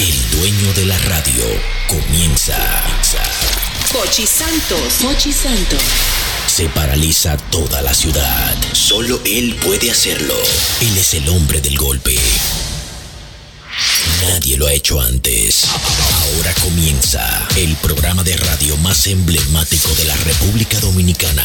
El dueño de la radio comienza. Hochi Santos. Santos. Se paraliza toda la ciudad. Solo él puede hacerlo. Él es el hombre del golpe. Nadie lo ha hecho antes. Ahora comienza el programa de radio más emblemático de la República Dominicana.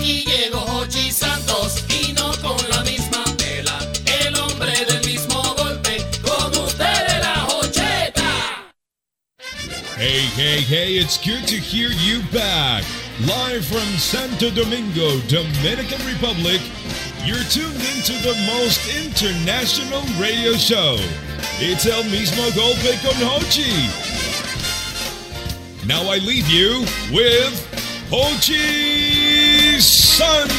Aquí llegó Santos y no con la misma tela. El hombre del mismo golpe, con la. Hey, hey, hey, it's good to hear you back. Live from Santo Domingo, Dominican Republic, you're tuned into the most international radio show. It's El Mismo Golpe con Hochi. Now I leave you with Hochi Santos.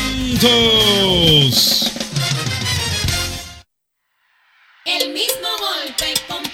El mismo golpe, compay,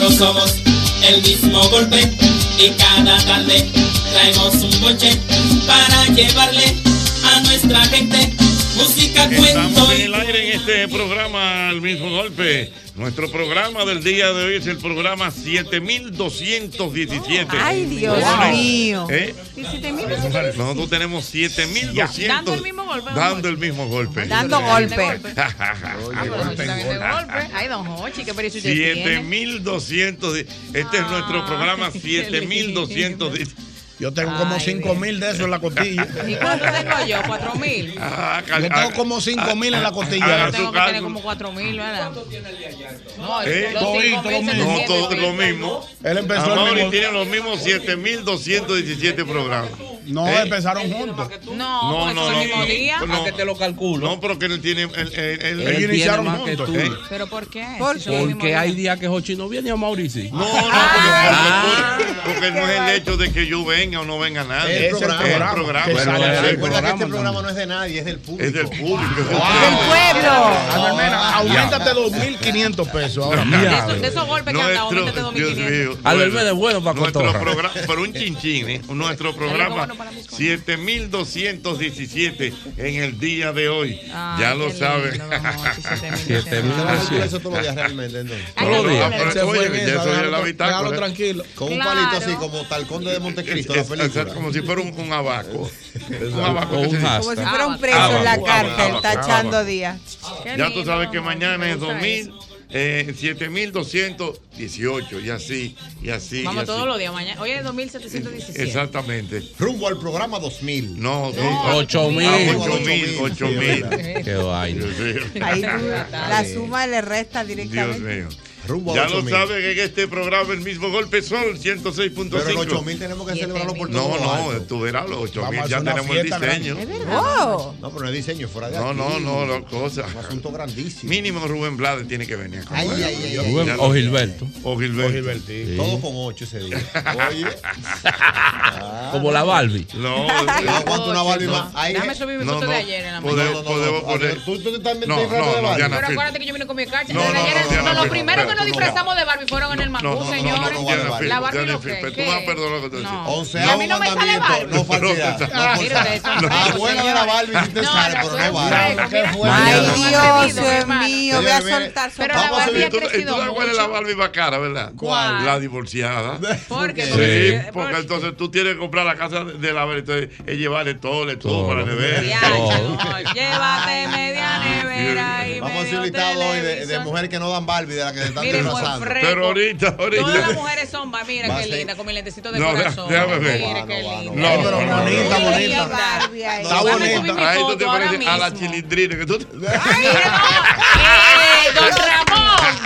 Nosotros somos el mismo golpe y cada tarde traemos un boche para llevarle a nuestra gente música, Estamos cuento en y el aire en este programa al mismo golpe. Nuestro programa del día de hoy es el programa 7217. Ay, Dios mío. ¿eh? Nosotros tenemos 7200 Dando el mismo golpe, Dando el mismo golpe. Dando golpe. Ah, Ay, don Hochi, qué tiene. 7200. Este es nuestro programa 7210. Yo tengo como 5 mil de eso en la costilla. ¿Y cuánto tengo yo? ¿Cuatro mil? Ah, Yo tengo como 5 mil en la costilla. Yo tengo que tener como cuatro mil, ¿verdad? No, ¿Eh? los cinco mil, No, 700 todo mil. lo mismo. Él empezó el Amaury mismo- tiene los mismos 7217 programas. No, ¿Eh? empezaron juntos. No, No, porque no, no, el mismo no. día. No. que te lo calculo. No, porque él tiene. Él, él- él- Él él- tiene iniciaron más que juntos. tú. ¿Eh? ¿Pero por qué? ¿Por Si son el mismo Porque hay días que Jochi no viene a Mauricio. No, no, porque, porque no es el hecho de que yo venga o no venga nadie. Es el programa, programa. que Es sale el al aire. programa. Recuerda que este programa no es de nadie, es del público. Es del público. pueblo. Albert Mena, aumentate 2.500 pesos ahora. De esos, de esos golpes que han dado, aumentate Dios 2.500. mío. Albert Mena es bueno para Nuestro cotorra. programa, pero un chinchín, ¿eh? Nuestro programa bueno para mis cosas. 7217 en el día de hoy. Ay, ya lo saben. don Hochi, 7.000. Siete mil Usted va a calcular doscientos. eso todos los días realmente, Todos los días. oye, ya eso es la bitácora. tranquilo. Con un palito así como Talconde de Montecristo, como si fuera un, abaco. un abaco. Como si fuera un preso en la cárcel, tachando días. Ya tú sabes que mañana es 2000, eh, 7218 y así, y así. Vamos y así. todos los días mañana. Hoy es 2717. Exactamente. Rumbo al programa 2000. No, Ocho mil. 8000, 8000. Qué vaina. Dios. Ahí tú, la suma le resta Dios directamente. mío. Rumbo a Ya lo 8000. saben en este programa el mismo golpe sol 106.5. Pero los 8000 tenemos que celebrarlo por No, todo no, alto. tú verás los 8000 Vamos a ya tenemos el diseño. grande. Es verdad. Wow. No, pero no es diseño, fuera de No, aquí. no, no, la cosa. Un asunto grandísimo. Mínimo Rubén Blades tiene que venir. Ay, ay, ay, ay. Rubén Ya o Gilberto. O Gilberto. Sí. Todo con 8 ese día. Oye. Como la Barbie. No, No aguanto una Barbie más. Ahí Déjame subir mi No, foto no. de ayer en la Podemos- mañana. No, no, podemos no, poner. ¿Tú, tú te No, no, de no, Barbie? Pero acuérdate que yo vine con mi cacha. No, Desde no, ayer no, es- lo primero que nos disfrazamos de Barbie fueron en el Macú, No, no, no, señores. La Barbie lo que. tú vas a perdonar lo que te No. dices. Onceavo A mí no me sale Barbie. no falsedad. Abuela de la. Barbie te No, sale, no, pero no Barbie. Ay, Dios Dios, mío, voy a soltar Pero la Barbie ha Tú- y crecido tú cuál es la mucho. Barbie más cara, ¿verdad? ¿Cuál? La divorciada. ¿Por qué? Sí, Porque- entonces tú tienes que comprar la casa de la Barbie, entonces es llevarle todo, le todo para la no, Llévate media nevera y Vamos a hacer un listado hoy de, mujeres que no dan Barbie, de las que Miren, disfrazando. fresco. Pero ahorita, ahorita. Todas las mujeres son, va, mira qué linda, con mi lentecito de No, corazón. déjame ver. Mire No, qué linda. no, Ay, pero bonita, bonita. Está bonita. Ahí tú te pareces a la chilindrina que tú. Mira, no, eh, don Ramón,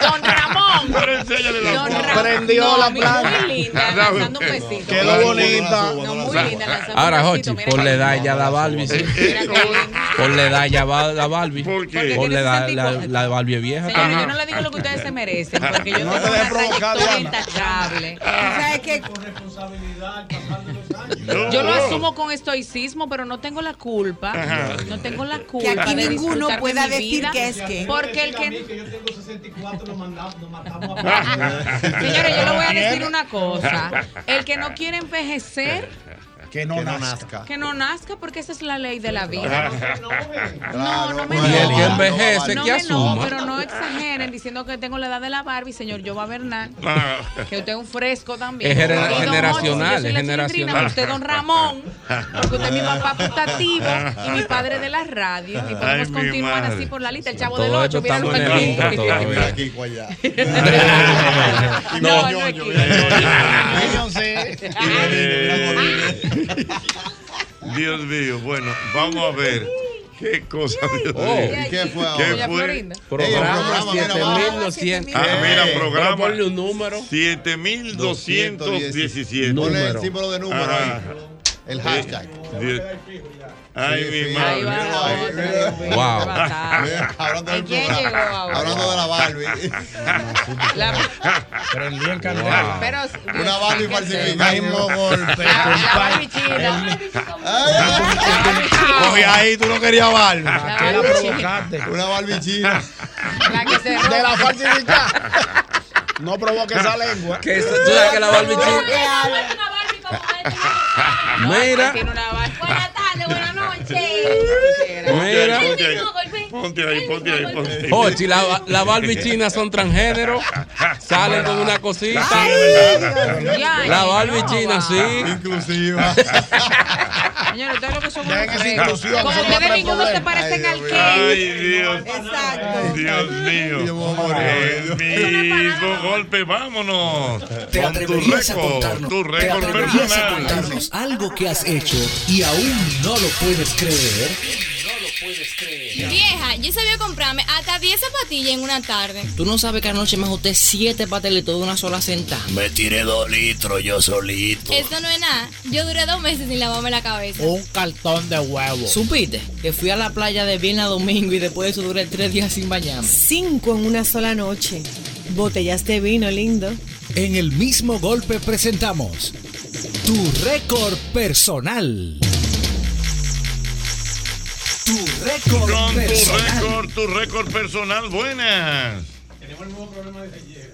don Ramón. Pero enséñale la Don foto. Prendió No, la planta. Muy linda, lanzando un ver. besito. Quedó bonita. No, muy linda, lanzando Ahora, Jochi, la edad linda. ya la Barbie. sí. La edad ya va la Barbie. ¿Por qué? Porque Por la la, 64. la Barbie vieja. Señores, yo no le digo lo que ustedes se merecen, porque yo No tengo te una trayectoria intachable. ¿Sabes qué? No. Yo lo asumo con estoicismo, pero no tengo la culpa. No tengo la culpa. Que aquí de ninguno pueda decir vida, que es que. Porque el que. yo tengo 64, nos, mandamos, nos matamos a Señores, yo le voy a decir una cosa. El que no quiere envejecer, Que no Que no nazca. que no nazca, porque esa es la ley de la vida. Claro. no me Y el que no. envejece, No que me no, asuma. pero no exageren diciendo que tengo la edad de la Barbie, señor Jova Bernal. Ah. Que usted es un fresco también. Es generacional, es generacional. Usted don Ramón, porque usted es mi papá putativo y mi padre de la radio. Y podemos continuar madre. así por la lista. El chavo Todo del esto 8, mira lo que allá. No, mira no Eh, Dios mío, bueno, vamos a ver. Qué cosa, Dios Oh. mío. ¿Y qué fue ¿Qué ahora? Doña fue? Programa programa, mira, 7200. Ah, mira, Eh, programa Ponle un número. 7217. Ponle el Número. símbolo de número ahí. El hashtag. Dios. Ay, Sí, mi sí. Ahí madre. Wow. qué Hablando del ¿En quién programa. llegó ahora? Hablando de la Barbie. La- Prendió en candela. Pero, Una Barbie ¿qué falsificada. Mismo golpe, La. Barbie china. Oye, china. ahí tú no querías Barbie. Que la china. provocaste. Una Barbie china. La que se De la falsificada. No provoque esa lengua. Que eso- tú sabes que la Barbie chica. Mira. Buenas tardes, buenas noches. mira. Ponte ahí, ponte ahí, ponte ahí. Ochi, la, la Barbie china son transgénero. Salen con una cosita. La Barbie china, sí. Inclusiva. Señores, ustedes lo que son unos Como ustedes ninguno se parecen Ay, al Dios Ken. Ay, Dios. Exacto. Dios mío. El mismo golpe, vámonos. ¿Te Con tu atreverías a récord, contarnos, tu ¿te récord atreverías a personal. contarnos algo que has hecho y aún no lo puedes creer? Vieja, yo sabía comprarme hasta 10 zapatillas en una tarde. Tú no sabes que anoche me ajusté siete patelitos de una sola sentada. Me tiré dos litros yo solito. Eso no es nada. Yo duré dos meses sin lavarme la cabeza. Un cartón de huevo. ¿Supiste? Que fui a la playa de viernes a domingo y después de eso duré tres días sin bañarme. Cinco en una sola noche. Botellas de vino, lindo. En el mismo golpe presentamos tu récord personal. Tu récord Con tu personal. récord, tu récord personal. Buenas. Tenemos el mismo problema de ayer.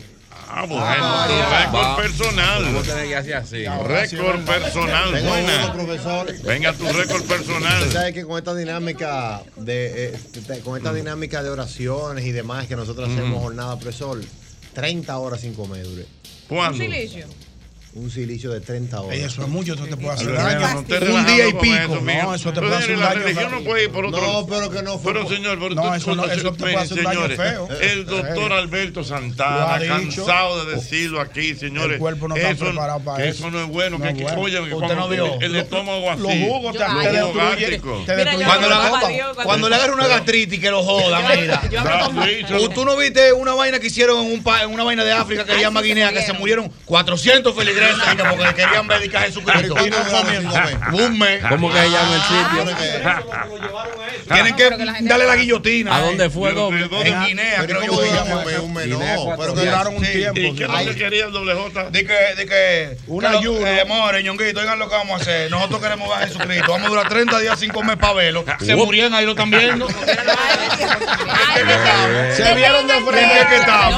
Ah, bueno, tu récord personal. Vamos a tener que hacer así. Récord personal. Profesor. Venga, tu récord Usted personal. sabe que con esta dinámica de eh, te- con esta dinámica de oraciones y demás que nosotros hacemos jornada profesor, 30 horas sin comer, dure. ¿Cuándo? Silicio. Un silicio de 30 horas. Eso es mucho, eso te puede hacer Pero, daño. no Un día y pico. eso. No, eso te Pero, puede hacer un la daño. religión no puede ir por otro No, pero que no fue Pero señor, pero No, tú- eso no- eso te puede hacer daño feo. El doctor. Alberto Santana, cansado de decirlo aquí, señores. El cuerpo no está eso, preparado para que eso. eso no es bueno. No que, es que- bueno. oye, que Usted cuando no vio. el, estómago así. Los jugos te, destruyen. Cuando, le agarra una gastritis que lo joda, mira. ¿Tú no viste una vaina que hicieron en, un pa- en una vaina de África que se llama Guinea, que se murieron 400 feligreses y que porque querían ver a Jesucristo? Pero ¿y cuándo comiendo. duraron Un mes. ¿Cómo que se llama el sitio? Tienen que darle la guillotina. ¿A eh. dónde fue, doble? En Guinea, creo Pero yo. ¿cómo que duraron llama un no, pero que Ecuatorial. Duraron un tiempo. ¿Y qué que quería el doble J? De que, de que, Un que lo- ayuno. Eh, more, ñonguito, oigan lo que vamos a hacer. Nosotros queremos ver a Jesucristo. Vamos a durar 30 días, 5 meses para verlo. Se murieron, ahí lo están viendo. ¿En qué que estamos? Se vieron de ¿En qué frente. que? No,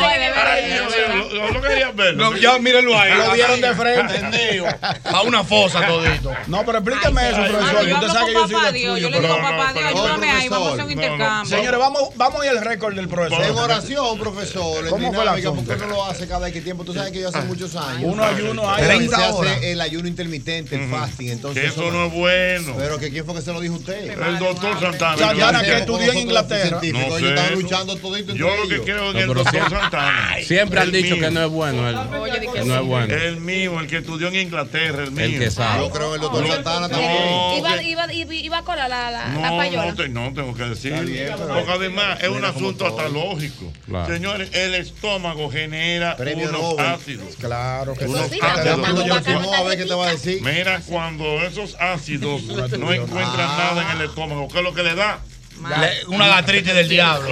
lo- lo- lo querían verlo. No, ya mírenlo ahí. Lo vieron de frente. Entendido. A una fosa todito. No, pero explíqueme eso, profesor. yo Usted hablo sabe que yo soy Dios. Yo le digo, No, papá no, Dios, ayúdame ahí, vamos a hacer un No, no, intercambio. Señores, vamos, vamos a ir al récord del profesor. En oración, profesor, en ¿Cómo fue la dinámica, asunto? porque uno lo hace cada X tiempo. Tú sabes que yo hace muchos años. Uno ayuno hay. se 30 horas. hace el ayuno intermitente, el fasting. Entonces, Que eso no es bueno. Pero que quién fue que se lo dijo usted. El doctor Santana. Santana, que estudió en Inglaterra. No Ellos sé. están luchando todito Yo lo que en No, el doctor siempre- Santana. Siempre han dicho que no es bueno. Oye, Que no es bueno. El mío, el que estudió en Inglaterra, el mío. El que sabe. Yo creo en el doctor Santana no, también. Iba, iba, a colar la, la, la No, payola. no, te- no tengo que decir. Porque además es un asunto hasta lógico. Claro. Señores, el estómago genera Premio unos Nobel. ácidos. Claro que Unos sí. ácidos. yo a ver qué te va a decir. Mira, cuando esos ácidos no encuentran Ah. nada en el estómago, ¿qué es lo que le da? Le- Una gastritis del diablo.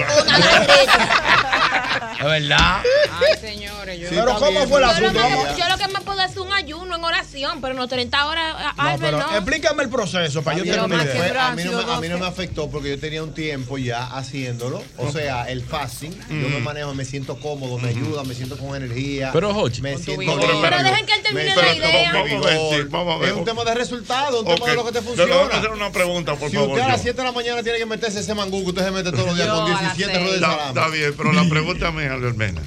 Es verdad. Ay, señores, yo. Sí, Pero ¿cómo bien, fue el pero Yo lo, asunto? que, yo lo que me puedo hacer un ayuno en oración, pero no 30 horas, a- No, pero no. explícame el proceso para yo Bien, tener una idea. fue- a, mí no me, a mí no me afectó porque yo tenía un tiempo ya haciéndolo. O sea, el fasting, yo me manejo, me siento cómodo, me ayuda, me siento con energía. Pero, Jochi. me siento bien. Pero dejen que él termine Me la idea. Vamos a ver, vigor. sí, vamos a ver. Es un tema de resultado, un tema de lo que te pero Vamos a hacer funciona. una pregunta, por Si favor. usted a las yo. 7 de la mañana tiene que meterse ese mangú que usted se mete todos los días con a las 17 seis. ruedas de Está, está bien, pero la pregunta mía, Albert Mena.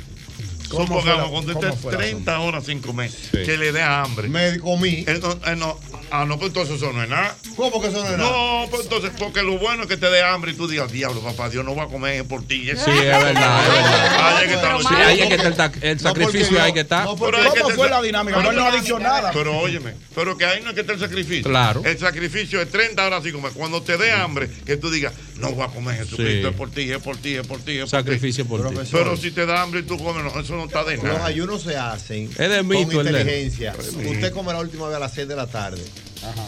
¿Cómo fue Supongamos la- cuando cómo usted fue el 30 horas sin comer, Sí. que le dé hambre. Me comí. No, eh, no, ah, no, pues entonces eso no es nada. ¿Cómo que eso no es nada? No, pues entonces, porque lo bueno es que te dé hambre y tú digas, diablo, papá, Dios no va a comer por ti. Sí, es verdad. es verdad. Ahí es que está lo Sí, ahí es que está el, el sacrificio, ahí que está. No, Pero ¿Cómo fue la dinámica? pero- No, él no ha dicho nada. Pero óyeme, pero que ahí no es que esté el sacrificio. Claro. El sacrificio es 30 horas sin comer. Cuando te dé hambre, que tú digas, no voy a comer Jesucristo, Sí. es por ti, es por ti, es por ti, es por Sacrificio por ti. Profesor. Pero si te da hambre y tú comes, no, eso no está de Los ayunos se hacen Es de mito, con inteligencia. Usted come la última vez a las 6 de la tarde.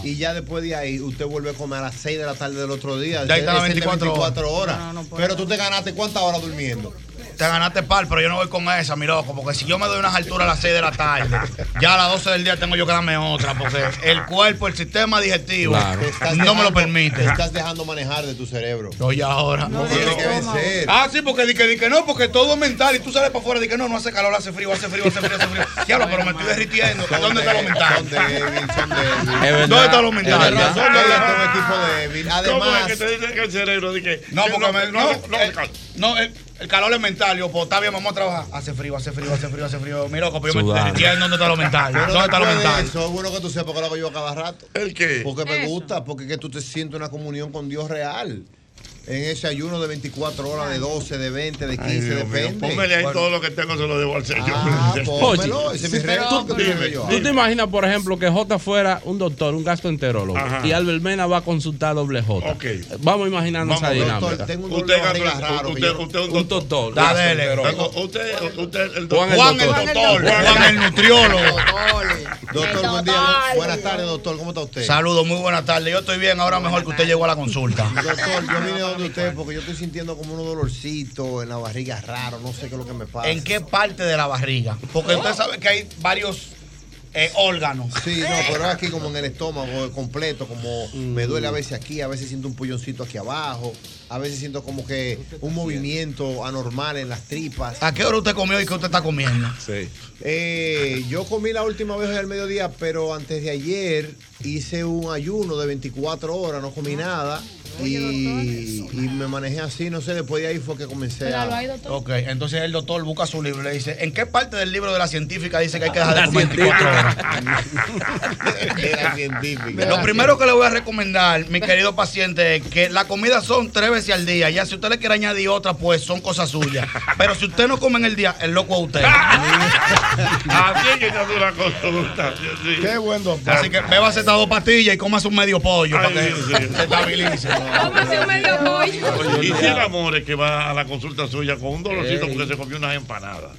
Y ya después de ahí, usted vuelve a comer a las 6 de la tarde del otro día. Ya está las Ese es de 24 24 horas. No, no puedo. Pero tú te ganaste cuántas horas durmiendo. Te ganaste par, pero yo no voy con esa, mi loco, porque si yo me doy unas alturas a las 6 de la tarde, ya a las 12 del día tengo yo que darme otra, porque el cuerpo, el sistema digestivo, Claro. No me lo permite. Te estás dejando manejar de tu cerebro. Oye, ahora. Tiene que vencer. Ah, sí, porque di que, di que no, porque todo es mental y tú sales para afuera, di que no, no hace calor, hace frío, hace frío, hace frío, hace frío. Diablo, pero me estoy derritiendo. ¿Dónde está lo mental? Son débiles, son débiles. Es verdad. ¿Dónde está lo mental? Tienes verdad. razón, no es un equipo débil. ¿Cómo es Además, que te dicen que el cerebro No, que porque me, no, no, eh, no, el, calor es mental. Yo, pues está bien, vamos a trabajar. Hace frío, hace frío, hace frío, hace frío. Mi loco, pero yo me estoy derritiendo. ¿Dónde está lo mental? pero ¿Dónde está lo después de mental? eso, es bueno que tú sepas que lo hago yo a cada rato. ¿El qué? Porque me Eso. gusta, porque es que tú te sientes una comunión con Dios real. En ese ayuno de 24 horas, de 12, de 20, de 15, Ay, depende. Póngale ahí Bueno. todo lo que tengo, se lo debo al Señor. Ah, pónmelo. Ese es mi dime. ¿Tú te imaginas, por ejemplo, que J fuera un doctor, un gastroenterólogo, Ajá. y Albert Mena va a consultar a doble J? Ok. Vamos imaginando Vamos, esa doctor, dinámica. Tengo un Usted, raro. usted, usted, Un doctor. Dele. gastroenterólogo. Tengo- Usted, usted, el Juan el Juan el doctor. doctor, Juan el nutriólogo. Doctor, buen día. Buenas tardes, doctor. ¿Cómo está usted? Saludos, muy buenas tardes. Yo estoy bien, ahora mejor que usted llegó a la consulta. Doctor, yo vine donde usted porque yo estoy sintiendo como unos dolorcitos en la barriga raro. No sé qué es lo que me pasa. ¿En qué parte de la barriga? Porque usted sabe que hay varios eh, órganos. Sí, no, pero es aquí como en el estómago completo, como me duele a veces aquí, a veces siento un pulloncito aquí abajo. A veces siento como que un movimiento anormal en las tripas. ¿A qué hora usted comió y qué usted está comiendo? Sí. Eh, yo comí la última vez al mediodía, pero antes de ayer hice un ayuno de 24 horas, no comí nada. Y, y me manejé así, no sé, después de ahí fue que comencé a... Ok, entonces el doctor busca su libro y le dice, ¿en qué parte del libro de la científica dice que hay que dejar de comer 24 horas? Era científica. Lo primero que le voy a recomendar, mi querido paciente, es que la comida son tres veces al día. Ya si usted le quiere añadir otra, pues son cosas suyas. Pero si usted no come en el día, el loco es usted. Así es que una consulta. Sí. Qué buen doctor. Así que bébase estas dos pastillas y cómase un medio pollo para que se estabilice. Tómase un medio pollo. Y si el amor es que va a la consulta suya con un dolorcito Ey. porque se comió unas empanadas.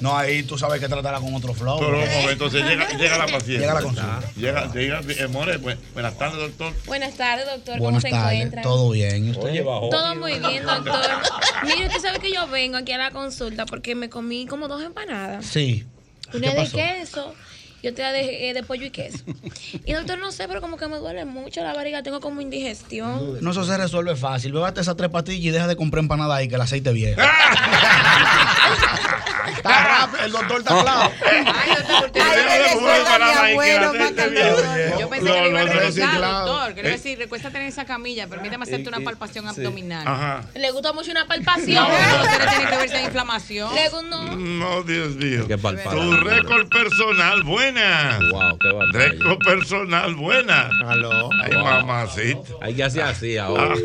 No, ahí tú sabes que tratarla con otro flow. Pero un momento, entonces llega, llega la paciente. Llega la consulta. Llega, llega, eh, more, bu- buenas tardes, doctor. Buenas tardes, doctor. ¿Cómo Buenas se tardes, encuentra? todo bien. ¿Y usted? Todo muy bien, doctor. Mire, usted sabe que yo vengo aquí a la consulta porque me comí como dos empanadas. Sí. Una ¿Qué de pasó? queso y otra de, eh, de pollo y queso. Y doctor, no sé, pero como que me duele mucho la barriga, tengo como indigestión. No, eso se resuelve fácil. Bébate esas tres pastillas y deja de comprar empanada ahí, que el aceite viejo. Está rápido, el doctor está claro. Yo pensé que le iba a reciclado. doctor. Que le iba a Eh. decir, recuéstate en esa camilla, permítame hacerte una palpación abdominal. Ajá. Le gusta mucho una palpación. No, pero usted no tiene que ver si hay inflamación. Le gusta- No, Dios mío. Tu récord personal, buena. Wow, qué personal, buena. Aló. Ay, mamacita. Hay que hacer así ahora.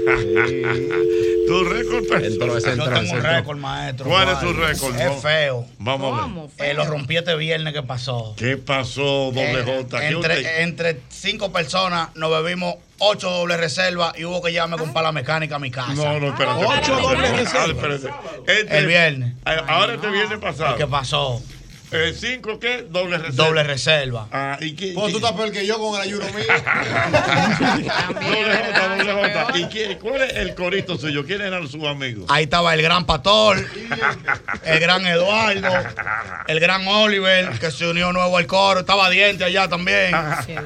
Tu récord personal. Entró ese Yo tengo ese un récord, maestro. ¿Cuál es tu récord? Es feo. Vamos a ver. Eh, lo rompí este viernes que pasó. ¿Qué pasó, doble Eh, J? ¿Qué entre, entre cinco personas nos bebimos ocho dobles reservas y hubo que llevarme con la mecánica a mi casa. No, no, espérate. Ocho dobles Ah, reservas. Este- El viernes. Ah, Ahora este viernes pasado. ¿Qué pasó? Eh, ¿Cinco qué? Doble reserva. Doble reserva. Ah, ¿y qué? Pues tú estás peor que yo con el ayuno mío. Doble J, doble J. ¿Y quién- cuál es el corito suyo? ¿Quién eran sus amigos? Ahí estaba el gran Pastor, el gran Eduardo, el gran Oliver, que se unió nuevo al coro. Estaba Diente allá también.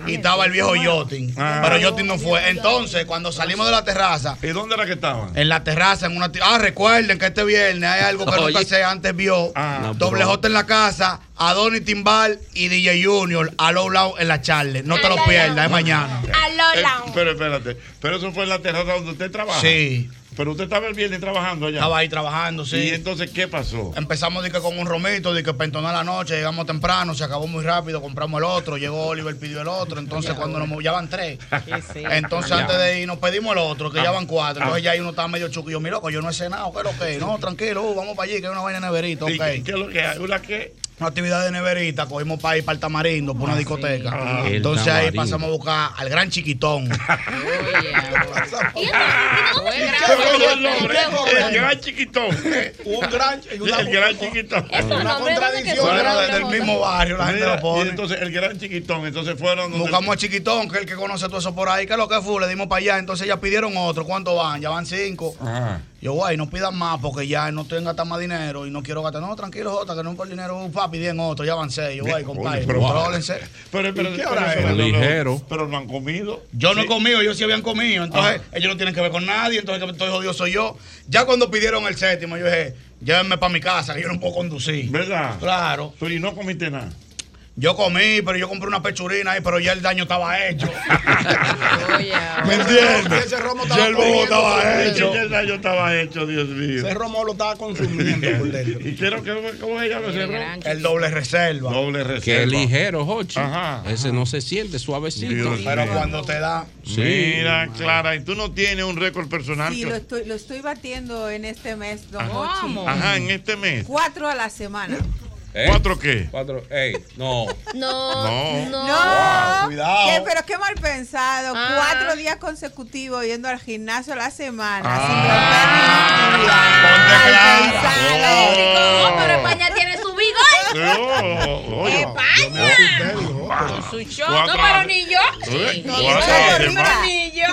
Y estaba el viejo Yotin. Ah. Pero Yotin no fue. Entonces, cuando salimos de la terraza. ¿Y dónde era que estaban? En la terraza, en una. Ah, recuerden que este viernes hay algo que no se antes vio. Ah. Doble J en la casa, Adonis Timbal y DJ Junior a Low Loud en la charla. No te lo pierdas, es mañana. Eh, pero espérate. Pero eso fue en la terraza donde usted trabaja. Sí. Pero usted estaba el viernes trabajando allá. Estaba ahí trabajando, sí. ¿Y entonces qué pasó? Empezamos de que con un romito, de que para entonar la noche, llegamos temprano, se acabó muy rápido, compramos el otro, llegó Oliver, pidió el otro, entonces cuando nos ya van tres. Entonces antes de ir nos pedimos el otro, que ya van cuatro. Entonces ya ahí uno estaba medio yo, mi loco, yo no he cenado, ¿qué es lo que? es? No, tranquilo, uh, vamos para allí, que hay una vaina de neverita, ok. ¿Y qué, es lo que hay? ¿Una qué? Una actividad de neverita, cogimos para ir para el Tamarindo, por una discoteca. Ah, el Entonces ahí pasamos a buscar al gran chiquitón. El gran chiquitón. Un gran. una- El gran chiquitón. Una contradicción. Bueno, del mismo barrio, la gente Mira, lo pone. Y entonces el gran chiquitón, entonces fueron Buscamos a Chiquitón, que es el que conoce todo eso por ahí. ¿Qué es lo que fue? Le dimos para allá. Entonces ya pidieron otro. ¿Cuánto van? Ya van cinco. Ajá. Yo, guay, no pidan más porque ya no estoy gastar más dinero y no quiero gastar. No, tranquilo, Jota, que no es por dinero. Uh, papi, piden otro. Ya van seis. Yo, guay, compadre. Pero- Contrólense. Pero, pero, ¿Y qué pero hora es? Ligero. Pero no han comido. Yo no he comido, ellos sí habían comido. Entonces, ellos no tienen que ver con nadie. Entonces, que estoy jodido soy yo. Ya cuando pidieron el séptimo, yo dije, llévenme para mi casa, que yo no puedo conducir. ¿Verdad? Claro. Pero y no comiste nada. Yo comí, pero yo compré una pechurina ahí, pero ya el daño estaba hecho. ¿Me entiendes? Ese romo Ya estaba el bobo estaba Es hecho. que el daño estaba hecho, Dios mío. Ese romo lo estaba consumiendo por dentro. ¿Y quiero que cómo se llama ese ron? El doble reserva. Doble reserva. Qué ligero, Jochi. Ajá. Ese no se siente suavecito. Dios Pero mío. cuando te da. Sí. Mira, Clara, ¿y tú no tienes un récord personal? Sí, que- lo estoy, lo estoy batiendo en este mes, don. Ajá, en este mes. Cuatro a la semana. ¿Eh? ¿Cuatro qué? Cuatro. Ey, no. No, No. no. No, cuidado. ¿Qué? pero qué mal pensado. Ah. Cuatro días consecutivos yendo al gimnasio a la semana. Ah. sin romper mi Ponte día. claro. Mal pensado. No, pero España tiene su bigote. No, oye. Con su show. No, pero ni yo. ¿Eh? No. Ni yo.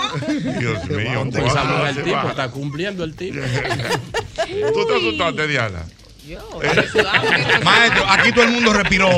Dios mío, mujer, el tipo está cumpliendo el tipo. ¿Tú te asustaste, Diana? Yo, estoy Maestro, aquí todo el mundo respiró.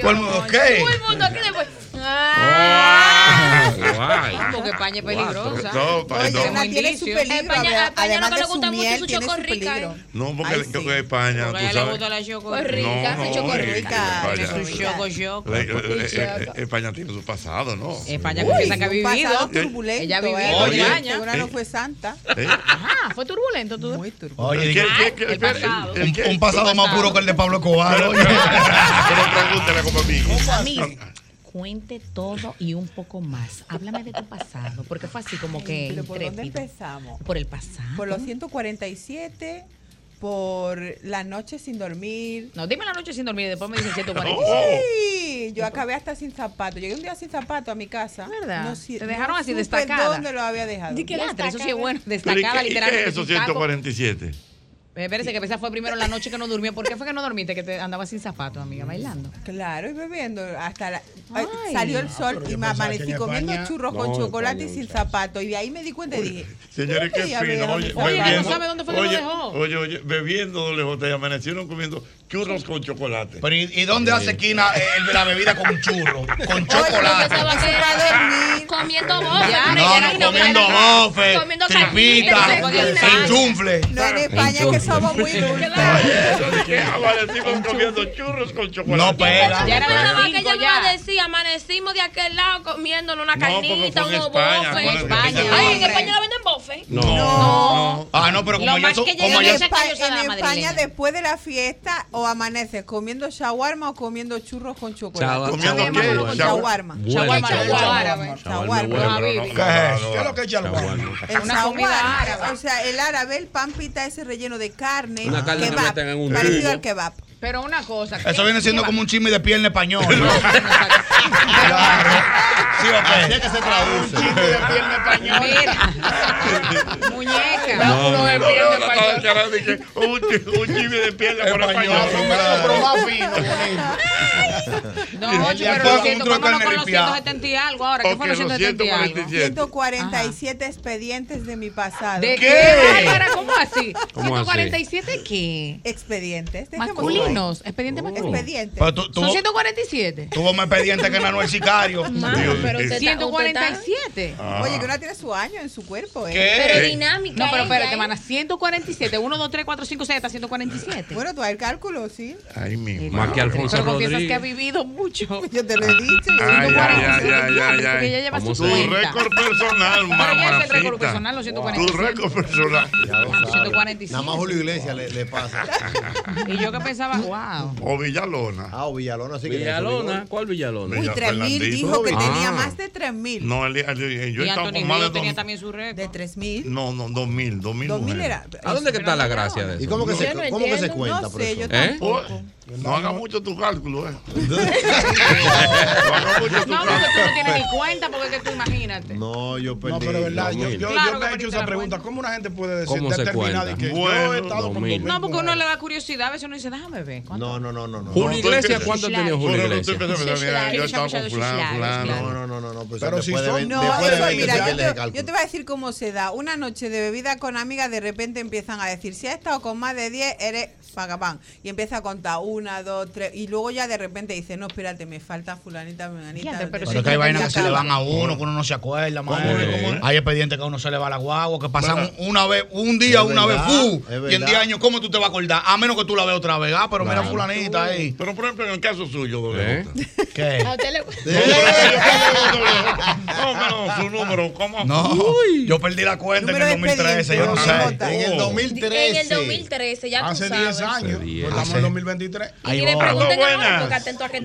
Todo el mundo, ¿qué? Todo el mundo aquí después. Ah. Wow. Ay. Porque España es peligrosa. No, pa- no. una tiene su peligro. España- España de le gusta mucho su tiene choco su rica, peligro. No, porque Ay, sí. España, tú le sabes. gusta la choco rica, No, su choco eh. España- Su choco eh, eh, España tiene su pasado, ¿no? España confiesa que ha vivido. turbulento. Ella ha vivido ¿eh? en Oye, España. Una no eh. fue santa. ¿Eh? Ajá, fue turbulento tú. Muy turbulento. Oye, ¿Qué- di- qué- qué- el espera, pasado. el- un, pasado más puro que el de Pablo Escobar. oye. Pero pregúntale como a mí. Amis, cuente todo y un poco más. Háblame de tu pasado, porque fue así como que Pero ¿por dónde empezamos? Por el pasado. Por los 147, por la noche sin dormir. No, dime la noche sin dormir y después me dicen 147. Oh. Sí, yo acabé hasta sin zapato. Llegué un día sin zapato a mi casa. ¿Verdad? No, si- Te dejaron no así destacada. ¿Dónde lo había dejado? Ya, pero eso sí es bueno, Pero ¿y destacada qué- y literalmente. ¿Qué es eso, sin taco. 147? Eh, Espérese, que esa fue primero la noche que no durmió. ¿Por qué fue que no dormiste? Que te andabas sin zapatos, amiga, bailando. Claro, y bebiendo hasta la, Ay. salió el sol y me amanecí en comiendo churros No, con chocolate y sin zapato y de ahí me di cuenta y dije Señores, qué "Ay, ya me fino. Oye, bebiendo- no sabe dónde fue que lo oye, dejó. Oye, oye, bebiendo doble J y amanecieron comiendo churros con chocolate. Pero ¿y, y dónde hace esquina eh, la bebida con churro? Con Oye, chocolate. comiendo bofe. No, comiendo bofe, comiendo tripita, chunfle. No, en España que somos muy dulces. Amanecimos comiendo churros con chocolate. No pega. Ya era Yo pensaba que cinco ella me iba a ya. decir, amanecimos de aquel lado comiéndonos una carnita, unos bofes. fue en España. Ay, en. España no venden bofe. No. No. Ah, no, pero como En, la España, después de la fiesta, o amaneces comiendo shawarma o comiendo churros con chocolate. ¿Comiendo qué? Shawarma. Shawarma, ¿Qué es es lo que el Shawarma. El Una comida shawarma, árabe. O sea, el árabe, el pan pita ese relleno de carne, Una carne que meten en un parecido al kebab. Pero una cosa. Eso viene siendo ¿qué como un chisme de pierna español. ¿no? ¿Sí o Así es qué? que se traduce. de pierna español. Mira, muñeca. No, No, no, no, declarando de que un, chi- un chisme de pierna por español. Pero más fino, bonito. No, de pero lo un siento, de vámonos con los ripiada. 170 y algo ahora. ¿Qué Ok, fue los los 170 y algo? 147. 147 expedientes de mi pasado. ¿De ¿Qué? ¿Cómo así? ¿Cómo así? ¿147 qué? Expedientes. Masculinos. Expedientes ahí. masculinos. Expedientes. Pero tú, Son tuvo, 147. tuvo más expediente que Sicario. Dios está- usted está- 147. Oye, que uno tiene su año en su cuerpo, ¿eh? ¿Qué? Pero dinámica. No, pero ella, espérate, ¿eh? mana. 147. 1, 2, 3, 4, 5, 6 hasta 147. Bueno, tú hay el cálculo, sí. Ay, mi Más que. Alfonso Pero confiesas que ha Rodríguez. vivido mucho. Yo te lo he dicho. Ay, ay, bueno, ay, ay, ay, Porque ella ay. lleva ¿Cómo su se- Tu cuenta. récord personal, Pero ¿qué es el mamacita. récord personal? Los Tu 147. récord personal. Ya lo sabe. 147. Nada más Julio Iglesias le, le pasa. Y yo que pensaba, wow. O Villalona. Ah, o Villalona sí que Villalona. ¿Cuál Villalona? Uy, Villa- 3.000 Fernandito. dijo que Ah. tenía más de 3.000. No, el, el- el- yo Y estaba con más de Río tenía también su récord. De 3.000. No, no, 2000, 2000 2.000 mujeres. era. ¿A dónde que está la gracia de eso? ¿Y cómo que, se, Yo no cómo que se entiendo. cuenta, No sé, yo ¿Eh? No haga mucho tu cálculo, ¿eh? no haga mucho tu No, porque tú no cálculo. tienes ni cuenta, porque es que tú imagínate. No, yo perdí. No, pero verdad, yo, yo, Claro yo me he hecho esa pregunta. ¿Cómo una gente puede decir, ¿Cómo se determinar de cuenta? que yo Bueno, he estado con 2000. 2000 No, porque uno le da curiosidad. A veces uno dice, déjame ver. ¿cuánto? No, no, no, no. no. Julio No, Iglesias, ¿cuánto tenía Julio Iglesias? yo estaba con fulano. No, no, no, no, no. Pues Pero si son- No, después de eso, 20 mira, yo te, cálculo. yo voy a decir cómo se da. Una noche de bebida con amigas, de repente empiezan a decir, si has estado con más de 10, eres pagapán. Y empieza a contar una, dos, tres. Y luego ya de repente dice, no, espérate, me falta fulanita. Fíjate, pero Pero si es que hay vainas que se le van a uno, que uno no se acuerda, ¿Cómo man. es? ¿Cómo es? Hay expedientes que a uno se le va la guagua, que pasan una vez, un día, Es una verdad, vez, fu. Y en verdad. 10 años, ¿cómo tú te vas a acordar? A menos que tú la veas otra vez. Ah, pero mira fulanita ahí. Pero por ejemplo, en el caso suyo, ¿Eh? ¿Qué? A usted le- No, no, su número, ¿cómo? No, yo perdí la cuenta en el de 2013, yo no sé. En el Oh. 2013. En el 2013, ya Hace sabes. 10 años. Hace 10. estamos en el 2023. Y Ahí le va. pregunten Aló, ahora, buenas. porque atento a que, a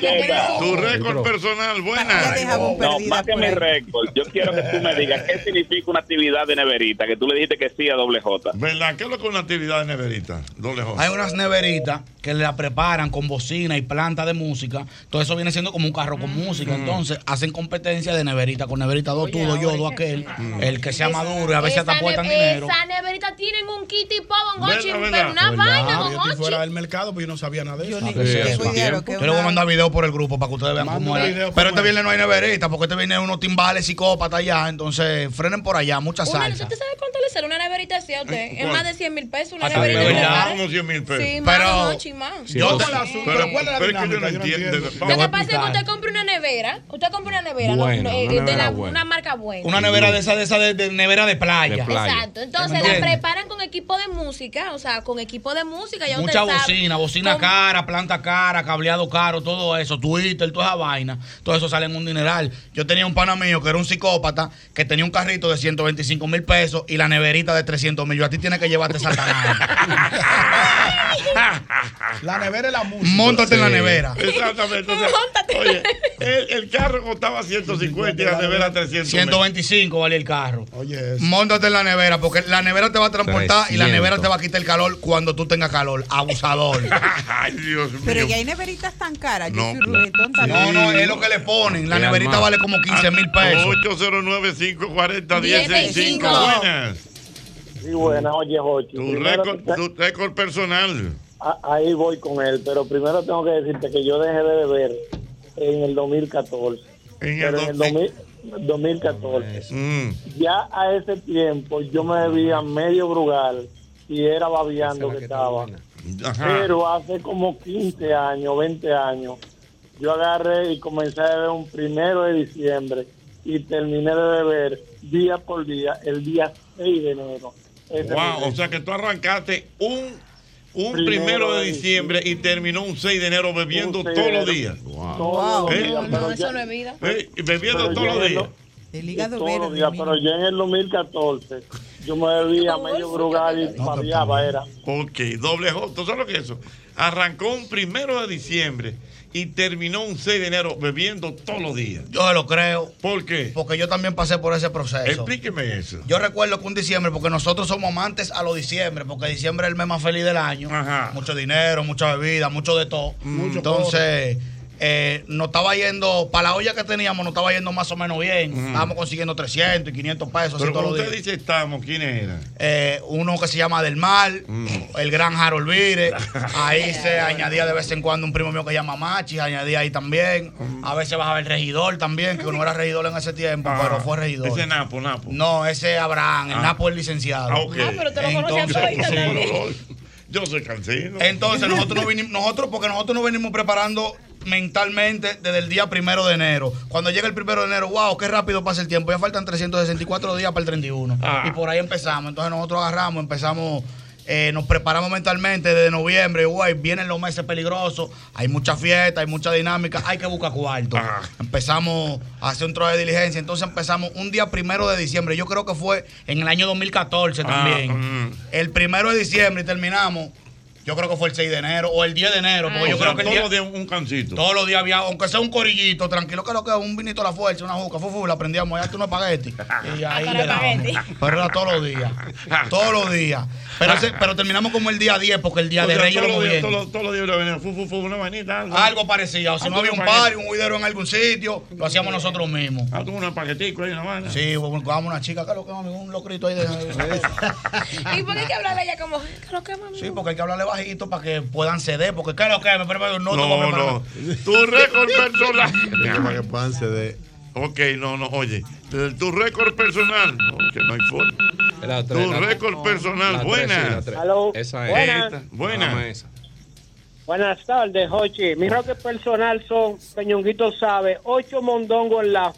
que tiene su- Tu récord personal, Ya buena. No, más que mi ahí. récord, yo quiero que tú me digas qué significa una actividad de neverita, que tú le dijiste que sí a doble J. ¿Verdad? ¿Qué es lo que es una actividad de neverita? Doble J. Hay unas neveritas que la preparan con bocina y planta de música. Todo eso viene siendo como un carro con música. Entonces hacen competencia de neverita con neverita, dos tú, dos yo, dos aquel. El que sea maduro y a veces hasta apuestan ne- dinero. Esa neverita tienen un kit y pavo, ¿Verdad, Gochi, verdad? pero una ¿Verdad? vaina, Yo estoy Gochi. fuera del mercado, pues yo no sabía nada de eso. Yo ni Sí, de que es Yo le voy a mandar video por el grupo para que ustedes vean cómo es. Pero este es. viernes no hay neverita, porque este viene unos timbales psicópatas allá. Entonces, frenen por allá, mucha salsa. ¿Usted sabe cuánto le sale una neverita así a usted? Es ¿Cuál? más de 100 mil pesos una neverita. Como 100 mil pesos. Sí, Pero. Yo con la pero ¿cuál es pero es que yo no Yo entiendo. Lo que pasa es que usted compra una nevera, usted compra una nevera, Eh, una de una marca buena. Una nevera de esa, de esa de, nevera de playa. Exacto. Entonces la preparan con equipo de música, o sea, con equipo de música. Mucha bocina, bocina Cara, planta cara, cableado caro, todo eso, Twitter, toda esa vaina, todo eso sale en un dineral. Yo tenía un pana mío que era un psicópata, que tenía un carrito de 125 mil pesos y la neverita de 300 mil. Yo a ti tienes que llevarte Satanás. La nevera es la música. Móntate en la nevera. Exactamente. o sea, oye, el, el carro costaba 150 y la nevera 300. 125 vale el carro. Oye, Móntate en la nevera, porque la nevera te va a transportar y la 300. nevera te va a quitar el calor cuando tú tengas calor. Abusador. Ay, Dios Pero ya hay neveritas tan caras. No. No, no, es lo que le ponen. La neverita vale como 15 mil pesos. 809-540-1065. Buenas. Sí, buena, oye, Jochi. Tu récord, tu récord personal. a- ahí voy con él, pero primero tengo que decirte que yo dejé de beber en el 2014. En pero en el 2000 2014. Mm. Ya a ese tiempo yo me bebía medio brugal y era babeando que estaba. Ajá. Pero hace como 15 años, 20 años, yo agarré y comencé a beber un primero de diciembre y terminé de beber día por día el día 6 de enero. Ese Wow, o sea que tú arrancaste un, un Primero primero de de diciembre y terminó un 6 de enero bebiendo Un 6 todos los días. Todos los ¿Eh? días, No, no, ya- eso no es vida. ¿Eh? Bebiendo Pero todos yo los en días. lo- El hígado todos los verde. días, mira. pero yo en el 2014 yo me bebía medio brugal y babeaba, era. Ok, doble J. ¿Tú sabes lo que es eso? Arrancó un primero de diciembre y terminó un 6 de enero bebiendo todos los días. Yo se lo creo. ¿Por qué? Porque yo también pasé por ese proceso. Explíqueme eso. Yo recuerdo que un diciembre, porque nosotros somos amantes a los diciembre, porque diciembre es el mes más feliz del año. Mucho dinero, mucha bebida, mucho de todo. Mucho Entonces, eh, nos estaba yendo, para la olla que teníamos, nos estaba yendo más o menos bien. Estábamos consiguiendo 300 y 500 pesos. así Pero los usted dice estamos, ¿quiénes eran? Eh, uno que se llama Del Mar, Mm. el gran Harold Vire. Ahí se añadía de vez en cuando un primo mío que se llama Machi, añadía ahí también. Mm. A veces bajaba el regidor también, que no era regidor en ese tiempo, pero fue regidor. Ese Napo, Napo. No, ese Abraham, el Ah. Napo es licenciado. Ah, ok. Ah, pero te lo Entonces, también. Yo soy cansino. Entonces nosotros nos vinimos, nosotros, porque nosotros nos venimos preparando mentalmente desde el día primero de enero. Cuando llega el primero de enero, wow, qué rápido pasa el tiempo. Ya faltan 364 días para el 31. Ah. Y por ahí empezamos. Entonces nosotros agarramos, empezamos, eh, nos preparamos mentalmente desde noviembre. Guay, vienen los meses peligrosos, hay mucha fiesta, hay mucha dinámica, hay que buscar cuarto. Ah. Empezamos a hacer un trabajo de diligencia. Entonces empezamos un día primero de diciembre. Yo creo que fue en el año 2014 también. Ah, mm. El primero de diciembre y terminamos. Yo creo que fue el 6 de enero o el 10 de enero. Porque yo O sea, creo que todos los días un cancito. todos los días había, aunque sea un corillito, tranquilo, que lo que es un vinito a la fuerza, una juca, fufu, la prendíamos, ya tú no espagueti. Y ahí Hasta le. Pero era todos los días. Todos los días. Pero, ese- pero terminamos como el día 10, porque el día O de sea, Reyes todos lo los días, movían. todos los- todos los días venían, fu, fu, fu, una manita, algo. Algo parecido. O si Ah, no había un party, un juidero en algún sitio, lo hacíamos nosotros mismos. Ah, tú un paquetico ahí, una vaina. Sí, buscábamos una chica, que lo que mami, un locrito ahí de. ¿Y por qué hay que hablarle a ella como, ¿qué es lo que mami? Sí, porque hay que hablarle bajito para que puedan ceder, porque ¿qué es lo que? Me preparo no, No, no. Tu récord personal. Para que puedan ceder. Ok, no, no, oye. Tu récord personal. No, que no hay forma. La Tu tres, récord personal. la tres, Buena. sí, la tres. Aló. Esa es. Buenas. Buena. Dame esa. Buenas tardes, Jochi. Mi roque personal son, Peñonguito sabe, ocho mondongos en la...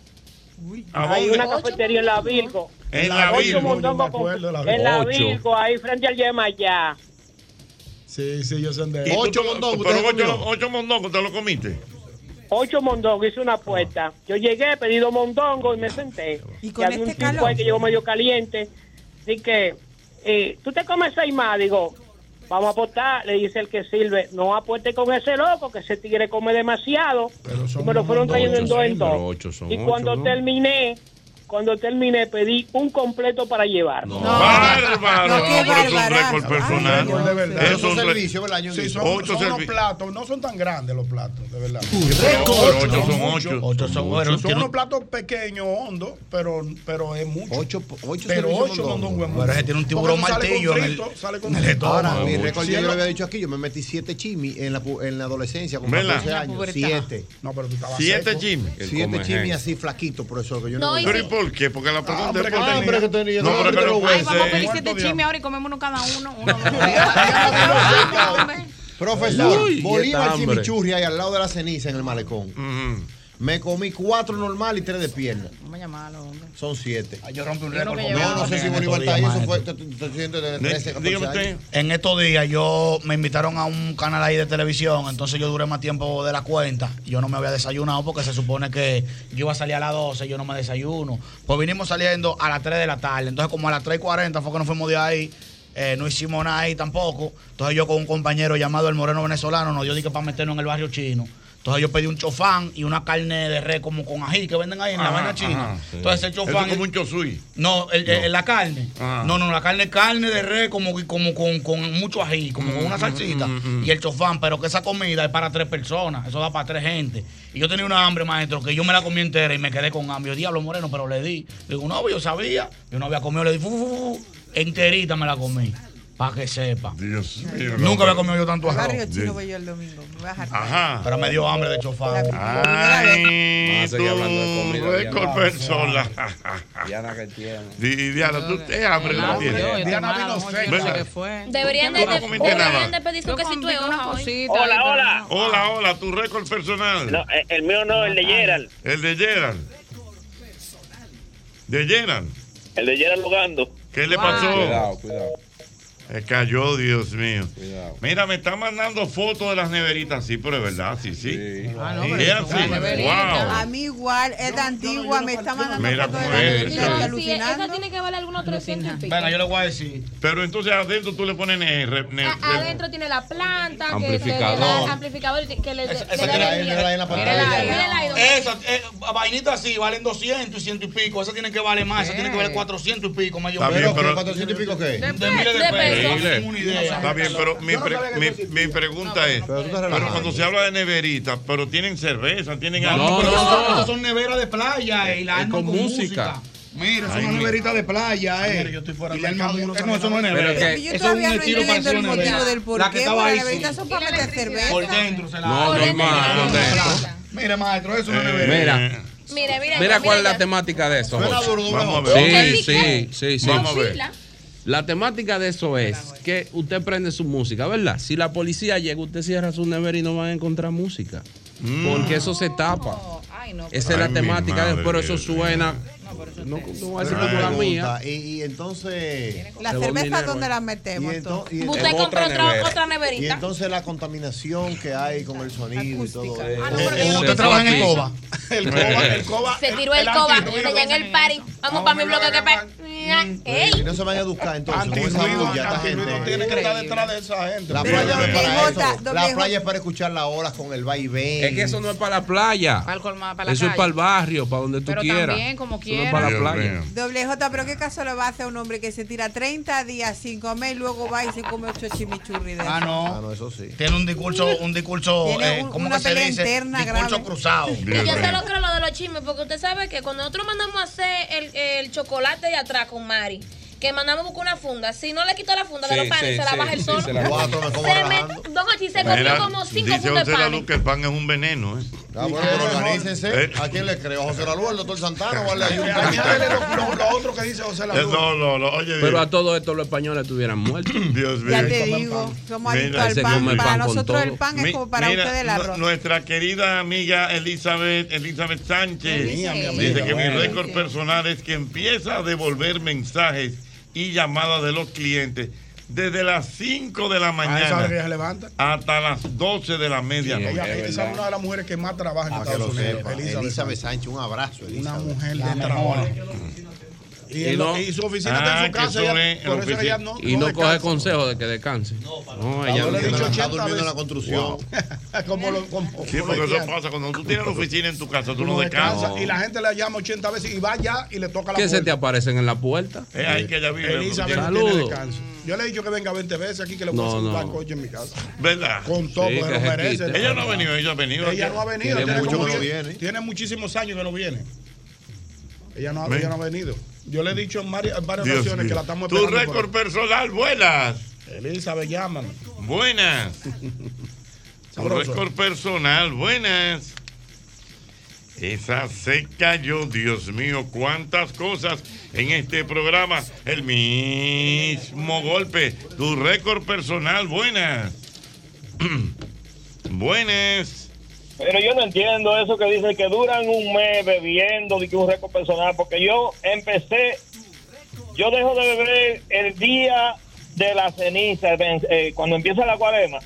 ¿A Hay una cafetería en la Virgo. En la ocho Virgo. mondongos Yo me acuerdo de la con- Virgo. en la. Virgo, ahí frente al Yemayá. Sí, sí, yo sé de ¿Y tú Ocho mondongos, Pero ¿usted ocho, ocho mondongos, ¿te lo comiste? Ocho mondongos, hice una apuesta. Yo llegué, pedí dos mondongos y me senté. Y con había este un tipo calor. ahí que llegó medio caliente. Así que, eh, ¿tú te comes seis más? Digo, vamos a apostar. Le dice el que sirve, no apueste con ese loco, que ese tigre come demasiado. Pero son Y me lo fueron trayendo en dos en dos. Y ocho, cuando ¿no? terminé, cuando terminé, pedí un completo para llevar. Bárbaro. No, pero es un récord personal. Ay, Dios. de verdad. Es Esos un servicios, ¿verdad? Sí, son, Ocho son unos servi- platos, no son tan grandes los platos, de verdad. Pero ocho son ocho. Ocho son Son, buenos. son unos platos pequeños, hondos, pero, pero es mucho. Ocho, ocho pero ocho es mucho. Pero ese tiene un tiburón martillo sale con. Ahora, mi récord yo lo había dicho aquí, yo me metí siete chimis en la, en la adolescencia con ¿Verdad? 14 La años. Siete. No, pero tú estabas Siete. Él Siete chimis así flaquitos, por eso que yo No, no. ¿Pero y. por qué? Porque la pregunta Hambre es que por tenía. Hambre que tenía, No, pero que no bueno. Ay, vamos a pedir ¿Cuántos siete chismes ahora y comemos uno cada uno. uno, dos, Profesor, Bolívar. Chimichurri ahí al lado de la ceniza en el malecón. Me comí cuatro normal y tres de pierna. Vamos a llamarlo, hombre. Son siete. yo rompí un récord. me No, no sé si Bolívar estos está ahí. Eso fue. maestro. te- te- te siento de 13, 14 años. En estos días yo me invitaron a un canal ahí de televisión, entonces yo duré más tiempo de la cuenta. Yo no me había desayunado porque se supone que yo iba a salir a las 12, yo no me desayuno. Pues vinimos saliendo a las 3 de la tarde. Entonces como a las 3.40 fue que nos fuimos de ahí. eh, no hicimos nada ahí tampoco. Entonces yo con un compañero llamado el Moreno Venezolano nos dio dique para meternos en el barrio chino. Entonces yo pedí un chofán y una carne de red como con ají que venden ahí en la Ajá, vaina china. ajá, sí. Entonces el chofán... es como un chosui. No, el- el- la carne. Ajá. No, no, la carne carne de res como, como con, con mucho ají, como con una salsita. Y el chofán, pero que esa comida es para tres personas, eso da para tres gente. Y yo tenía una hambre, maestro, que yo me la comí entera y me quedé con hambre. Yo, diablo moreno, pero le di. Digo, no, yo sabía. Yo no había comido, le di, fu, fu, fu, enterita me la comí. Para que sepa. Dios mío. Nunca había comido yo tanto arroz. barrio chino voy yo el domingo. Me voy a. Ajá. Pero me dio hambre de chofán. Ay, tu récord Diana. personal. Diana que tiene. Di- Diana, tú te hambre, ¿no tienes? Diana vino ¿Verdad? Deberían de, Tú no comiste deberían nada. de pedirse un quesito de hoja hoy. Hola, hola. Hola, hola, tu récord personal. No, eh, el mío no, el de Gerald. El de Gerald. De Gerald. El de Gerald Lugando. ¿Qué le pasó? Cuidado, cuidado. Se cayó, Dios mío. Mira, me está mandando fotos de las neveritas, sí, pero es verdad, sí, sí. Ah, Sí, no, es pero así. Wow. A mí igual, es de antigua, me está mandando Mira fotos de cómo la es. neverita, Sí, esa tiene que valer algunos 300 y pico. Venga, yo le voy a decir. Pero entonces adentro tú le pones ne- re- ne- A- Adentro tiene la planta, que- que, le Amplificador. da amplificador que le, Esa- que esa le el- en la pantalla. Esas eh, vainitas así valen 200 y ciento y pico. Esa tiene que valer más. Esa tiene que valer 400 y pico. Creo. pero- ¿Qué? 400 y pico qué? De miles de pesos. Increíble. Está bien, pero mi, pre- mi, mi pregunta es, Pero cuando se habla de neveritas, pero tienen cerveza, tienen No, algo. pero pero- esas son neveras de playa eh, y la Es arman con con música. música. Mira, es una neverita de playa, eh. yo estoy fuera arman un- No, eso no es nevera. Pero que- Yo es todavía un no estilo entiendo el motivo del por La que qué, estaba porque ahí. las neveritas son para meter cerveza. Por dentro se la No, dentro. Mire, maestro, eso es una Eh, nevera. Mira, Mira, mira. mira cuál es mira la temática de eso. Vamos a ver. Sí, sí, sí, sí. Vamos a ver. La temática de eso es que usted prende su música, ¿verdad? Si la policía llega, usted cierra su nevera y no van a encontrar música. Porque eso se tapa. Ay, no. Esa es la temática, de- pero eso suena. No, no voy a decir como la mía. Y, y entonces. Cervezas, dinero ¿dónde Y, metemos? ento- y- Usted En compra otra nevera. otra y neverita. entonces la contaminación que hay con el sonido y todo eso. Ah, no, yo Usted trabaja en el coba. El coba, el coba. Se tiró el coba allá en el party. Vamos para mi bloque que ¡Ey! no se van a educar entonces gente. tiene que estar detrás de esa gente. La playa no es para eso. La playa es para escuchar las olas con el vaivén. Es que eso no es para la playa. Para el colma- para la Eso es calle. para el barrio, para donde tú Pero quieras. también, como Eso no es para la playa. Doble J, pero ¿qué caso le va a hacer a un hombre que se tira 30 días sin comer y luego va y se come ocho chimichurri de Ah, eso? Ah, no. no, eso sí. Tiene un discurso, un discurso, Tiene eh, un- ¿cómo una que se dice? interna discurso grave. cruzado. Y yo mío. lo creo lo de los chismes, porque usted sabe que cuando nosotros mandamos a hacer el, el chocolate de atrás con Mari, que mandamos buscar una funda, si no le quito la funda de los panes, sí, se la sí, baja el sí, sol. se la Cuatro me como Se rajando. me- Don Ochi se comió Mira, como cinco dice fundas José de. Luz que el pan es un veneno, ¿eh? Ah, bueno, pero organícense. Eh. ¿A quién le creo? ¿A José Lalu, al doctor Santana o al de Ayuntamiento? Añádele lo, lo- lo otro que dice José la Eh, No, no, no, oye, Pero a todo esto los españoles estuvieran muertos. Dios mío. Ya te digo, somos adictos al pan. Para nosotros el pan es como para ustedes el arroz. Nuestra querida amiga Elizabeth, Elizabeth Sánchez dice que mi récord personal es que empieza a devolver mensajes y llamadas de los clientes desde las 5 de la A esa hora que mañana ella se levanta. hasta las 12 de la medianoche. Ella, esa es una de las mujeres que más trabaja en que Estados Unidos. Elizabeth. Elizabeth Sánchez, un abrazo, Una Elizabeth. mujer de trabajo. Y, Y no- y su oficina está Ah, en su que casa. ella- en por eso ella no, Y no coge descansa. consejo de que descanse. No, ella Yo le he no. dicho Está 80 durmiendo en la construcción. como lo, como, Sí, como porque lo eso pasa cuando tú tienes la oficina en tu casa, tú Tú no no descansas. y la gente le llama 80 veces y va allá y le toca la ¿Qué se puerta. te aparecen en la puerta? Es ahí que ella vive. Elizabeth no tiene descanso. Yo le he dicho que venga 20 veces aquí que le voy a No, hacer un no. bancoche en mi casa. ¿Verdad? Con todo, Sí, porque lo se merece. Ella no ha venido, ella ha venido. Ella no ha venido. Tiene no muchísimos años que no viene. Ella no, ella no ha venido. Yo le he dicho en varias, ocasiones que la estamos Tu esperando. por récord personal, buenas. Elizabeth, llámame. Buenas. Tu récord personal, buenas. Esa se cayó, Dios mío, cuántas cosas en este programa. El mismo golpe. Tu récord personal, buenas. Buenas. Pero yo no entiendo eso que dice que duran un mes bebiendo de que un récord personal, porque yo empecé, yo dejo de beber el día de la ceniza, eh, cuando empieza la cuarema,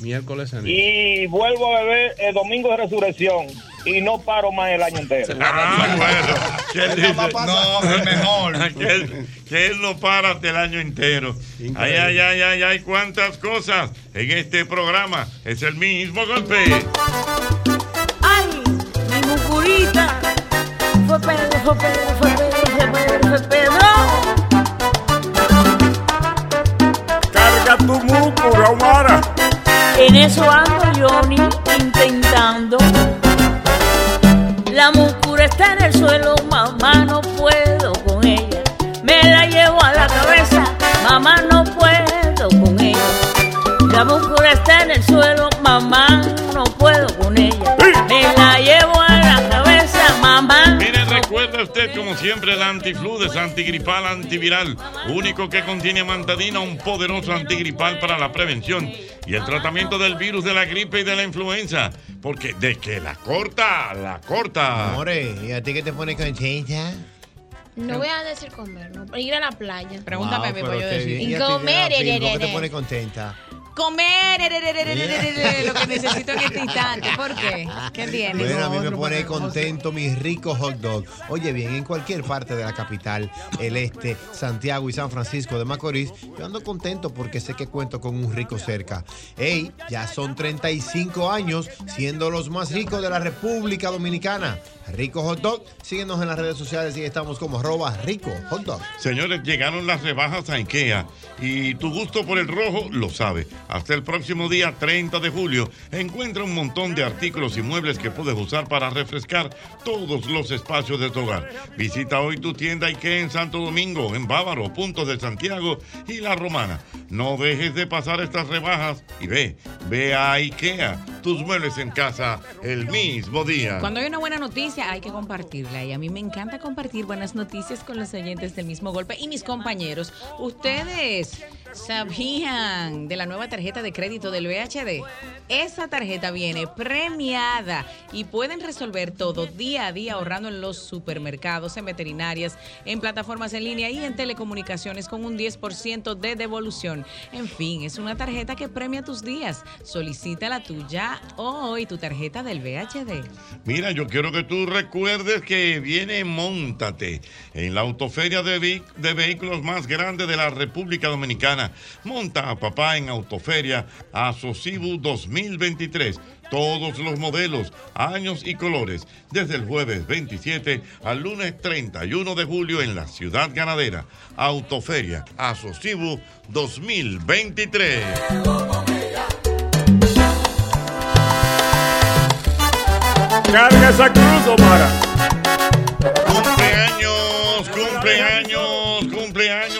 Miércoles ceniza. y vuelvo a beber el domingo de resurrección y no paro más el año entero. Ah, bueno. ¿Qué él dice? No, el mejor. que, él, que él no para hasta el año entero. Ay, ay, ay, ay, ay, cuántas cosas en este programa. Es el mismo golpe. Fue Pedro, fue Pedro, fue Pedro, fue Pedro, fue Pedro. Carga tu mucura, Omara. En eso ando Johnny intentando. La mucura está en el suelo, mamá no puedo con ella. Me la llevo a la cabeza, mamá no puedo con ella. La mucura siempre el antifludes, antigripal, antiviral, único que contiene amantadina, un poderoso antigripal para la prevención y el tratamiento del virus de la gripe y de la influenza. Porque de que la corta, la corta. Amore, ¿y a ti qué te pone contenta? No voy a decir comer, no, ir a la playa. Pregúntame a mí para yo decir. Y comer, ¿Por qué te pone contenta? Comer ererererererere, lo que necesito en este instante. ¿Por qué? ¿Qué tienes? Bueno, a mí me pone contento mi rico hot dog. Oye bien, en cualquier parte de la capital, el este, Santiago y San Francisco de Macorís, yo ando contento porque sé que cuento con un rico cerca. Ey, ya son 35 años siendo los más ricos de la República Dominicana. Rico Hot Dog, síguenos en las redes sociales y estamos como arroba rico hot dog. Señores, llegaron las rebajas a IKEA y tu gusto por el rojo lo sabe. Hasta el próximo día 30 de julio encuentra un montón de artículos y muebles que puedes usar para refrescar todos los espacios de tu hogar. Visita hoy tu tienda IKEA en Santo Domingo, en Bávaro, Puntos de Santiago y La Romana. No dejes de pasar estas rebajas y ve, ve a IKEA, tus muebles en casa el mismo día. Cuando hay una buena noticia hay que compartirla y a mí me encanta compartir buenas noticias con los oyentes del mismo golpe y mis compañeros. ¿Ustedes sabían de la nueva tarjeta de crédito del VHD? Esa tarjeta viene premiada y pueden resolver todo día a día ahorrando en los supermercados, en veterinarias, en plataformas en línea y en telecomunicaciones con un 10% de devolución. En fin, es una tarjeta que premia tus días. Solicita la tuya hoy, tu tarjeta del VHD. Mira, yo quiero que tú recuerdes que viene Móntate en la autoferia de, de vehículos más grande de la República Dominicana. Monta a papá en Autoferia a Sosibu 2023. Todos los modelos, años y colores, desde el jueves 27 al lunes 31 de julio en la ciudad ganadera. Autoferia a Sosibu 2023. Carga esa cruz, Omara. Cumpleaños, cumpleaños, cumpleaños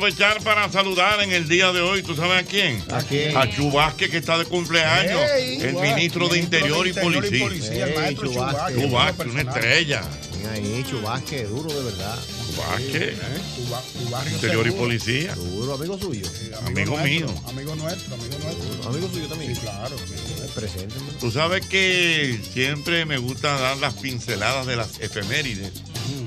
aprovechar para saludar en el día de hoy, ¿tú sabes a quién? ¿A quién? A Chubasque, que está de cumpleaños. Ey, el ministro de Interior y Policía. el maestro Chubasque. Chubasque, una estrella. Ven ahí, Chubasque, duro de verdad. Chubasque, barrio Interior y. Policía. Duro, amigo suyo. Amigo nuestro, mío. Amigo nuestro, amigo nuestro. Amigo suyo también. Sí, claro. Presénteme. Tú sabes que siempre me gusta dar las pinceladas de las efemérides.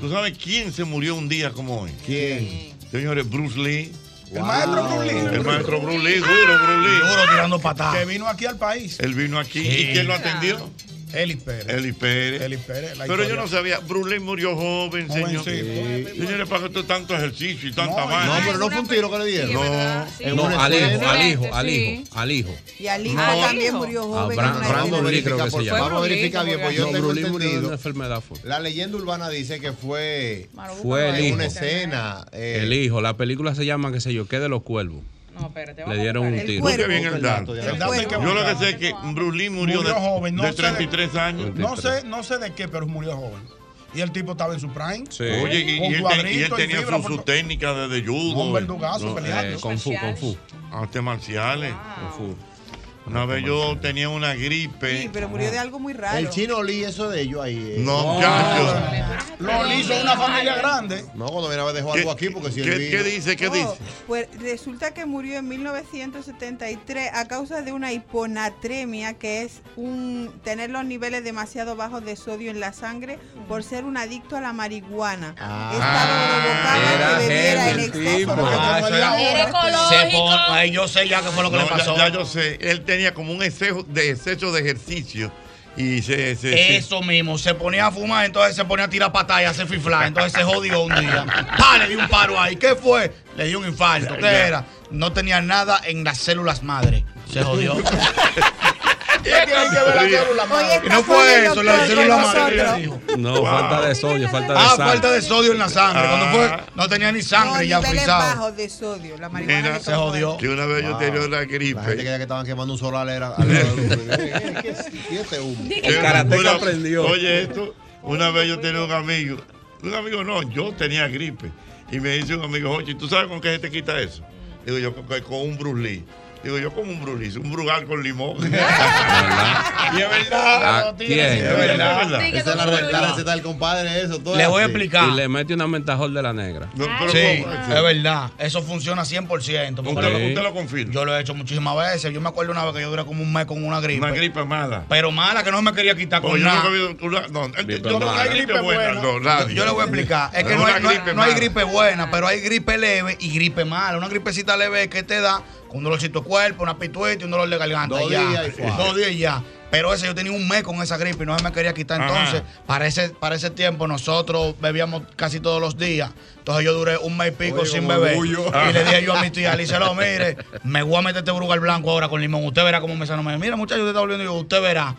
¿Tú sabes quién se murió un día como hoy? ¿Quién? Señores, Bruce Lee. El maestro Bruce Lee. El maestro Bruce Lee, duro Bruce Lee. Duro tirando patadas. Que vino aquí al país. Él vino aquí. Sí. ¿Y quién lo atendió? Eli Pérez. Eli Pérez. Eli Pérez, la Pero yo no sabía, Brulé murió joven, señor. Señores, para que tanto ejercicio y tanta No, vaina. no, pero no fue un tiro que le dieron. No. No, al hijo, al hijo, al hijo, al hijo. Y al hijo No. también murió A joven. Bra- en una Brandon escena. Lee creo que se llama. favor, verifica bien, pues yo No, tengo Brulí murió de entendido. una enfermedad fue. La leyenda urbana dice que fue, Fue el en hijo. una escena. eh, El hijo, la película se llama, qué sé yo, ¿qué de los cuervos? No, espérate. Le dieron un tiro. Qué bien el dato. El dato hay que Yo lo que sé es que Brulí murió, Murió de, joven, no de sé 33 años. No sé, no sé de qué, pero murió joven. Y el tipo estaba en su prime. Oye, y, él, ten- y él cuadrito y tenía fibra su, técnica de, de judo. Un verdugazo No, peleando. eh, Kung fu, kung fu. Artes marciales. Kung fu. Una vez yo tenía una gripe. Sí, pero murió de algo muy raro. El chino Lee, eso de ellos ahí. eh. No, muchachos. Los Lee son una familia grande. No, cuando viene a ver dejó ¿Qué- algo aquí porque si él qué- vino- qué dice? ¿Qué dice? Pues resulta que murió en 1973 a causa de una hiponatremia, que es un tener los niveles demasiado bajos de sodio en la sangre por ser un adicto a la marihuana. Era que bebiera en el exceso. Ah, eso era. Se ecológico. pon- ay, yo sé ya qué fue lo que No, le ya- pasó. Ya, yo sé. Él tenía como un exceso de, exceso de ejercicio. Y se. se- se- Eso mismo, se ponía a fumar, entonces se ponía a tirar patada y a hacer fifla, entonces se jodió un día. ¡Pah! Le dio un paro ahí. ¿Qué fue? Le dio un infarto. ¿Qué era? No tenía nada en las células madre. Se jodió. ¿Qué tiene que ver la célula madre? Y no fue eso, la célula madre. No, falta de sodio, falta de Ah, sal. falta de sodio en la sangre. Cuando Ah. fue, no tenía ni No, sangre ya niveles frisado. bajos de sodio. La marihuana Mira, le causó Que una vez yo tenía una La gente gripe. creía que estaban quemando un solar era. al lado de uno. ¿Qué- qué- qué- este humo? El karateca Una- aprendió. Oye, esto, una vez yo tenía un amigo, un amigo no, yo tenía gripe. Y me dice un amigo, oye, ¿tú sabes con qué se te quita eso? Digo yo, con, con un brulí. Digo yo, como un brulí, un brugal con limón. y es verdad. ¿A Es quién? verdad. Esa es la, re- la receta del compadre, eso. todo Le voy a explicar. Y le mete una mentajol de la negra. No, pero Sí, ¿cómo? es verdad. Eso funciona 100%. porque Usted, lo, Sí. usted lo confirma. Yo lo he hecho muchísimas veces. Yo me acuerdo una vez que yo duré como un mes con una gripe. Una gripe mala. Pero mala que no me quería quitar con yo nada. no, Gripe yo no hay gripe buena. No, nadie. Yo le voy a explicar. Es que Es no hay, no hay- gripe buena, pero hay gripe leve y gripe mala. Una gripecita leve que te da un dolorcito de cuerpo, una pituita y un dolor de garganta. Dos ya. días y. Dos días y ya. Pero ese yo tenía un mes con esa gripe y no se me quería quitar. Ajá. Entonces, para ese, para ese tiempo nosotros bebíamos casi todos los días. Entonces yo duré un mes y pico Oye, sin beber. orgullo. Y le dije yo a mi tía, le dije, "Lo, mire, me voy a meter este brugal blanco ahora con limón. Usted verá cómo me sano. Mira, muchacho, usted está volviendo. Y yo, usted verá.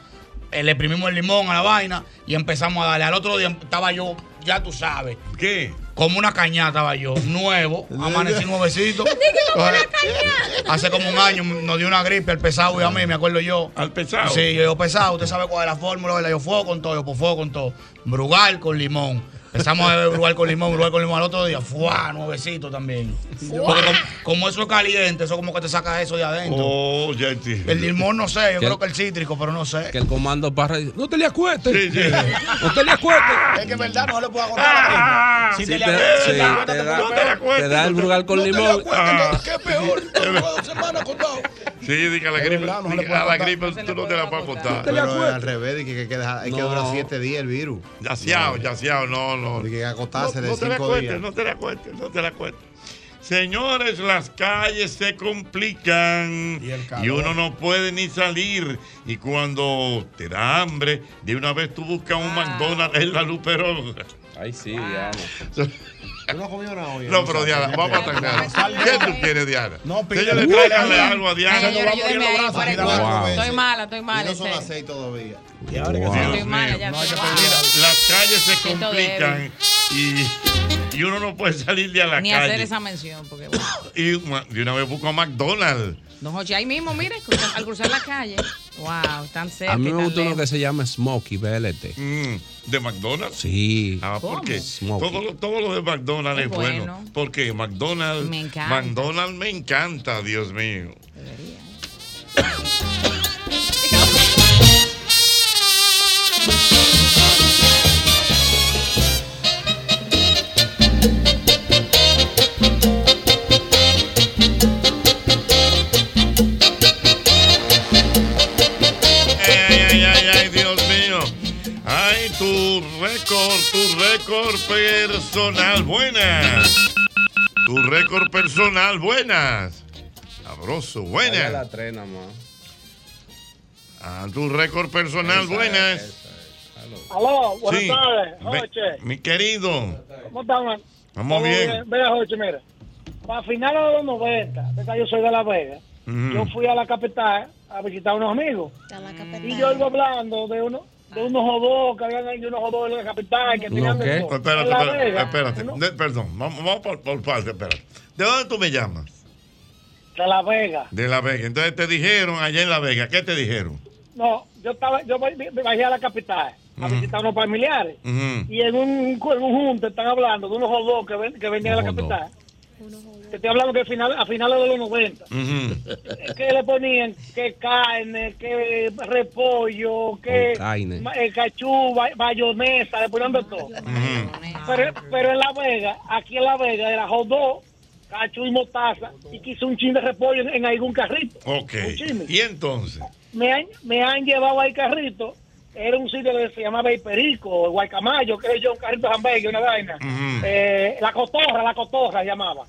Eh, le exprimimos el limón a la vaina y empezamos a darle. Al otro día estaba yo, ya tú sabes, ¿Qué? Como una cañada estaba yo, nuevo, amanecí nuevecito. como una Entonces, Hace como un año nos dio una gripe al pesado y a mí, me acuerdo yo. Al pesado. Sí, yo pesado, usted sabe cuál es la fórmula, ¿verdad? Yo fuego con todo, yo pues fuego con todo. Brugal con limón. Empezamos a beber brugal con limón, brugal con limón al otro día, ¡fuá! Nuevecito también. Porque como, como eso es caliente, eso como que te saca eso de adentro. Oh, ya entiendo. El limón no sé, yo creo que el cítrico, pero no sé. Que el comando Parra dice, no te le acuestes. Sí, sí. No te le acuestes. Es que es verdad, no le puedo agotar la gripe. Si Sí, te le te- acuestas, sí, te te No te la. Te da el brugal con No te le limón. acuestas, que- que es peor. Tengo dos semanas contado. Sí, diga la Es gripe. no se le diga, puede a la gripe tú no te la puedes contar. Pero al revés, de que, que, que hay que durar siete días el virus. Yaciao, yaciao, no, no. De que acostarse no, de no te la cuentes, días. no te la cuentes, no te la cuentes. Señores, las calles se complican Y el calor. y uno no puede ni salir. Y cuando te da hambre, de una vez tú buscas un McDonald's en la Luperón. Ay, sí, Diana. ¿Tú no has comido nada hoy? No, pero Diana, vamos a atacar. ¿Qué tú quieres, Diana? No, pide- Señores, tráiganle algo a Diana. va a morir los brazos. veces. Estoy mala, estoy Y mala. no son las seis todavía. Y ahora que Estoy mala, ya No. Las calles se complican y, y uno no puede salir de a la Ni calle. hacer esa mención, porque bueno. Y de una vez busco a McDonald's. Don Jochi, ahí mismo, mire, cruzar- al cruzar la calle. Wow, tan cerca. A mí me gusta uno lejos. que se llama Smokey BLT. Mm, ¿De McDonald's? Sí. Ah, ¿Cómo? porque Smokey. todo lo, todo lo de McDonald's Es es bueno. bueno. Porque McDonald's, Me encanta. McDonald's me encanta, Dios mío. Debería. Récord, tu récord personal, buenas. Tu récord personal, buenas. Sabroso, buenas. la tres nada más. A tu récord personal, buenas. Aló, buenas Sí. tardes. Mi querido. ¿Cómo estamos? Vamos bien. Vea, Joche, mira. Para finales de los 90, ¿verdad? yo soy de La Vega, yo fui a la capital a visitar a unos amigos. Y yo iba hablando de uno de unos jodos que habían ahí, unos jodos en la capital que tenían de todo. Espérate, En La espérate, Vega, espérate. De- perdón, vamos, vamos por, por parte, espérate. ¿De dónde tú me llamas? de La Vega. De La Vega. Entonces te dijeron allá en La Vega, ¿qué te dijeron? No, yo estaba, yo me bajé a la capital a visitar a unos familiares. Y en un, en un junte están hablando de unos jodos que, ven- que venían a la capital. Te estoy hablando que a final, a finales de los 90. que le ponían que carne, que repollo, que eh, cachú, bayonesa, le ponían de todo. Pero, pero en La Vega, aquí en La Vega era dog, cachú y mostaza, y quiso un chin de repollo en, en algún carrito. Ok. ¿Y entonces? Me han, me han llevado al carrito, era un sitio que se llamaba El Perico, el Guaycamayo, que yo, un carrito de hamburgues, una vaina. Eh, la cotorra, la cotorra llamaba.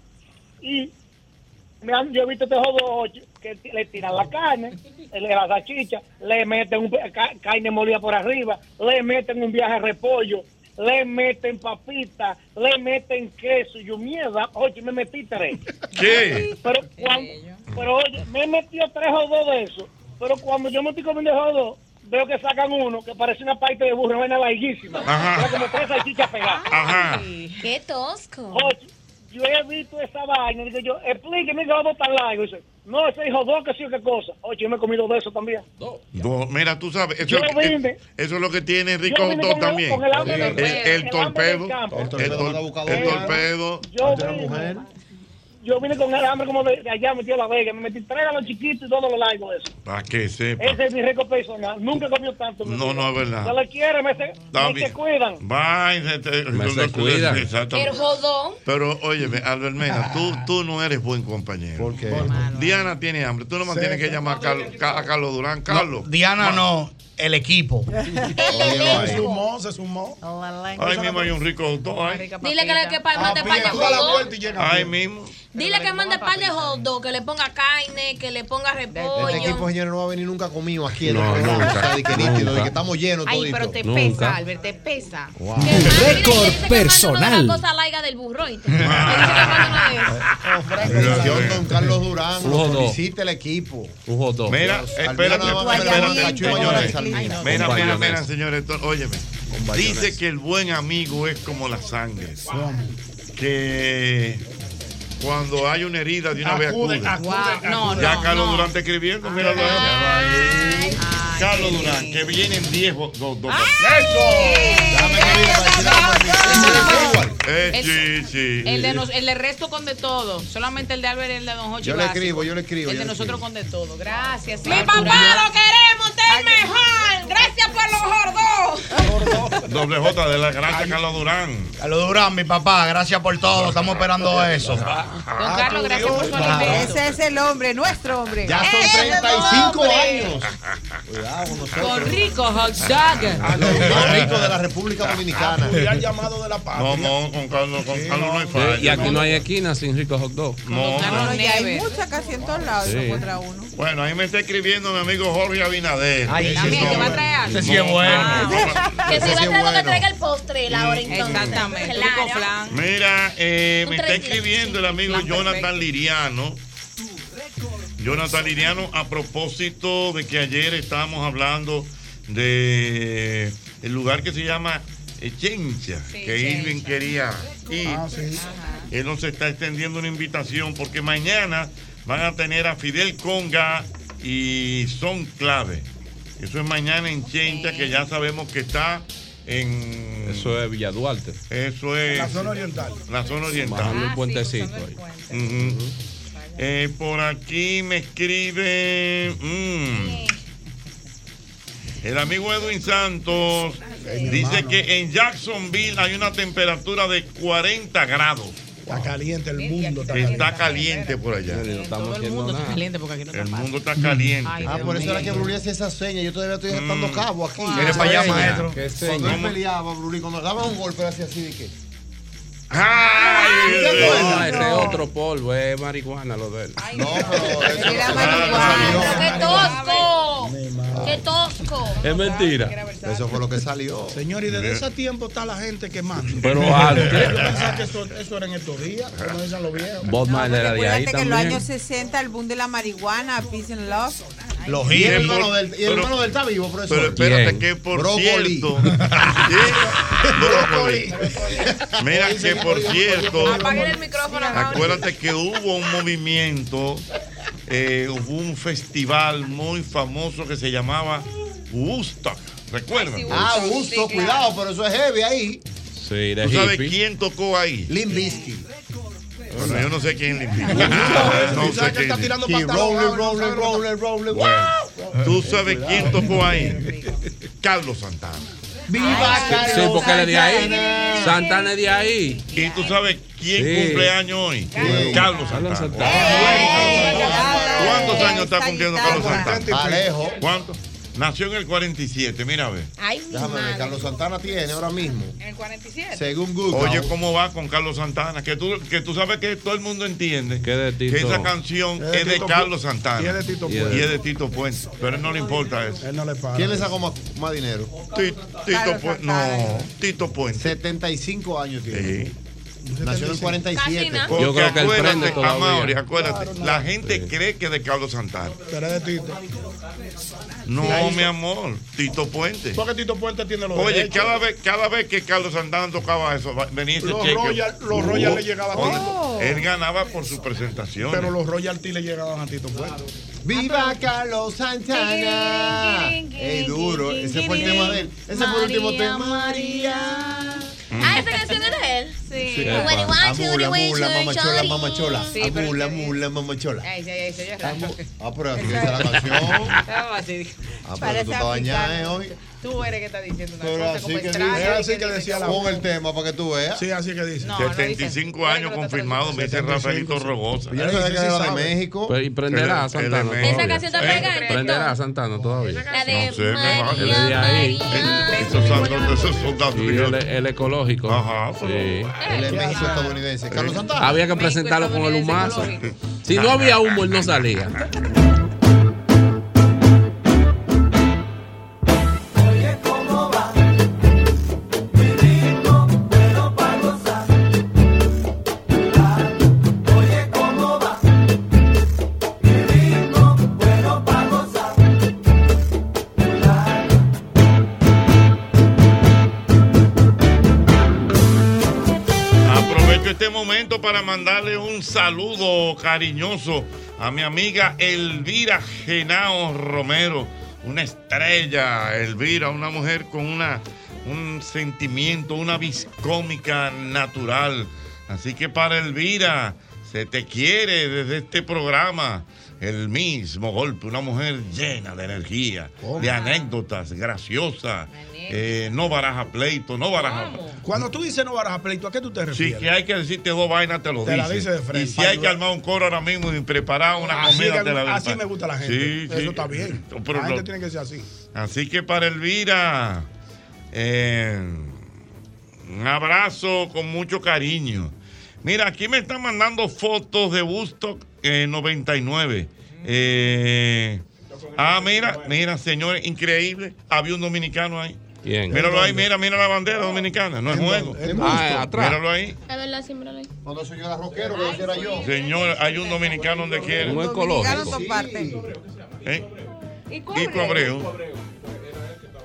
Y me han, yo he visto este jodo que le tiran la carne, le la salchicha, le meten un, ca- carne molida por arriba, le meten un viaje de repollo, le meten papita, le meten queso. Y yo, mierda, oye, me metí tres. ¿Qué? Pero, cuando, pero oye, me he metido tres jodos de eso. Pero cuando yo me estoy comiendo el veo que sacan uno que parece una parte de burro, una vaina larguísima. Ajá. Era como tres salchichas pegadas. Ajá. Qué tosco. Oye, yo he visto esa vaina. Digo yo, explíqueme ese jodo tan largo. Dice, no, ese hijo dos que sí o qué cosa. Oye, yo me he comido de eso también. Do- mira, tú sabes, eso, Yo es lo que- vine. eso es lo que tiene Rico el- también. el torpedo. El, El tor- torpedo el torpedo. Yo vine, yo vine con el hambre como de, de allá, metido a la vega. Me metí tres a los chiquitos y todo lo largo de eso. Para que sepa. Ese es mi récord personal. Nunca he comido tanto. No, no es verdad. Se le quiere, me se, me se cuidan. Bye, se te- Me se no- cuida. Exactamente. El jodón. Pero, óyeme, Albermena, tú, tú no eres buen compañero. ¿Por qué? Diana tiene hambre. Tú nomás Sí, tienes que llamar a Carlos, a Carlos Durán. Carlos. Diana no, el equipo. Se sumó, se sumó. Ahí mismo hay un rico ahí. Dile que le que pa- mande par de Tú da la hot vuelta y dog. llega. Ahí mismo. Dile que mande par de hot dog, que le ponga carne, que le ponga Este repollo. equipo, señores, no va a venir nunca conmigo aquí en el No, programa. nunca. O sea, de que nítido, de que estamos llenos Ay, toditos. pero te Nunca. pesa, Albert, te pesa. Récord personal. La cosa laiga del burro, don Carlos Durán, Un hot dog. visite el equipo. Un hot dog. Mira, espérate, espérate. Mira, mira, mira, señores, óyeme. Dice que el buen amigo es como la sangre. Que cuando hay una herida de una vez acude. Acude, acude, no, acude. Ya Carlos no. Durán está escribiendo, míralo ahí. Carlos Durán, que vienen 10 hot dog. dog- Déjame que viene para decirle algo a mi- igual. Eh, El- sí, sí. El de, nos- el de resto con de todo. Solamente el de Albert y el de Don Jochi. Yo le básico. escribo, yo le escribo, El de nosotros escribo. con de todo. Gracias. Mi Arturo. papá lo queremos, usted es mejor. Gracias por los gordos. Doble J de la gracia Carlos Durán. Carlos Durán, mi papá, gracias por todo. Estamos esperando eso. Don Carlos, gracias por su alimento. Ese es el hombre, nuestro hombre. Ya son Ese 35 hombre. años. Cuidado con nosotros. Con rico hot dog. Los ricos de la República Dominicana. Y al llamado de la patria. No, no, con Carlos, con Carlos no hay falla. y aquí no hay esquina sin rico hot dog. No, no. No, hay muchas casi en todos lados. Bueno, ahí me está escribiendo mi amigo Jorge Abinader. Ay, También, no, que va a algo. Ese sí es bueno. Ah, Que si va a lo que traiga el postre, la hora entonces. Exactamente. Claro. Mira, eh, me está escribiendo el amigo Plan Jonathan perfecto. Liriano. Jonathan Liriano, a propósito de que ayer estábamos hablando de el lugar que se llama Chencha, Sí, que Irving quería ir. Ah, sí. Él nos está extendiendo una invitación porque mañana van a tener a Fidel Conga y Son Clave. Eso es mañana en Chencha, que ya sabemos que está en. Eso es Villa Duarte. Eso es. La zona oriental. La zona oriental. Bajando el Ah, sí, puentecito ahí. Eh, por aquí me escribe mm, el amigo Edwin Santos. Dice que en Jacksonville hay una temperatura de 40 grados. Está caliente el mundo. Está está caliente por allá. No estamos Todo el mundo está caliente porque aquí no El está mundo está caliente. Ay, Ah, por eso era que Brulí hacía esa seña. Yo todavía estoy atando cabo aquí. Mire para allá, maestro. ¿Qué Cuando él peleaba, Brulí, cuando daba un golpe, hacía así de que. ¡Ay! No, ese es otro polvo, es marihuana lo de él. No, pero eso Era eso- marihuana. ¡Qué tosco! Qué tosco. Es mentira. Eso fue lo que salió. Señor, y desde ese tiempo está la gente quemando. Pero Yo antes. pensaba que eso, eso era en estos días, como dicen los viejos. Bob Marley era de ahí Acuérdate que en los años 60 el boom de la marihuana, Peace and Love. Los Y el hermano por- del, y el pero- hermano del está vivo, profesor. Pero espérate ¿Quién? que por Brócoli. cierto. Brócoli. Mira que por cierto. Apaguen el micrófono. Acuérdate que hubo un movimiento, eh, hubo un festival muy famoso que se llamaba Woodstock. ¿Recuerdan? Ah, gusto, cuidado, pero eso es heavy ahí. Sí, de ¿Tú sabes hippie. quién tocó ahí? Limp Bizkit. Bueno, yo no sé quién limpió. No, no sé que quién. está tirando Keep pantalones. rolling, rolling, rolling, rolling. Bueno, ¿Tú sabes quién tocó ahí? Carlos Santana. ¡Viva Carlos Sí, porque él es de ahí. Santana! Es de ahí. ¿Y tú sabes quién Sí. cumple años hoy? Carlos. Santana. ¿Cuántos años está cumpliendo Carlos Santana? Alejo. ¿Cuántos? Nació en el 47, mira a ver. Ay, Déjame ver, madre. Carlos Santana tiene ahora mismo. En el 47. Según Google. Oye, ¿cómo va con Carlos Santana? Que tú, que tú sabes que todo el mundo entiende Que de que Tito. esa canción Es de es de Tito Carlos Santana. y es de Tito Y Puente. es de Tito Puente. Pero a él no le importa eso. Él no le para. ¿Quién le sacó más, más dinero? Ti- Tito Puente. No, Tito Puente. 75 años tiene. Sí. Nació en el 47. Casi nada. Porque Yo creo que él acuérdate, prende todavía. Amaury, acuérdate, la gente cree que es de Carlos Santana. Pero es de Tito. No, mi amor, Tito Puente. Porque Tito Puente tiene los Oye, derechos. cada vez, cada vez que Carlos Santana tocaba eso, ese Los cheque. Royal- los Royal le llegaban a Tito. Él ganaba por su presentación. Pero los royalties le llegaban a Tito Puente. ¡Viva Carlos Santana! ¡Ey, duro! Ese fue el tema de él. Ese fue el último tema. María. Ah, esa canción es de él. Sí. Amula, when you mula, want mamachola, mamachola. Sí, pero Amula, que- mula, mamachola. Ay, sí, ay, sí, yo. Ah, pero así dice la canción. Ah, pero Parece tú estás bañada, africano. eh, hoy. Tú eres que estás diciendo una Pero cosa así como que extraña. así que decía la Pon el tema para que tú veas. Sí, así que dice. No, no dice. 75 Puede que años está confirmado, me dice 75, Rafaelito. Rogosa. Yo no ese que era de. México. Y prenderá Santana. Esa canción está Eh, pegada en Prenderá. Santana todavía. La de sé, María. María. Esos. Sí, el, el ecológico. Ajá, pero- Él es México estadounidense. Carlos Santana. Había que presentarlo con el humazo. Si no había humo, él no salía. Para mandarle un saludo cariñoso a mi amiga Elvira Genao Romero, una estrella, Elvira, una mujer con una, un sentimiento, una vis cómica natural. Así que para Elvira, se te quiere desde este programa. El mismo golpe, una mujer llena de energía, de anécdotas, graciosa, eh, no baraja pleito, no baraja. Cuando tú dices no baraja pleito, ¿a qué tú te Sí, refieres? que hay que decirte dos vainas, te lo Te la dice. de frente. Y si hay que armar un coro ahora mismo y preparar una Así, comida, que- te la así me gusta la gente. Sí, sí. Eso está bien. Pero la gente lo- tiene que ser así. Así que para Elvira, eh, un abrazo con mucho cariño. Mira, aquí me están mandando fotos de Woodstock eh, 99. Eh, ah, mira, mira, señores, increíble. Había un dominicano ahí. Bien. Míralo ahí, mira, mira la bandera dominicana. No es juego. Ah, atrás. Míralo ahí. Es verdad, sí, míralo ahí. Cuando el señor era rockero, que hiciera yo. Señor, hay un dominicano donde quiera. Un ecológico. ¿Eh? Ico Ico Abreu. Abreu.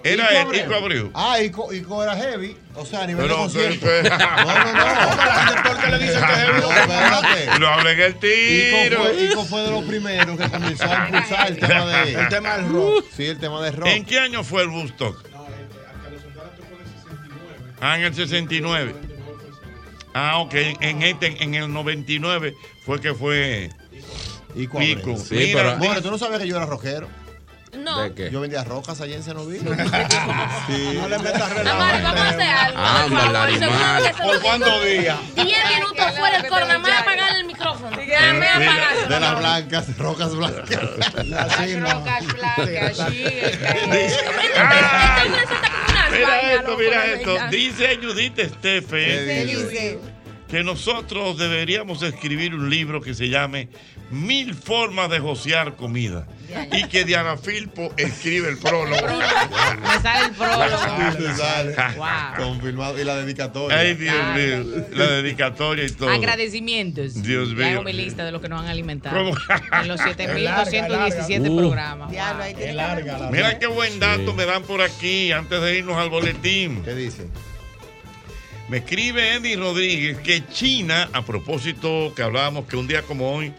Era él, Ico Abreu. Ah, Ico, Ico era heavy. O sea, a nivel Pero, de concierto. pero- No, no, no. ¿Por qué le dicen que es heavy? No, espérate. Lo hablé en el Ico tiro. fue, Ico fue de los primeros que comenzó a impulsar el tema de. El tema del rock. Sí, el tema de rock. ¿En qué año fue el Woodstock? Ah, en el 69. Ah, ok. En, este, en el 99 fue que fue Ico. Abreu. Sí, Mira, pero- More, tú no sabías que yo era rockero. No. ¿De qué? Yo vendía rocas allá en Senoví. Sí. No le metas relajo. vamos a hacer algo. Ah, por favor, Larimar. seguro que se ¿Por cuántos días? Diez minutos fuera el coro, nada más apagar el micrófono. Nada más De apagarlo. las blancas, rocas blancas. No. Rocas blancas, sí. Mira esto, mira de esto. Dice Judith Stephen ¿Qué Dice, que nosotros deberíamos escribir un libro que se llame Mil formas de josear comida. Y que Diana Filpo escribe el prólogo. Me sale el prólogo. Sale. Wow. Confirmado. Y la dedicatoria. Ay, Dios mío. La dedicatoria y todo. Agradecimientos. Dios mío. hago mi lista de los que nos han alimentado. ¿Cómo? En los Es larga, 7217 larga. programas. Diablo, ahí tiene que- Mira qué buen dato me dan por aquí antes de irnos al boletín. ¿Qué dice? Me escribe Eddie Rodríguez que China, a propósito que hablábamos que un día como hoy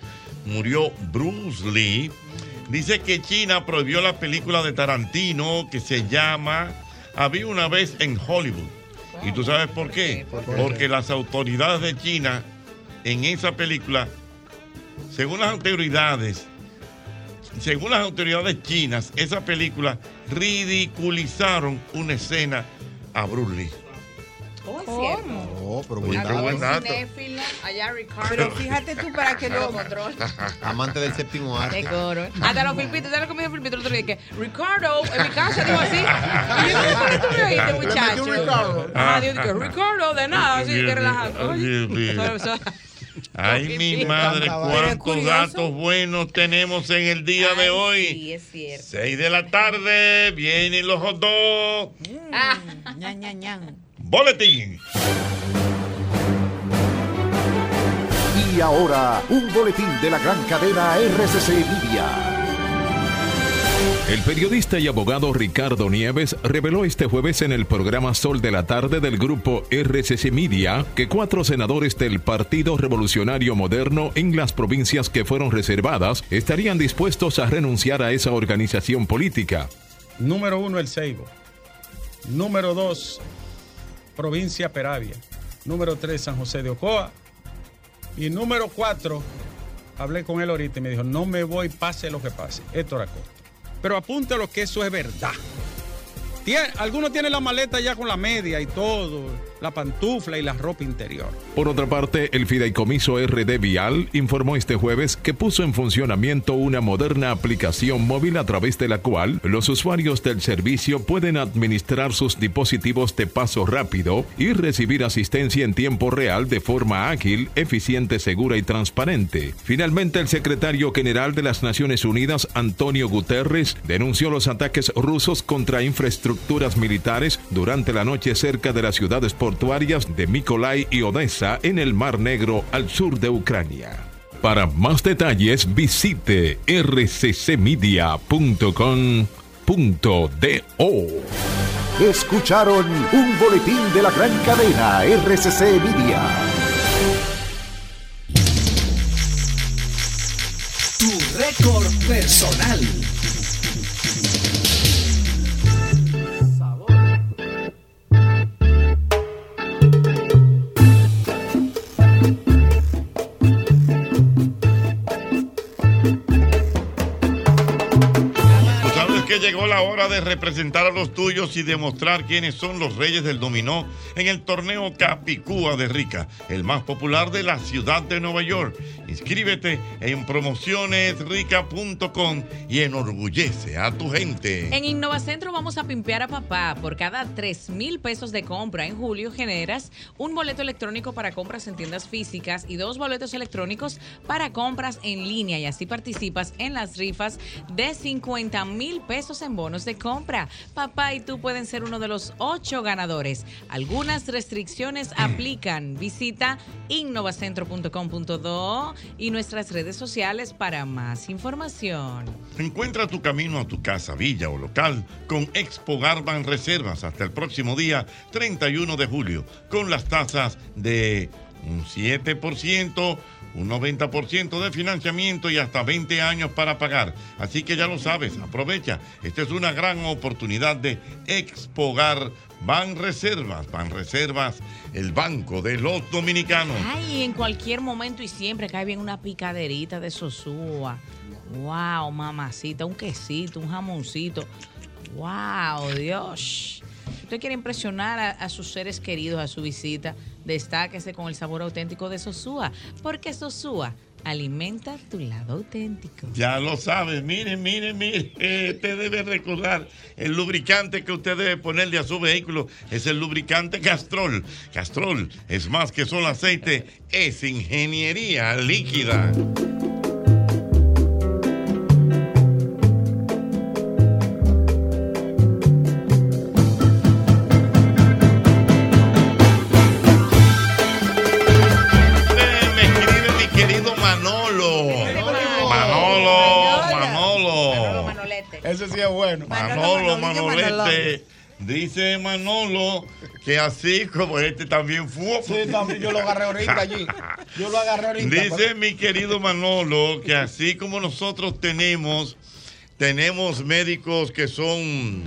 murió Bruce Lee, dice que China prohibió la película de Tarantino que se llama Había una vez en Hollywood. ¿Y tú sabes por qué? Porque las autoridades de China en esa película, según las autoridades, según las autoridades chinas, esa película ridiculizaron una escena a Bruce Lee. Es cierto. Oh, pero buen qué buen dato. dato. Cinéfila, allá Ricardo. Pero fíjate tú para que lo Amante del séptimo arte. Qué coro. Hasta los filpitos, ¿sabes lo que me dijo el filpito el otro día? Que Ricardo, en mi casa digo así. Y yo, ¿cómo tú me oíste, muchacho? Ricardo. Ajá, digo que Ricardo, de nada, así que relajado. Ay, mi madre, cuántos datos buenos tenemos en el día de hoy. Sí, es cierto. Seis de la tarde, vienen los hot dogs. Ah. ñan, ñan, ñan. Boletín. Y ahora, un boletín de la gran cadena RCC Media. El periodista y abogado Ricardo Nieves reveló este jueves en el programa Sol de la Tarde del grupo RCC Media que cuatro senadores del Partido Revolucionario Moderno en las provincias que fueron reservadas estarían dispuestos a renunciar a esa organización política. Número uno, el Seibo. Número dos, provincia Peravia. Número tres, San José de Ocoa. Y número cuatro, hablé con él ahorita y me dijo, no me voy, pase lo que pase. Héctor Acosta. Pero apunte lo que eso es verdad. Tie- algunos tienen la maleta ya con la media y todo, la pantufla y la ropa interior. Por otra parte, el Fideicomiso RD Vial informó este jueves que puso en funcionamiento una moderna aplicación móvil a través de la cual los usuarios del servicio pueden administrar sus dispositivos de paso rápido y recibir asistencia en tiempo real de forma ágil, eficiente, segura y transparente. Finalmente, el secretario general de las Naciones Unidas, Antonio Guterres, denunció los ataques rusos contra infraestructuras militares durante la noche cerca de las ciudades portuarias de Mykolai y Odessa en el Mar Negro al sur de Ucrania. Para más detalles visite rccmedia.com.do. Escucharon un boletín de la gran cadena RCC Media. Tu récord personal. Que llegó la hora de representar a los tuyos y demostrar quiénes son los reyes del dominó en el torneo Capicúa de Rica, el más popular de la ciudad de Nueva York. Inscríbete en promocionesrica.com y enorgullece a tu gente. En Innovacentro vamos a pimpear a papá. Por cada 3 mil pesos de compra en julio generas un boleto electrónico para compras en tiendas físicas y dos boletos electrónicos para compras en línea y así participas en las rifas de 50 mil pesos en bonos de compra. Papá y tú pueden ser uno de los ocho ganadores. Algunas restricciones aplican. Visita innovacentro.com.do y nuestras redes sociales para más información. Encuentra tu camino a tu casa, villa o local con Expo Garban Reservas hasta el próximo día 31 de julio con las tasas de un 7%, un 90% de financiamiento y hasta 20 años para pagar. Así que ya lo sabes, aprovecha. Esta es una gran oportunidad de expogar Ban Reservas. Ban Reservas, el banco de los dominicanos. Ay, en cualquier momento y siempre cae bien una picaderita de sosúa. Wow, mamacita, un quesito, un jamoncito. Wow, Dios. Usted quiere impresionar a, a sus seres queridos a su visita, destáquese con el sabor auténtico de Sosúa, porque Sosúa Alimenta tu lado auténtico. Ya lo sabes, mire, mire, mire, eh, usted debe recordar el lubricante que usted debe ponerle a su vehículo es el lubricante Castrol. Castrol es más que solo aceite, es ingeniería líquida. Bueno. Manolo, Manolete. Dice Manolo que así como este también fue. Sí, también yo lo agarré ahorita allí. Yo lo agarré ahorita. Dice mi querido Manolo que así como nosotros tenemos, tenemos médicos que son,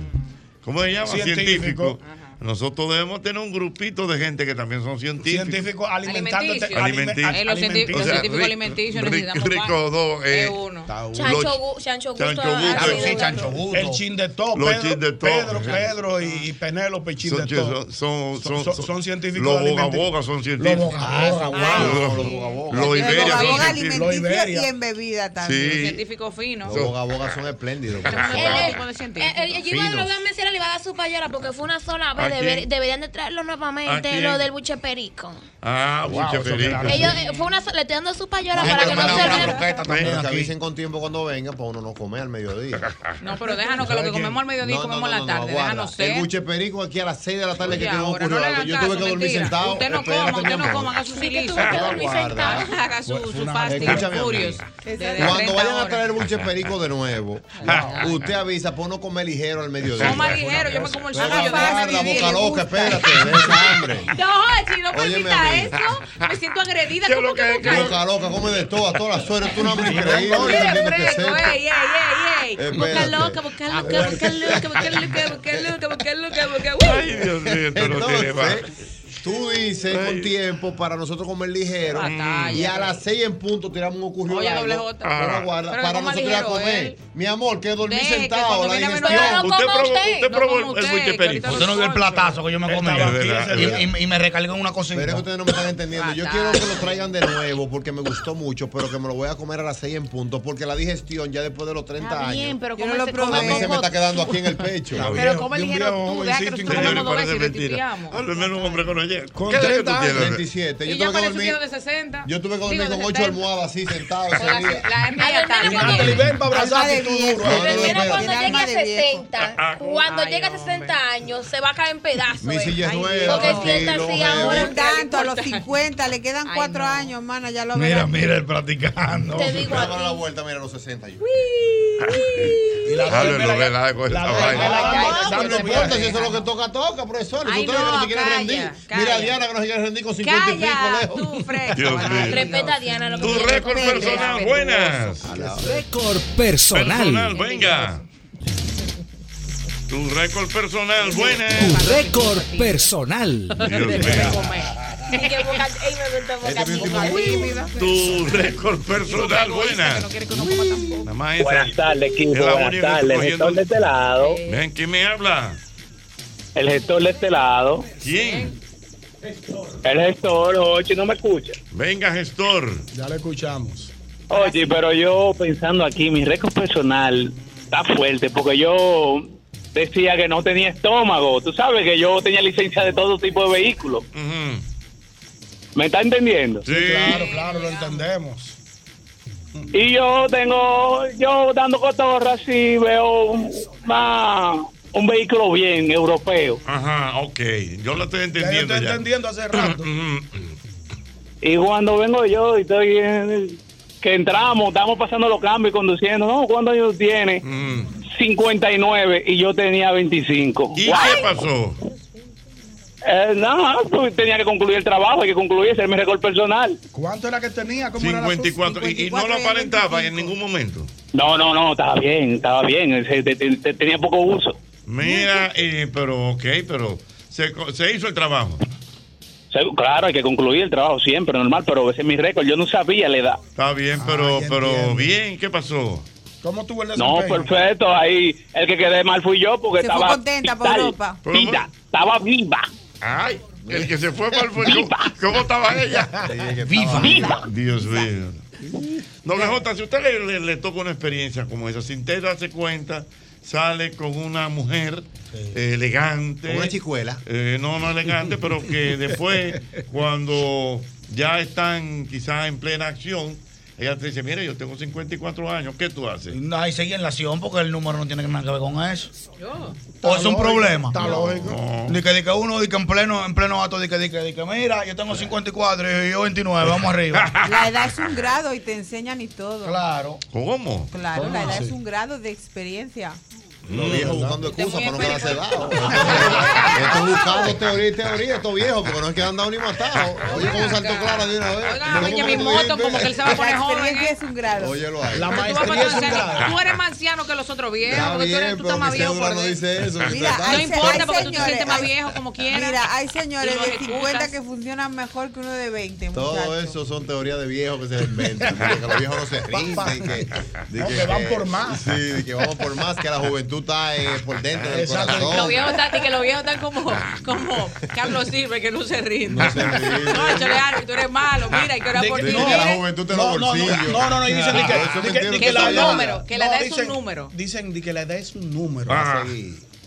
¿cómo se llama? Científicos. Científicos. Nosotros debemos tener un grupito de gente que también son científicos. Científicos alimentándote. Alimenticios. Eh, los científicos- los O sea, científicos Ri- alimenticios Ri- necesitamos Rico dos, eh, Es uno. los- Chancho, Gu- Chancho Gusto. Chancho ha- Gusto, ha sí, sido Chancho otro. El chin de todo. Los Pedro, chin de todo. Pedro, Pedro y, Penélope chin Son, de todo. son, son, Son- son científicos Los boga alimenticios. boga son Los científicos. boga boga, wow. Los- Los boga boga. Los Los Iberia son boga científicos. alimenticios Y en bebida también. Sí. Científico fino. Los boga boga son espléndidos. Eh, eh, eh, eh, yo iba a Finos. mencionar, le iba a dar su payola porque fue una sola ¿A vez. Deber- deberían de traerlo ¿A nuevamente, lo del buche perico. Ah, Wow, mucha eso perico. Ellos, eh, fue una le estoy dando su payola La para que no se que avisen con tiempo cuando venga para uno no comer al mediodía. No, pero déjanos que lo que comemos al mediodía No, comemos no, la tarde. Déjanos El ser. buche perico aquí a las 6 de la tarde Oye, que algo. hagan Yo tuve que dormir mentira. sentado. Usted no coma, usted no coma, haga su silicio. tuve que dormir Aguarda. sentada. Haga su, fasting, Cuando 30 vayan a traer buche perico de nuevo, usted avisa para uno comer ligero al mediodía. Coma ligero, yo me como el suyo. Boca loca, espérate, de esa hambre. No, Jochi, no permita eso. Me siento agredida. ¿Qué es ¿Cómo lo que boca Boca loca, come de todo, a todas las sueras. Tú una hambre increíble. Sepa. ey, ey, ey, ey. Boca loca, boca loca, boca loca, boca loca, boca loca, boca loca, boca Ay, Dios mío, esto no tiene más. Tú dices con tiempo para nosotros comer ligero Batalla, y a las 6 en punto tiramos un ocurrió Oye, doble J. pero Ah. que para nosotros ir a comer. él. Mi amor, que dormí Deje que sentado, cuando la digestión. No, no Usted probó, usted. usted No probó el que perico. Usted no vio el platazo que yo me comí. Y, me recargué en una cosita. Pero es que ustedes no me están entendiendo. Yo quiero que lo traigan de nuevo porque me gustó mucho, pero que me lo voy a comer a las 6 en punto porque la digestión ya después de los 30 Está bien, años. pero como lo probé. A mí se me está quedando aquí en el pecho. Pero come ligero tú, deja que nosotros comemos dos veces y. Al menos un hombre con ayer. Con ¿Qué edad que 30 tú años. tienes? 27. Yo Y ya tuve que dormir. de 60. Yo tuve que dormir con 8 70. almohadas así sentado ese día. La Al está. cuando ven para abrazarte tú duro. Cuando llegue a de viejo. 60, cuando Ay, llegue a hombre. 60 años, se va a caer en pedazos. Mi eh. silla es nueva, Porque si tranquilo, así ahora, No tanto, a los 50, le quedan Ay, 4 no. años, mana, ya lo Mira, mira, el practicando. Te digo a la vuelta, mira, a los 60 yo. Y la No, importa si eso es lo que toca, toca, profesor. Si no se quieren calla, rendir. Calla. Mira a Diana que no se quiere rendir con 50 y pico lejos. Respeta a Diana. Lo que Tu récord personal, buenas. Récord personal. Personal, venga. Tu récord personal, buenas. Tu récord personal. Dios mío. Este. Tu récord personal, esa. Buenas tardes, equipo. Buenas tardes. El gestor de este lado. Ven, ¿quién me habla? El gestor de este lado. ¿Quién? El gestor, oye, no me escucha. Venga, gestor. Ya lo escuchamos. Oye, pero yo pensando aquí, mi récord personal está fuerte porque yo decía que no tenía estómago. Tú sabes que yo tenía licencia de todo tipo de vehículos. ¿Me está entendiendo? Sí. Claro, claro, lo entendemos. Y yo tengo, yo dando cotorras y veo más un vehículo bien europeo. Ajá, ok. Yo lo estoy Ya yo entendiendo estoy ya. entendiendo hace rato. Y cuando vengo yo y estoy en- que entramos, estamos pasando los cambios y conduciendo, no, ¿cuántos años tiene? 59 y yo tenía 25. ¿Y Wow. qué pasó? Eh, no, pues tenía que concluir el trabajo, hay que concluir, ese es mi récord personal. ¿Cuánto era que tenía? ¿Cómo era la 54. Y, y no lo aparentaba en ningún momento. No, no, no, estaba bien, estaba bien, ese- te- te- te- tenía poco uso. Mira, eh, pero ok, pero se, co- se hizo el trabajo. Claro, hay que concluir el trabajo siempre, normal, pero ese es mi récord, yo no sabía la edad. Está bien, pero, pero bien, ¿qué pasó? ¿Cómo tuvo el No, perfecto, ahí el que quedé mal fui yo porque Se fue estaba contenta por Europa. vida, estaba viva. Ay, el que se fue mal fue ¿Cómo estaba ella? Viva. Viva. Dios mío. Doble J, si usted le, le- le toca una experiencia como esa, sin usted darse cuenta, sale con una mujer eh, elegante. Con una chicuela. Eh, no, no elegante, pero que después, cuando ya están quizás en plena acción, ella te dice, mire, yo tengo 54 años, ¿qué tú haces? No, y seguir en la acción porque el número no tiene nada que ver con eso. Yo. O es un problema. está lógico. Di que, di que uno, di que en pleno, en pleno acto, di que, que, que, mira, yo tengo 54 y yo 29, vamos arriba. La edad es un grado y te enseñan y todo. Claro. ¿Cómo? Claro, la ¿Cómo edad es un grado de experiencia. Los viejos buscando excusas para no quedarse dados. Esto buscando teoría y teoría, estos viejos, porque no es que han dado ni matado. Oye, cómo saltó Clara de una vez. Oye, mi moto, como que él se va a poner joven. ¿eh? es un grado. Óyelo ahí. La maestría es un grado. tú eres más anciano que los otros viejos. Porque tú, eres, tú estás más viejo por no dentro. dice eso. Mira, No hay se- importa porque tú te sientes más viejo como quieras. Mira, hay señores de 50 excusas. que funcionan mejor que uno de 20, Todo eso son teorías de viejos que se inventan. que los viejos no se rinden. de que, van por más. Sí, de que vamos por más, que la juventud está eh, por dentro del Exacto. corazón. Los viejos están, y que los viejos están como, como Carlos que no se rinde. No se rinde. No, échale tú eres malo, mira, y que era por ti. Dicen que la juventud tiene No, no, no, no, no, no, y dicen que, Ah, que- que que la edad es un número. Dicen que la edad es un número.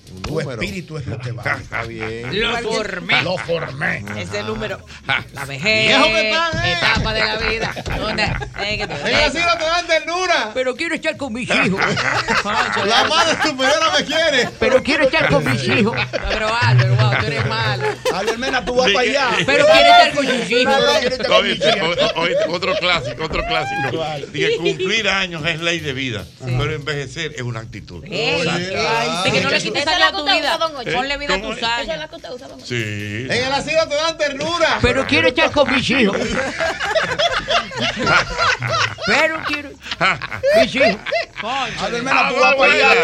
Sí, un Tu espíritu es lo que vale. Está bien. Lo formé. Lo formé. Ese número. La vejez, Viejo que están, eh. etapa de la vida. ¿Dónde? Eh, que te- En el asilo te dan ternura. Pero quiero estar con mis hijos. La madre superiora me quiere. Pero quiero estar con mis hijos. Pero Álvaro, wow, tú eres malo. Albermena, tú vas para allá. Pero quiere estar con mis hijos. otro clásico, otro clásico. Dije, cumplir años es ley de vida, pero envejecer es una actitud. Eh, que no le quites la tu usted vida. usa, don Ocho. Ponle vida a ¿Cómo tus es? Esa es años. la que usted usa, don Ocho. Sí. En el asilo te dan ternura. Pero quiero estar con mis hijos. Pero quiero. Él buena.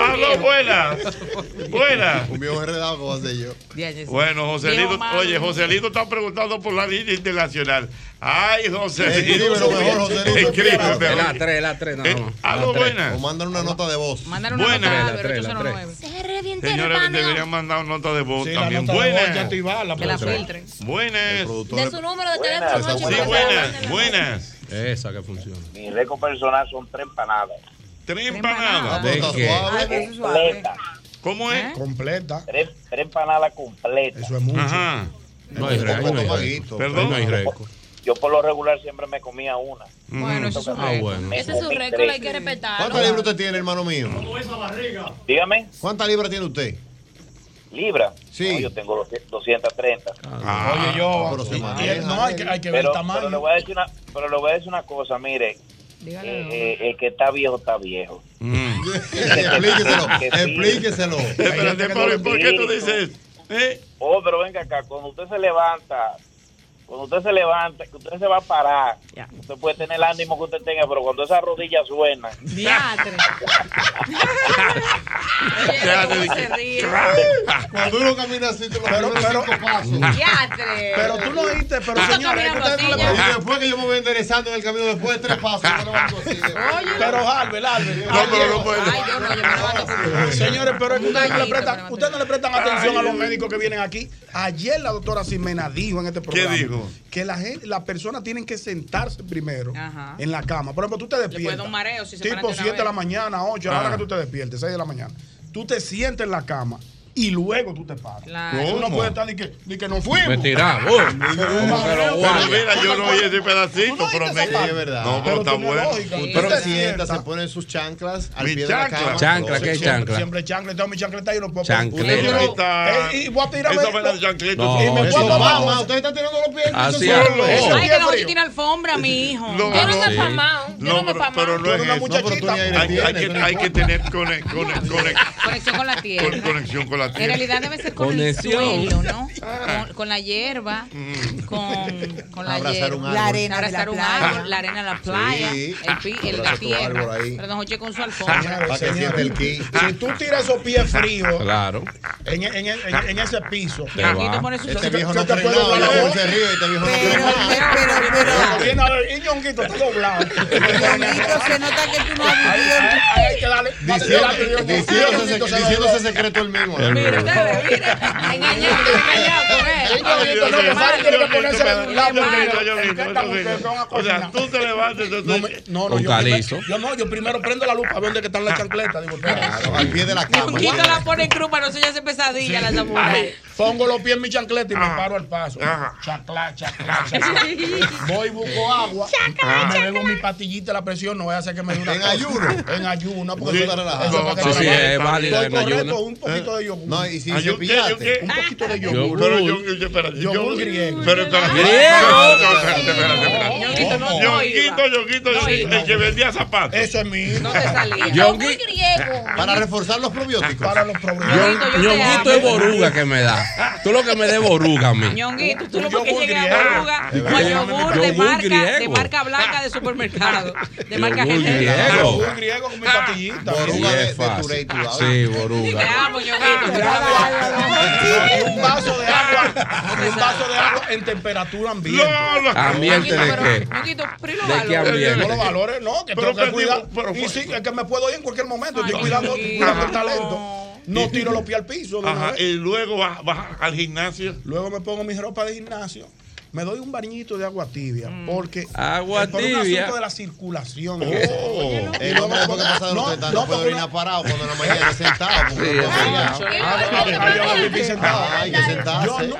Hablo buena. Buena. Un viejo enredado, ¿cómo hacer yo? Bueno, Joselito, oye, Joselito está preguntando por la línea internacional. Ay, Joselito. Escríbelo mejor, Joselito. La 3, la 3, nada Eh, más. buena. O mandan una nota de voz. Buena. nota a La Álvaro, tres, la 809. Se revienta, Señores, deberían mandar nota de voz Sí, la también. Buenas. Que la filtren. Buenas. De su número de Buenas. teléfono. Sí, buenas, buenas. Esa que funciona. Mi récord personal son tres empanadas. Tres empanadas. ¿De qué? Completa. ¿Cómo es? Completa. Tres, tres empanadas completas. Eso es mucho. Ajá. No hay récord. Perdón. no hay récord. Yo por lo regular siempre me comía una. Bueno, eso es un Ah, récord. bueno. Ese es su récord, hay que ¿Cuántas respetarlo. libras usted tiene, hermano mío? Dígame, ¿Cuántas libras tiene usted? libra. Sí. No, yo tengo 230. Ah, Oye, yo. pero se y- él- no, hay que, hay que ver el Pero, pero, le tamaño. voy a decir una, pero le voy a decir una cosa, mire, Dígale. eh, eh, el que está viejo está viejo. mm. explíqueselo, explíqueselo. Espérate, ¿por, por qué tú dices? ¿Eh? Oh, pero venga acá, cuando usted se levanta, cuando usted se levanta, que usted se va a parar, usted puede tener el ánimo que usted tenga, pero cuando esas rodillas suenan. Cuando uno camina así, te lo Pero- primeros pero- cinco pasos. Diatre. Pero tú lo oíste, pero señores, Y después que yo me voy enderezando en el camino, después de tres pasos, yo me levanto así. Pero Albert, Albert. No, pero no puede. Ay, yo no, yo me levanto así. Señores, pero es que ustedes no le prestan, ustedes no le prestan atención a los médicos que vienen aquí. Ayer la doctora Ximena dijo en este programa dijo? Que la gente, las personas tienen que sentarse primero Ajá. en la cama. Por ejemplo, tú te despiertas. un mareo si se tipo de una 7 de la mañana, 8, a la hora Ah. que tú te despiertes, 6 de la mañana. Tú te sientes en la cama y luego tú te paras. Claro. Tú no puedes estar ni que, ni que no fuimos. Me tiraba. Como que lo Pero mira, yo no oí ese ¿Tú pedacito, no pero me. parte? es verdad. No, pero está bueno. Sí. Usted Pero se sienta, se ponen sus chanclas al Mi pie de la chancla. cama. Chancla, ¿qué es Siempre, chancla? siempre chancla. Tengo mi chancleta y no puedo Chancleta. Eh, y voy a tirarme Esa de chancleta. No, y me puedo mamá, usted está tirando los pies. Así es. Ay, sí que no frío. tiene alfombra, mi hijo. No, Yo no no. me he famado. Yo No, no me he pero, pero famado. no es eso. No, pero aire Hay, que, tener cone- cone- cone- Conexión con la tierra. conexión con la En tierra. realidad debe ser con Conexión. el suelo, ¿no? Con, con la hierba, con, con la Abrazar hierba. un árbol. La arena de la Abrazar un playa. árbol, la arena de la playa, Sí. el, pi- el, la Abraza tu tierra. árbol ahí. Pero don Joche con su alfombra. Señores, Para que señores, siente el ki. Si tú tiras esos pies fríos Claro. en, en, en, en ese piso, Te Aquí va. te pones su Este sol- viejo ¿Qué no se y este viejo no viene a ver, y ñonguito está doblado. Ñonguito, se nota que tú no has vivido. Diciéndose diciéndose secreto el mismo. El Mira, ustedes, mira, engañado, no, O sea, tú te. No, yo, no, yo primero prendo la luz a ver dónde están las chancletas. Digo, al pie de la cama. Ñonguito la pone en cruz para no se hace pesadilla la esa mujer. Ay, Pongo los pies en mi chancleta y me paro al paso. Chaclá, chaclá, chaclá. Voy, busco agua. me bebo mi pastillita de la presión. No voy a hacer que me dé una ¿En cosa. ayuno? En ayuno. Porque Sí, eso- está relajado. eso que Sí, sí, es válida Estoy en ayuno. correcto, un poquito de yogur. No, y si Ah, yo- yo- yo- Un poquito de Yogur. yogur. Pero yo, yo, Yogur griego. Pero Griego. Espérate, espérate, espérate. No, no Yonguito. Yonguito, No el que vendía zapatos. Eso es mío. No te salía. Muy griego. Para reforzar los probióticos. Para los problemas. Ñonguito, yo te Ñonguito es boruga que me da. Tú lo que me des boruga a mí. Ñonguito, tú lo que yogur llegue a griego. Boruga Es o verdad. yogur de marca, de marca blanca de supermercado. De marca genérica. griego. Yogur griego con mi pastillita. Boruga de. Turey. Sí, Te boruga. amo, Ñonguito. Un vaso de agua. un vaso de agua en temperatura ambiente. ¿Ambiente de qué? Ñonguito, pero ¿y los ¿De qué valores? ambiente? No los valores, no, que Pero tengo que cuidar. y sí, es que me puedo ir en cualquier momento. Estoy cuidando el talento. No tiro los pies al piso. de una Ajá, vez. y luego vas, vas al gimnasio. Luego me pongo mi ropa de gimnasio. Me doy un bañito de agua tibia. Porque. Agua es por un tibia. asunto de la circulación. Oh. El hombre después que pasa de los 30 no puede orinar parado cuando en la mañana es sentado. porque Sí, no eso puede es orinar. mucho. Ah, ah, yo hago pipí sentado. Ah, hay que sentarse. Yo no-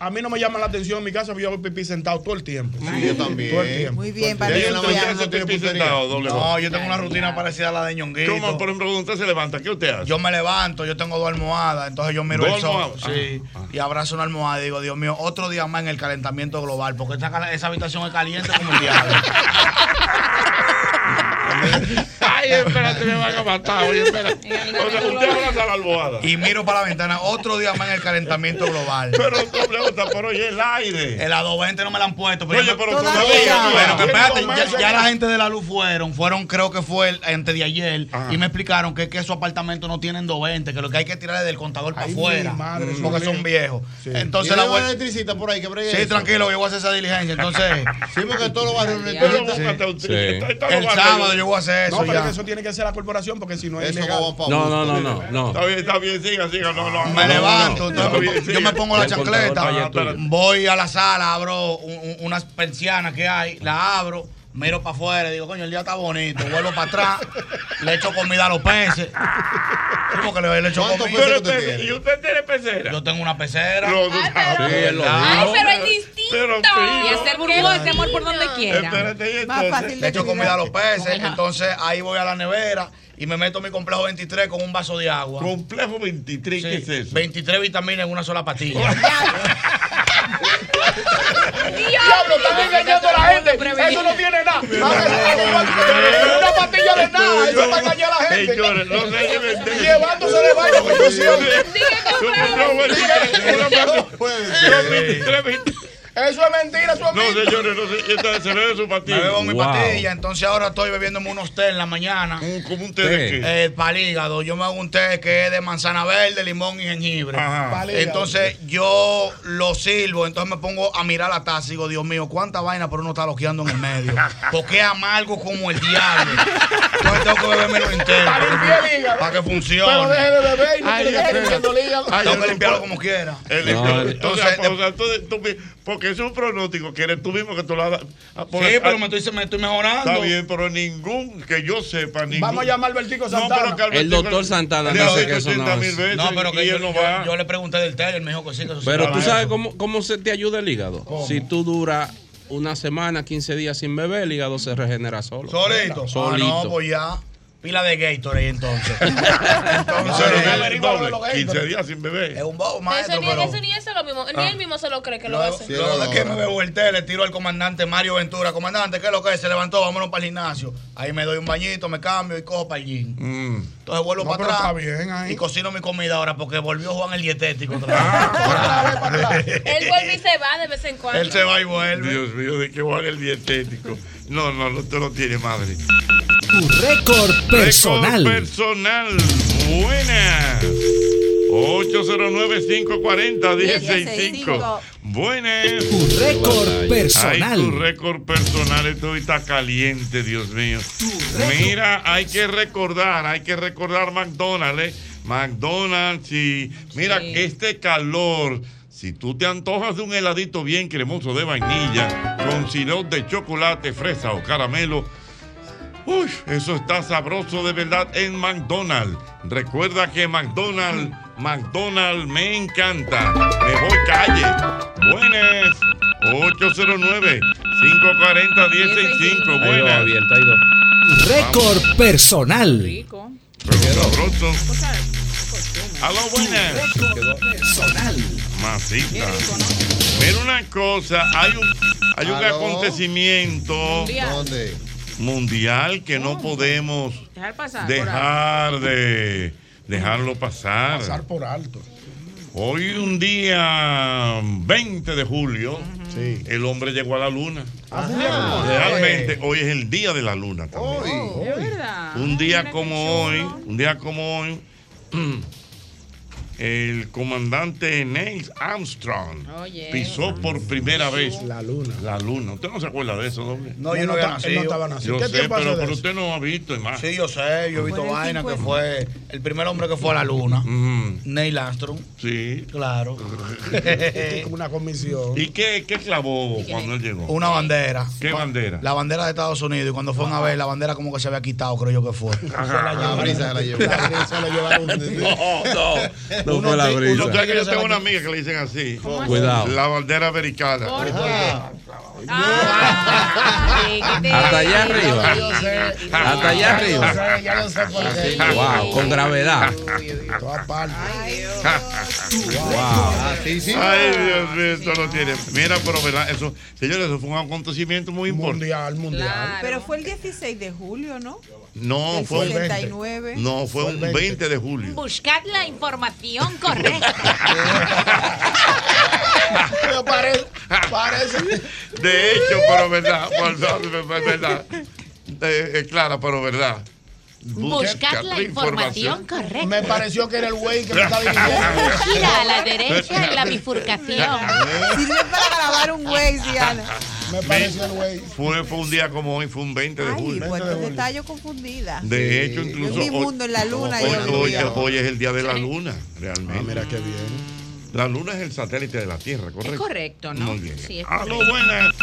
a mí no me llama la atención en mi casa, porque yo hago pipí sentado todo el tiempo. Sí, yo también. Todo el tiempo. Muy bien, Y Patricia. en la mañana no tiene pipí sentado, doble voz. No, yo tengo una rutina parecida a la de Ñonguito. ¿Cómo, por ejemplo, cuando usted se levanta, qué usted hace? Yo me levanto, yo tengo dos almohadas, entonces yo miro ¿Dos el sol, almohadas? sí, y abrazo una almohada y digo, Dios mío, otro día más en el calentamiento global, porque esa, esa habitación es caliente como el diablo. Ay, espérate, me van a matar. Oye, espérate. O sea, usted abraza la almohada. Y miro para la ventana, otro día más en el calentamiento global. Pero doble gusta, pero oye, el aire. El A220 no me la han puesto. Pero, Oye, pero Todavía. Bueno, que espérate, ya, la gente de la luz fueron, fueron creo que fue el, antes de ayer, Ajá. y me explicaron que, que esos apartamentos no tienen 220, que lo que hay que tirar es del contador para Ay, afuera, madre, porque son viejos. Entonces ¿Y la vuelta... electricista por ahí que Sí, eso? tranquilo, yo voy a hacer esa diligencia. Entonces, Sí, porque todos los barrios Sí. está- está el sábado yo voy a hacer No, eso pero ya. Eso tiene que ser la corporación porque si no es Eso ilegal. No, no, no, no, no. Está bien, está bien, siga, siga. No, no. Me no, levanto, no, entonces no, me- bien, yo me pongo la chancleta, voy a la sala, abro un- un- unas persianas que hay, la abro, miro para afuera, digo, coño, el día está bonito, vuelvo para atrás, le echo comida a los peces. Sí, porque le, le echo ¿Cuántos comida. Pero, usted tiene? ¿y usted tiene pecera? Yo tengo una pecera. No, tú Ay, sabes. pero- Sí, él lo Ay, pero es distinto. Pero, Y hacer burbuja de ese amor por donde quiera. Espérate, y Más entonces. fácil Le echo comida a los peces, entonces ahí voy a la nevera y me meto mi complejo 23 con un vaso de agua. Complejo 23, ¿qué es eso? 23 vitaminas en una sola pastilla. Diablo, están engañando a la gente. Eso no tiene nada. Una pastilla de nada. Eso está engañando a la gente. Llevándose de ilusión. Eso es mentira, eso es No, señores, no se, esta- se bebe su Me pastilla. bebo mi Wow. pastilla, entonces ahora estoy bebiéndome unos té en la mañana. Un- ¿Como un té de qué? Eh, para el hígado, yo me hago un té que es de manzana verde, limón y jengibre. Ajá. Entonces yo lo sirvo, entonces me pongo a mirar la taza y digo, Dios mío, cuánta vaina por uno está loqueando en el medio. Porque es amargo como el diablo. Entonces tengo que bebérmelo entero. Para limpiar el hígado. Para que Pero funcione. deje de beber y no Ay, estar espera. limpiando el hígado. Tengo que limpiarlo como quiera. El No, el- o sea, entonces, o porque es un pronóstico que eres tú mismo que tú lo has ah, Sí, pero me estoy, me estoy mejorando. Está bien, pero ningún, que yo sepa, ningún. Vamos a llamar al No, Santana. pero que El doctor Santana le ha dice dicho que eso no 80 mil es. veces No, pero que yo, no yo- va. yo le pregunté del té, él me dijo que sí, que eso Pero sí tú sabes cómo, cómo se te ayuda el hígado. Si tú duras una semana, 15 días sin beber, el hígado se regenera solo. Solito. Solito. Ah, no, pues ya. Pila de Gatorade entonces. Entonces, averigua doble, lo que es, 15 pero- días sin beber. es un bobo, Eso maestro, ni, pero... eso ni eso es lo mismo. Ni él mismo se lo cree que lo hace. luego de que me bebo el té, le tiro al comandante Mario Ventura. Comandante, ¿qué es lo que es? Se levantó, vámonos para el gimnasio. Ahí me doy un bañito, me cambio y cojo para el gym. Mm. Entonces vuelvo No, para atrás está bien ahí. y cocino mi comida ahora porque volvió Juan el dietético otra vez. Él vuelve y se va de vez en cuando. Él se va y vuelve. Dios mío, de que va el dietético. No, no, no te lo tiene madre. Tu récord personal. Récord personal. Buenas. 809-540-165. Buenas. Tu récord Ay, personal. tu récord personal, esto hoy está caliente, Dios mío. Mira, hay que recordar, hay que recordar McDonald's, ¿eh? McDonald's y mira, Sí. este calor Si tú te antojas de un heladito bien cremoso de vainilla con sirope de chocolate, fresa o caramelo, uy, eso está sabroso de verdad en McDonald's. Recuerda que McDonald's, McDonald's me encanta. Me voy calle. Buenas. 809-540-165. Buenas. Récord personal. Sabroso. Aló, buenas. Personal. Masita. Pero una cosa, hay un, hay un acontecimiento. ¿Dónde? Mundial que no podemos Dejar pasar. dejar de dejarlo pasar. Pasar por alto. Hoy un día 20 de julio, el hombre llegó a la luna. Ah, Realmente hoy es el día de la luna también. De verdad. Un día como hoy, un día como hoy, el comandante Neil Armstrong Oye. pisó por primera vez la luna. La luna. ¿Usted no se acuerda de eso, doble? No, yo no había nacido. no estaba nacido. Yo ¿Qué sé, pero, pero usted no ha visto imagen. Sí, yo sé, yo he visto vaina que 50. fue el primer hombre que fue a la luna. Neil Armstrong. Sí. Claro. Es como una comisión. ¿Y qué, qué clavó cuando él llegó? Una bandera. ¿Qué bandera? La bandera de Estados Unidos. Y cuando fueron a ver, la bandera como que se había quitado, creo yo que fue. La brisa se la llevó. La brisa se la llevaron. No, no. No fue la brisa. Yo tengo una amiga que le dicen así. ¿Cómo así? Cuidado. La bandera americana. Hasta allá arriba. Hasta allá arriba. Ya yo sé por qué. Wow, con gravedad. Todas partes. Wow. Ay, Dios mío, esto no tiene. Mira, pero verdad, eso, señores, eso fue un acontecimiento muy importante. Mundial, mundial. Pero fue el 16 de julio, ¿no? No, El fue el 69. No, fue un 20 de julio. Buscad la información correcta. Pero parece, parece. De hecho, pero verdad, por- verdad. Eh, eh, Clara, pero verdad. Buscad la información correcta. Me pareció que era el güey que me estaba diciendo. Gira a la derecha en la bifurcación. Sirve para grabar un güey, Diana. Me pareció el güey. Fue, fue un día como hoy, fue un 20 de Ay, julio. pues entonces estaba yo confundida. De hecho, incluso. Vi hoy- mundo en la luna. Hoy, hoy es el día de la luna, realmente. Ah, mira qué bien. La luna es el satélite de la Tierra, ¿correcto? Es correcto, ¿no? Muy bien. Sí, es Aló, correcto. buenas.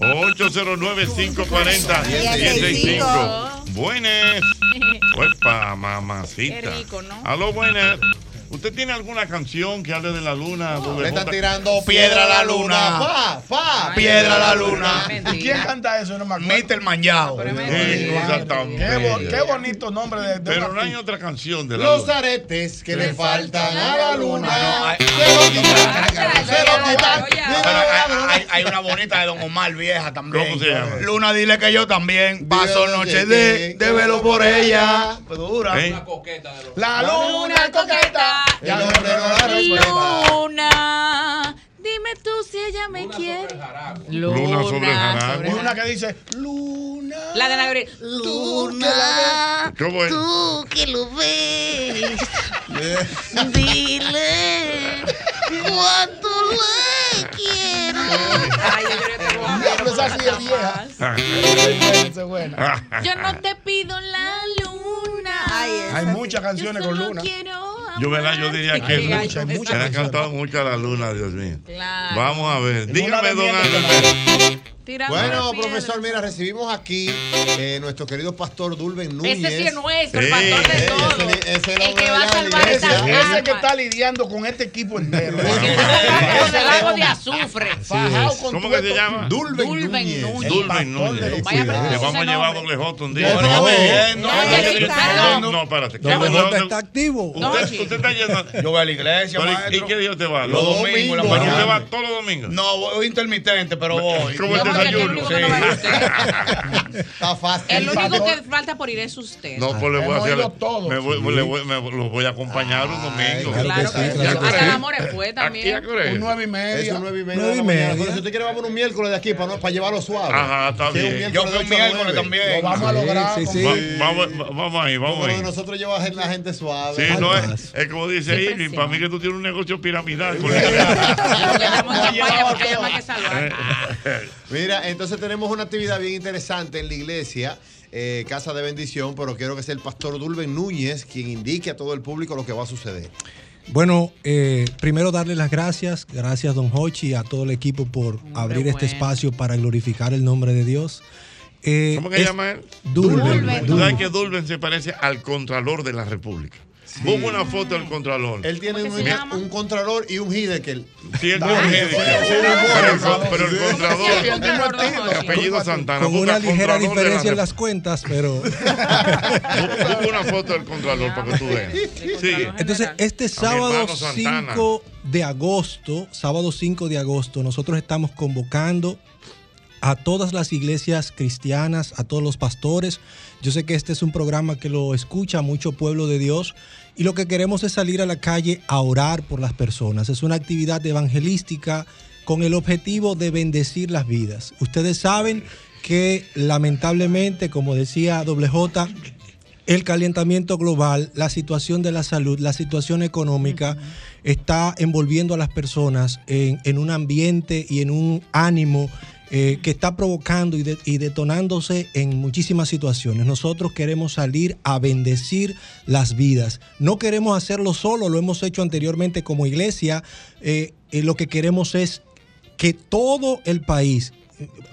809-540-165. Buenas. Uepa, mamacita. Qué rico, ¿no? Aló, buenas. ¿Usted tiene alguna canción que hable de la luna? Le están tirando Piedra a la luna. Pa, pa. Piedra a la luna. ¿Y quién canta eso? No me acuerdo. Sí, Qué, exactamente. bo- qué bonito nombre de, de Pero no hay otra canción de la Los luna. aretes que le faltan a la luna. No, hay- Se lo quitan, se lo quitan. Pero hay, hay- hay una bonita de Don Omar vieja también. ¿Cómo se llama? Luna, dile que yo también paso noche de, de velo por ella. Pues dura. ¿Eh? La luna coqueta. No la respeta. Luna, dime tú si ella me quiere. Luna sobre el jarabe. Una que dice, Luna. La de Gabriel. Luna, ¿Cómo es? tú que lo ves, dile cuánto le quiero. Ay, yo creo que tengo hambre, Diablo, esa sí es vieja. Esa es buena. Yo no te pido la luna. Hay muchas canciones con solo Luna. quiero Yo, ¿verdad? Yo diría que Se le ha cantado mucho a la luna, Dios mío. Claro. Vamos a ver. Dígame, don Bueno, profesor, mira, recibimos aquí eh, nuestro querido pastor Dulben Núñez. Ese sí es nuestro, el Sí. pastor de Ese- todo. ese es el que va a salvar esta iglesia. Ese que está lidiando con este equipo entero. Con el lago de azufre. ¿Cómo que se llama? Dulben Dulben Núñez. Dulben Núñez. Le pero vamos a ese llevar doble J un No, día. no, No, No, espérate. Doble ¿Dónde- J está activo. Usted. Usted está yendo. Yo voy a la iglesia, Pero, ¿Y qué día usted va? Los Los domingos, la Pero usted va todos los domingos. No, voy intermitente, pero voy. ¿Cómo el desayuno? usted. Está fácil. El único que falta por ir es usted. No, pues le voy a hacer. Me voy, le voy- me- los voy a acompañar un domingo. claro que sí, sí. Hasta sí. el amor fue también. Un nueve y media. un nueve y media. Nueve y media. Pero si usted quiere, vamos un miércoles de aquí para, llevarlo suave. Ajá, está Sí, un bien. Yo fui a miércoles también. Lo vamos a lograr. Sí, sí, Va- sí. vamos, vamos ahí, vamos Como ahí. nosotros lleva a la gente suave. Sí, no es, es como dice Irving, para mí que tú tienes un negocio piramidal. con. Mira, entonces tenemos una actividad bien interesante en la iglesia, eh, Casa de Bendición, pero quiero que sea el pastor Dulben Núñez quien indique a todo el público lo que va a suceder. Bueno, eh, primero darle las gracias, gracias don Hochi, a todo el equipo por abrir este espacio para glorificar el nombre de Dios. Eh, ¿Cómo que es- llama él? Dulben. ¿Tú sabes que Dulben se parece al Contralor de la República? Busca una foto del Contralor. Él tiene un, contralor y un Hidekel. Sí, tiene un Hidekel. Sí, Pero el sí, con- sí. pero el Sí, Contralor, sí, el apellido Santana. Con una ligera diferencia en las cuentas, pero... Busca una foto del Contralor para que tú veas. Sigue. Entonces, este sábado hermano Santana. 5 de agosto, sábado 5 de agosto, nosotros estamos convocando a todas las iglesias cristianas, a todos los pastores. Yo sé que este es un programa que lo escucha mucho pueblo de Dios y lo que queremos es salir a la calle a orar por las personas. Es una actividad evangelística con el objetivo de bendecir las vidas. Ustedes saben que lamentablemente, como decía Doble J, el calentamiento global, la situación de la salud, la situación económica está envolviendo a las personas en, en un ambiente y en un ánimo eh, que está provocando y, de- y detonándose en muchísimas situaciones. Nosotros queremos salir a bendecir las vidas. No queremos hacerlo solo, lo hemos hecho anteriormente como iglesia. Eh, eh, lo que queremos es que todo el país,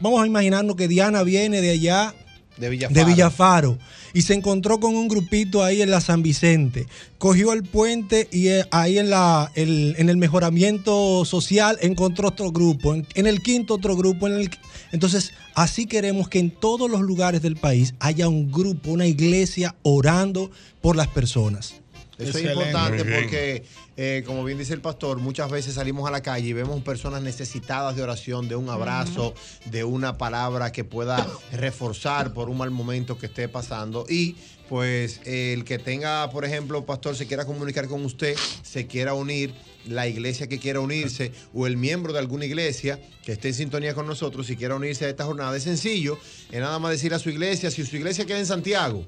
vamos a imaginarnos que Diana viene de allá De Villafaro. de Villafaro y se encontró con un grupito ahí en la San Vicente. Cogió el puente y eh, ahí en, la, el- en el mejoramiento social encontró otro grupo, en, en el quinto otro grupo. En el, entonces, así queremos que en todos los lugares del país haya un grupo, una iglesia orando por las personas. Eso Excelente. es importante porque, eh, como bien dice el pastor, muchas veces salimos a la calle y vemos personas necesitadas de oración, de un abrazo, de una palabra que pueda reforzar por un mal momento que esté pasando. Y pues el que tenga, por ejemplo, pastor, se quiera comunicar con usted, se quiera unir, la iglesia que quiera unirse o el miembro de alguna iglesia que esté en sintonía con nosotros, si quiera unirse a esta jornada, es sencillo, es nada más decir a su iglesia, si su iglesia queda en Santiago,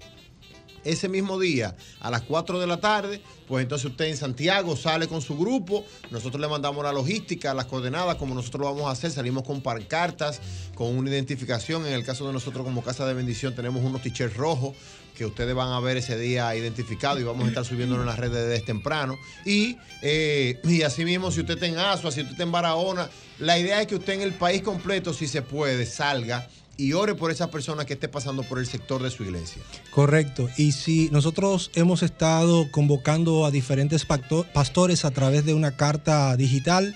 ese mismo día a las 4 de la tarde, pues entonces usted en Santiago sale con su grupo, nosotros le mandamos la logística, las coordenadas, como nosotros lo vamos a hacer, salimos con pancartas, con una identificación, en el caso de nosotros como Casa de Bendición tenemos unos t-shirts rojos que ustedes van a ver ese día identificado y vamos a estar subiéndolo en las redes desde temprano. Y, eh, y así mismo, si usted está en Asua, si usted está en Barahona, la idea es que usted en el país completo, si se puede, salga y ore por esa persona que esté pasando por el sector de su iglesia. Correcto. Y si nosotros hemos estado convocando a diferentes pastores a través de una carta digital,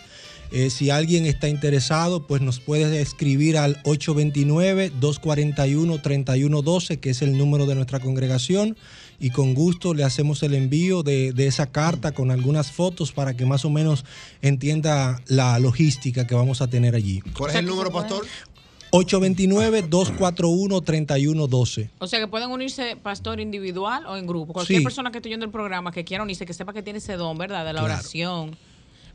eh, si alguien está interesado, pues nos puede escribir al 829-241-3112, que es el número de nuestra congregación, y con gusto le hacemos el envío de, de esa carta con algunas fotos para que más o menos entienda la logística que vamos a tener allí. ¿Cuál es el número, pastor? 829-241-3112. O sea que pueden unirse pastor individual o en grupo. Cualquier Sí. persona que esté oyendo el programa que quiera unirse, que sepa que tiene ese don, ¿verdad? De la Claro. oración.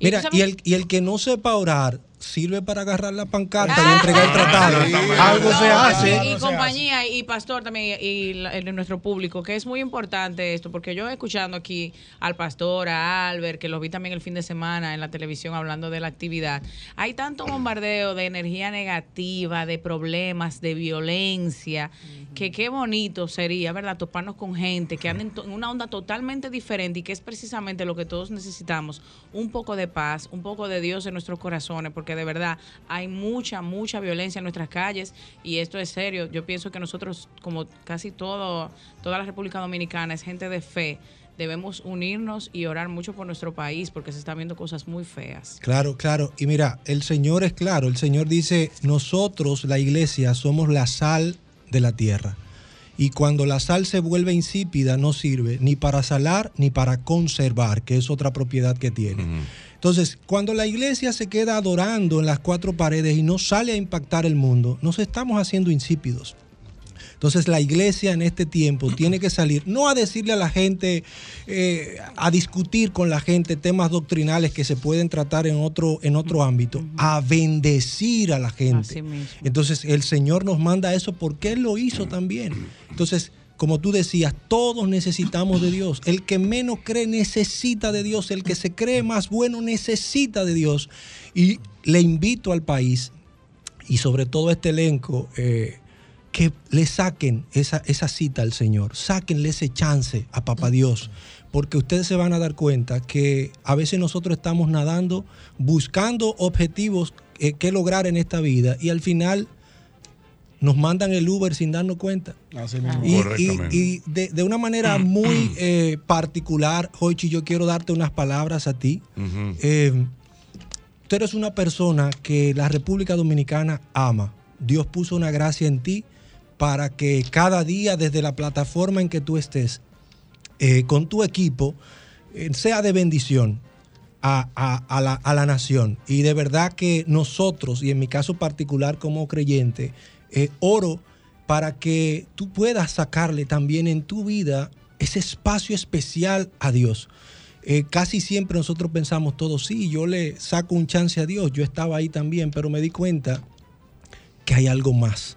Mira, y el, y el que no sepa orar, sirve para agarrar la pancarta Ah. y entregar el tratado. Sí. Algo se hace. Y, y compañía y pastor también y, la- el de nuestro público, que es muy importante esto, porque yo escuchando aquí al pastor, a Albert, que lo vi también el fin de semana en la televisión hablando de la actividad, hay tanto bombardeo de energía negativa, de problemas, de violencia, que qué bonito sería, ¿verdad? Toparnos con gente que anda en, en una onda totalmente diferente y que es precisamente lo que todos necesitamos, un poco de paz, un poco de Dios en nuestros corazones, porque de verdad hay mucha, mucha violencia en nuestras calles y esto es serio. Yo pienso que nosotros, como casi todo, toda la República Dominicana, es gente de fe. Debemos unirnos y orar mucho por nuestro país porque se están viendo cosas muy feas. Claro, claro. Y mira, el Señor es claro. El Señor dice, nosotros, la iglesia, somos la sal de la tierra. Y cuando la sal se vuelve insípida, no sirve ni para salar ni para conservar, que es otra propiedad que tiene. Entonces, cuando la iglesia se queda adorando en las cuatro paredes y no sale a impactar el mundo, nos estamos haciendo insípidos. Entonces la iglesia en este tiempo tiene que salir, no a decirle a la gente, eh, a discutir con la gente temas doctrinales que se pueden tratar en otro, en otro ámbito, a bendecir a la gente. Entonces el Señor nos manda eso porque Él lo hizo también. Entonces, como tú decías, todos necesitamos de Dios. El que menos cree necesita de Dios. El que se cree más bueno necesita de Dios. Y le invito al país y sobre todo a este elenco eh, que le saquen esa, esa cita al Señor, sáquenle ese chance a Papá Dios, porque ustedes se van a dar cuenta que a veces nosotros estamos nadando buscando objetivos eh, que lograr en esta vida y al final nos mandan el Uber sin darnos cuenta. Y, y- Correctamente. y de, de una manera muy eh, particular, Hoichi, yo quiero darte unas palabras a ti. Eh, tú eres una persona que la República Dominicana ama. Dios puso una gracia en ti para que cada día desde la plataforma en que tú estés, eh, con tu equipo, eh, sea de bendición a, a- a la, a la nación. Y de verdad que nosotros, y en mi caso particular como creyente, eh, oro para que tú puedas sacarle también en tu vida ese espacio especial a Dios. Eh, casi siempre nosotros pensamos todos, sí, yo le saco un chance a Dios, yo estaba ahí también, pero me di cuenta que hay algo más.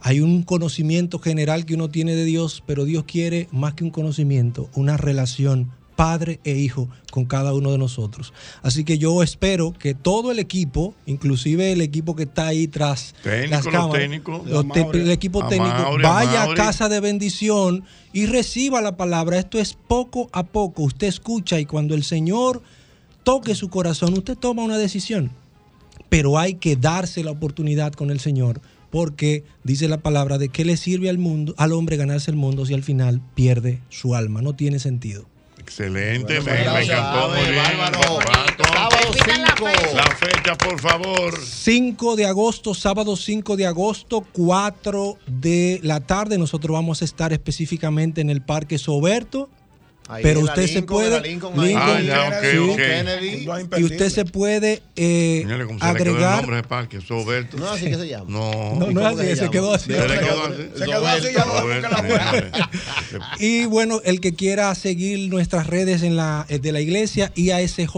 Hay un conocimiento general que uno tiene de Dios, pero Dios quiere más que un conocimiento, una relación padre e hijo con cada uno de nosotros. Así que yo espero que todo el equipo, inclusive el equipo que está ahí tras Técnico, las los cámaras, técnicos. los te- Amaury. el equipo técnico, Amaury, vaya Amaury. a casa de bendición y reciba la palabra. Esto es poco a poco. Usted escucha y cuando el Señor toque su corazón, usted toma una decisión pero hay que darse la oportunidad con el Señor, porque dice la palabra de que le sirve al mundo, al hombre ganarse el mundo si al final pierde su alma, no tiene sentido. Excelente, Bueno, me, me encantó sabe, muy bien. Sábado cinco. La fecha, por favor. 5 de agosto, sábado 5 de agosto, 4 de la tarde, nosotros vamos a estar específicamente en el Parque Soberto. Ahí pero usted se Lincoln, puede en la Lincoln, ahí. Ah, ya, ok, sí. ok. Kennedy. y usted se puede eh, ¿cómo se le quedó el agregar nombre de parque? Soberto. No, así que se llama. No, No, no así, se quedó así. Se le quedó así. Se quedó así, ya no busca la. Y bueno, el que quiera seguir nuestras redes en la, eh, de la iglesia, IASJ.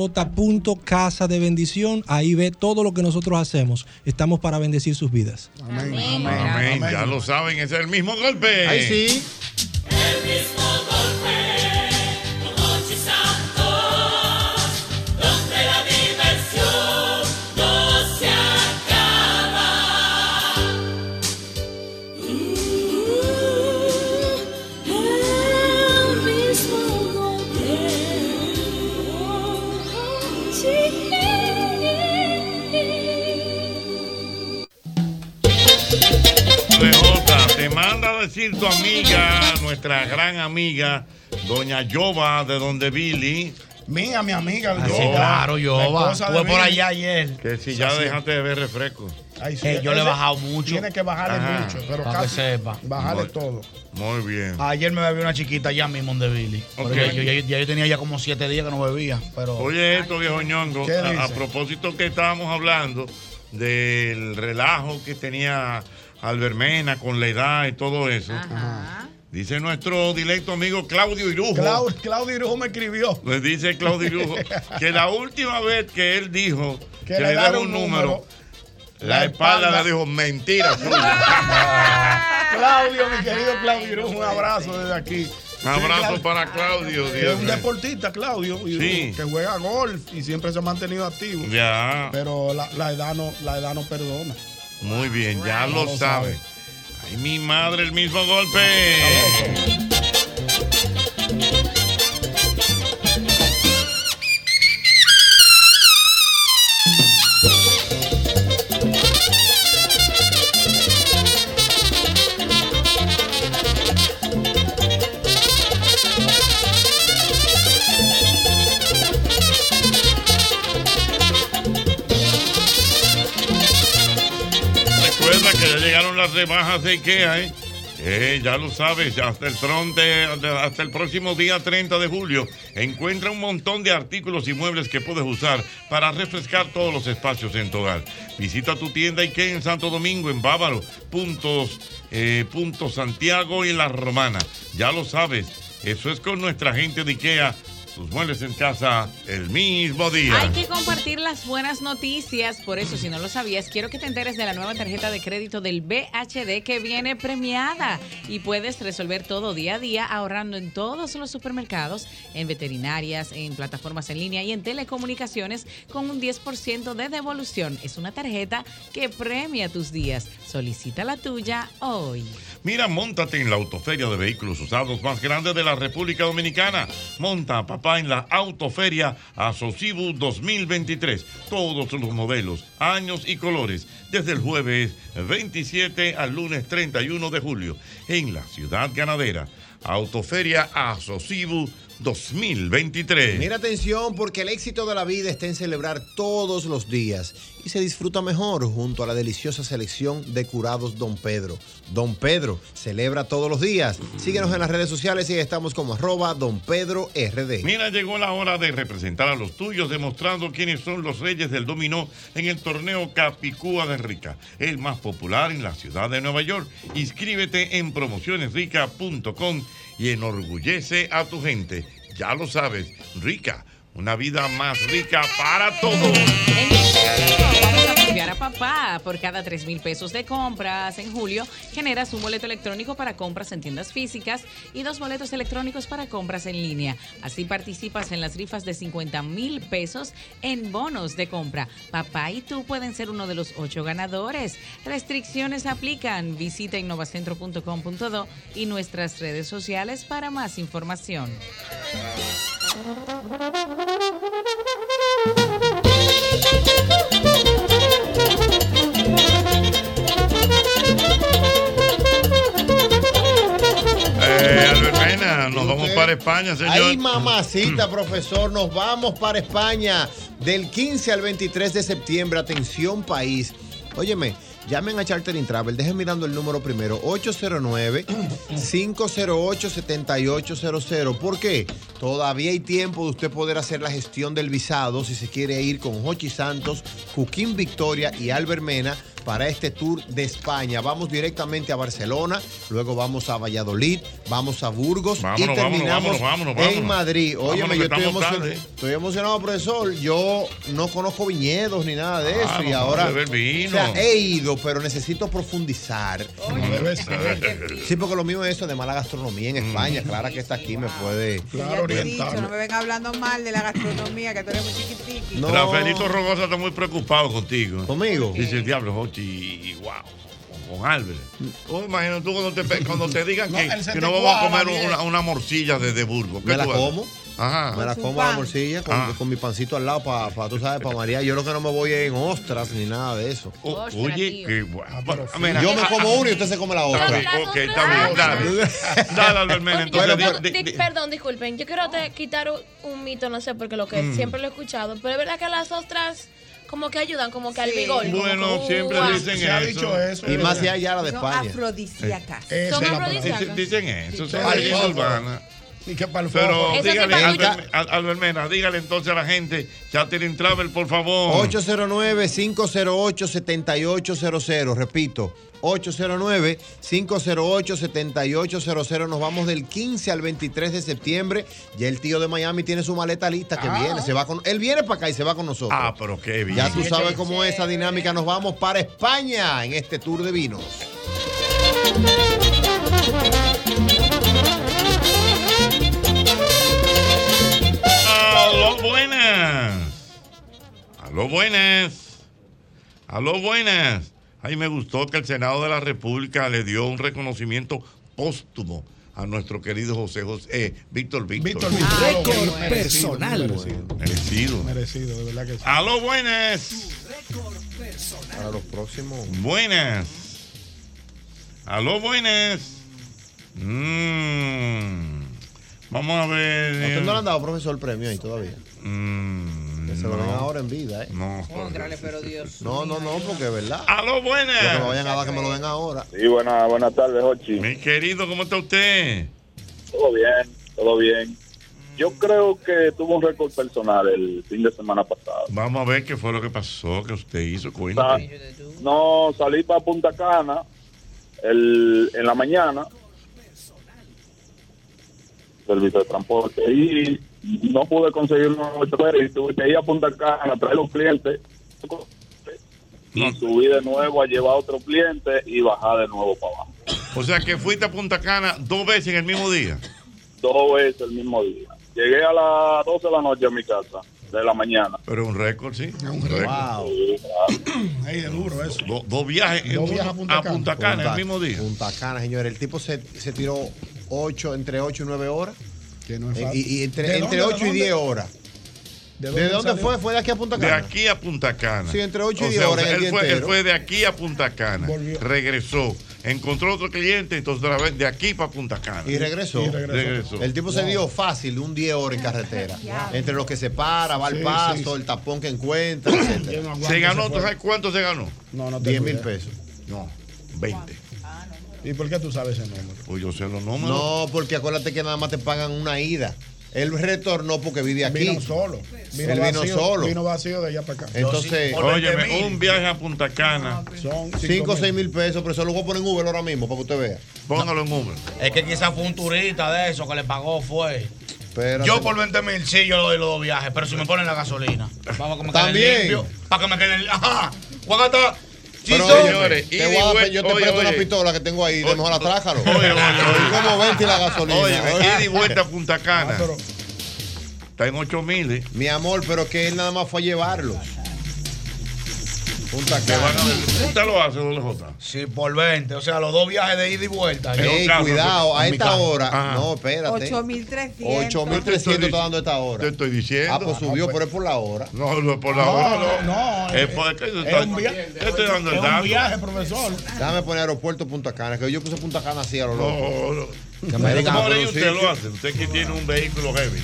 Casa de bendición, ahí ve todo lo que nosotros hacemos. Estamos para bendecir sus vidas. Amén. Amén. Ya lo saben, es el mismo golpe. Ahí sí. Manda a decir tu amiga, nuestra gran amiga, doña Yoba, de donde Billy. Mía, mi amiga. Ah, sí, claro, Yoba. Estuve por allá ayer. Que si ya Sí, sí. dejaste de ver refresco. Ay, sí, Eh, yo le he bajado mucho. Tiene que bajarle Ajá. mucho, pero Para que casi sepa. bajarle Muy- todo. Muy bien. Ayer me bebí una chiquita ya mismo de Billy. Ok. Porque yo, ya, ya yo tenía ya como siete días que no bebía. Pero Oye esto, viejo ñongo, ¿Qué a, propósito que estábamos hablando del relajo que tenía Albermena con la edad y todo eso. Dice nuestro directo amigo Claudio Irujo. Clau- Claudio Irujo me escribió. Le dice Claudio Irujo que la última vez que él dijo que, Que le daba un número, número, la la espalda espalda- le dijo mentira suya. Claudio, mi querido Claudio Irujo, un abrazo desde aquí. Un abrazo para Claudio. Dios es un deportista, Claudio, Sí. que juega golf y siempre se ha mantenido activo. Ya. Pero la, la edad no, la edad no perdona. Muy bien, ya lo sabe. Ay, mi madre, el mismo golpe. De IKEA, ¿eh? Eh, ya lo sabes, hasta el hasta el próximo día 30 de julio, encuentra un montón de artículos y muebles que puedes usar para refrescar todos los espacios en tu. Visita tu tienda IKEA en Santo Domingo, en Bávaro, puntos, eh, punto Santiago y La Romana. Ya lo sabes, eso es con nuestra gente de IKEA tus muebles en casa el mismo día. Hay que compartir las buenas noticias, por eso si no lo sabías, quiero que te enteres de la nueva tarjeta de crédito del BHD que viene premiada y puedes resolver todo día a día ahorrando en todos los supermercados, en veterinarias, en plataformas en línea y en telecomunicaciones con un 10% de devolución. Es una tarjeta que premia tus días. Solicita la tuya hoy. Mira, montate en la autoferia de vehículos usados más grande de la República Dominicana. Monta a en la autoferia Asocibu 2023. Todos los modelos, años y colores. Desde el jueves 27 al lunes 31 de julio. En la ciudad ganadera. Autoferia Asocibu 2023. Mira atención porque el éxito de la vida está en celebrar todos los días y se disfruta mejor junto a la deliciosa selección de curados Don Pedro. Don Pedro celebra todos los días. Síguenos en las redes sociales y estamos como arroba Don Pedro RD. Mira, llegó la hora de representar a los tuyos, demostrando quiénes son los reyes del dominó en el torneo Capicúa de Rica, el más popular en la ciudad de Nueva York. Inscríbete en promocionesrica.com y enorgullece a tu gente. Ya lo sabes, Rica, una vida más rica para todos. Papá. Por cada 3 mil pesos de compras en julio, generas un boleto electrónico para compras en tiendas físicas y dos boletos electrónicos para compras en línea. Así participas en las rifas de 50 mil pesos en bonos de compra. Papá y tú pueden ser uno de los ocho ganadores. Restricciones aplican. Visita innovacentro.com.do y nuestras redes sociales para más información. Eh, Albert Mena, nos vamos para España, señor. Ay, mamacita, profesor, nos vamos para España del 15 al 23 de septiembre. Atención, país. Óyeme, llamen a Chartering Travel. Dejen mirando el número primero: 809-508-7800. ¿Por qué? Todavía hay tiempo de usted poder hacer la gestión del visado si se quiere ir con Jochi Santos, Joaquín Victoria y Albert Mena para este tour de España. Vamos directamente a Barcelona, luego vamos a Valladolid, vamos a Burgos Vámonos, y vámonos, terminamos vámonos, vámonos, en. Madrid. Óyeme, yo estoy emocionado, tarde. estoy emocionado, profesor. Yo no conozco viñedos ni nada de eso Ah, y ahora vino. o sea, he ido, pero necesito profundizar. Sí, porque lo mío es eso de mala gastronomía en España. Clara que está aquí me puede he dicho, no me venga hablando mal de la gastronomía, que tú eres muy chiquitiqui. No. Rafaelito Rogosa está muy preocupado contigo. ¿Conmigo? Dice el diablo, Y wow. Con Albert. Oh, imagino tú cuando te, cuando te digan No, que, no vamos a comer una, una morcilla desde Burgos. ¿Qué ¿Me la como? Ajá. Me la como la morcilla con, Ah. con mi pancito al lado para, tú sabes, para María. Yo lo que no me voy en ostras ni nada de eso. O- oye, qué Ah, bueno. Yo me como uno y usted se come la otra. ok, está bien. Dale. Dale, Albert Mena, entonces. Yo di- quiero- di- di- perdón, disculpen. Yo quiero te- quitar un, un mito, no sé, porque lo que Mm. siempre lo he escuchado. Pero es verdad que las ostras como que ayudan, como que al vigor. como Bueno, que, siempre ¡guau! dicen Se ha eso. dicho eso. Y más si hay ya la de Son España. afrodisíacas. Son afrodisíacas. Dicen, eso, Sí. son Ay, Y que para el Pero. Eso sí dígale, para Albert, Al- Albert Mena, dígale entonces a la gente, Chatering Travel, por favor. 809-508-7800. Repito, 809-508-7800. Nos vamos del 15 al 23 de septiembre. Ya el tío de Miami tiene su maleta lista que viene. Se va con, él viene para acá y se va con nosotros. Ah, pero qué bien. Ya tú sabes cómo es esa dinámica. Nos vamos para España en este tour de vinos. Aló, buenas. Aló, buenas. Aló, buenas. Ay, me gustó que el Senado de la República le dio un reconocimiento póstumo a nuestro querido José José, eh, Víctor Víctor. Víctor Víctor. Récord personal. merecido. Merecido. Merecido, de verdad que sí. Aló, buenas. Para los próximos. Buenas. Aló, buenas. Mm. Vamos a ver. ¿A usted no le han dado, profesor, el premio ahí todavía? Mm, Que se lo no. den ahora en vida, ¿eh? No. pero Dios. No, no, no, porque es verdad. Aló, Lo que me buenas. vayan a dar que me lo den ahora. Sí, buenas buenas tardes, Jochi. Mi querido, ¿cómo está usted? Todo bien, todo bien. Yo creo que tuvo un récord personal el fin de semana pasado. Vamos a ver qué fue lo que pasó, que usted hizo. Cuéntame. no, salí para Punta Cana el, en la mañana, servicio de transporte, y no pude conseguir un nuevo chofer y tuve que ir a Punta Cana a traer los clientes y subí de nuevo a llevar otro cliente y bajar de nuevo para abajo. O sea que fuiste a Punta Cana dos veces en el mismo día. Dos veces el mismo día. Llegué a las 12 de la noche a mi casa, de la mañana. Pero un récord, sí. Un Wow. Ey, es duro eso. Do- dos viajes, uno viajes a Punta a Cana. Punta el mismo día. Punta Cana, señor. El tipo se, se tiró ocho, entre 8 y 9 horas. no es Eh, fácil. y, y entre, ¿De entre dónde, 8 de y 10 dónde? horas. ¿De ¿De dónde dónde, salió? fue? ¿Fue de aquí a Punta De Cana? aquí a Punta Cana. Sí, entre ocho y O diez sea, o horas sea, él, día fue, él fue de aquí a Punta Cana. Regresó. Encontró otro cliente, entonces otra vez de aquí para Punta Cana. Y regresó. regresó. El tipo se dio fácil un 10 horas en carretera. Entre los que se para, va al Sí, paso, el tapón que encuentra, etc. Se ganó, ¿tú sabes cuánto se ganó? No, no te 10 mil pesos. No, 20. ¿Y por qué tú sabes ese número? Pues yo sé los números. No, porque acuérdate que nada más te pagan una ida. Él retornó porque vive aquí. Vino solo. Vino Él vino vacío, solo. Vino vacío de allá para acá. Entonces, Óyeme, un viaje a Punta Cana. Son 5 o 6 mil pesos, pero eso lo voy a poner en Uber ahora mismo para que usted vea. Póngalo en Uber. Es que quizás fue un turista de eso que le pagó, fue. Espérate. Yo por 20 mil, sí, yo le doy los dos viajes, pero si me ponen la gasolina, vamos a que me quede También. limpio, para que me quede Ajá, Pero, te voy a dar- yo te oye, presto una oye. pistola que tengo ahí, de mejor atrácalo. Oye, oye, como 20 y la gasolina. Oye, ida y vuelta a Punta Cana. Está en 8 mil. ¿eh? Mi amor, pero que él nada más fue a llevarlos. Punta Cana. ¿Usted lo hace, doble J? Sí, por 20, o sea, los dos viajes de ida y vuelta. Ey, cuidado, a esta hora. Ajá. No, espérate. 8.300. 8.300 está dando esta hora. Te estoy diciendo. Ah, pues subió, pero es por la hora. No, no es por la No, hora. no, Es por que yo es estoy- un via- yo estoy dando el es un viaje, profesor. Déjame poner aeropuerto Punta Cana, que yo puse Punta Cana así a lo No, loco. no. Que me digan usted lo hace. Usted que tiene un vehículo heavy.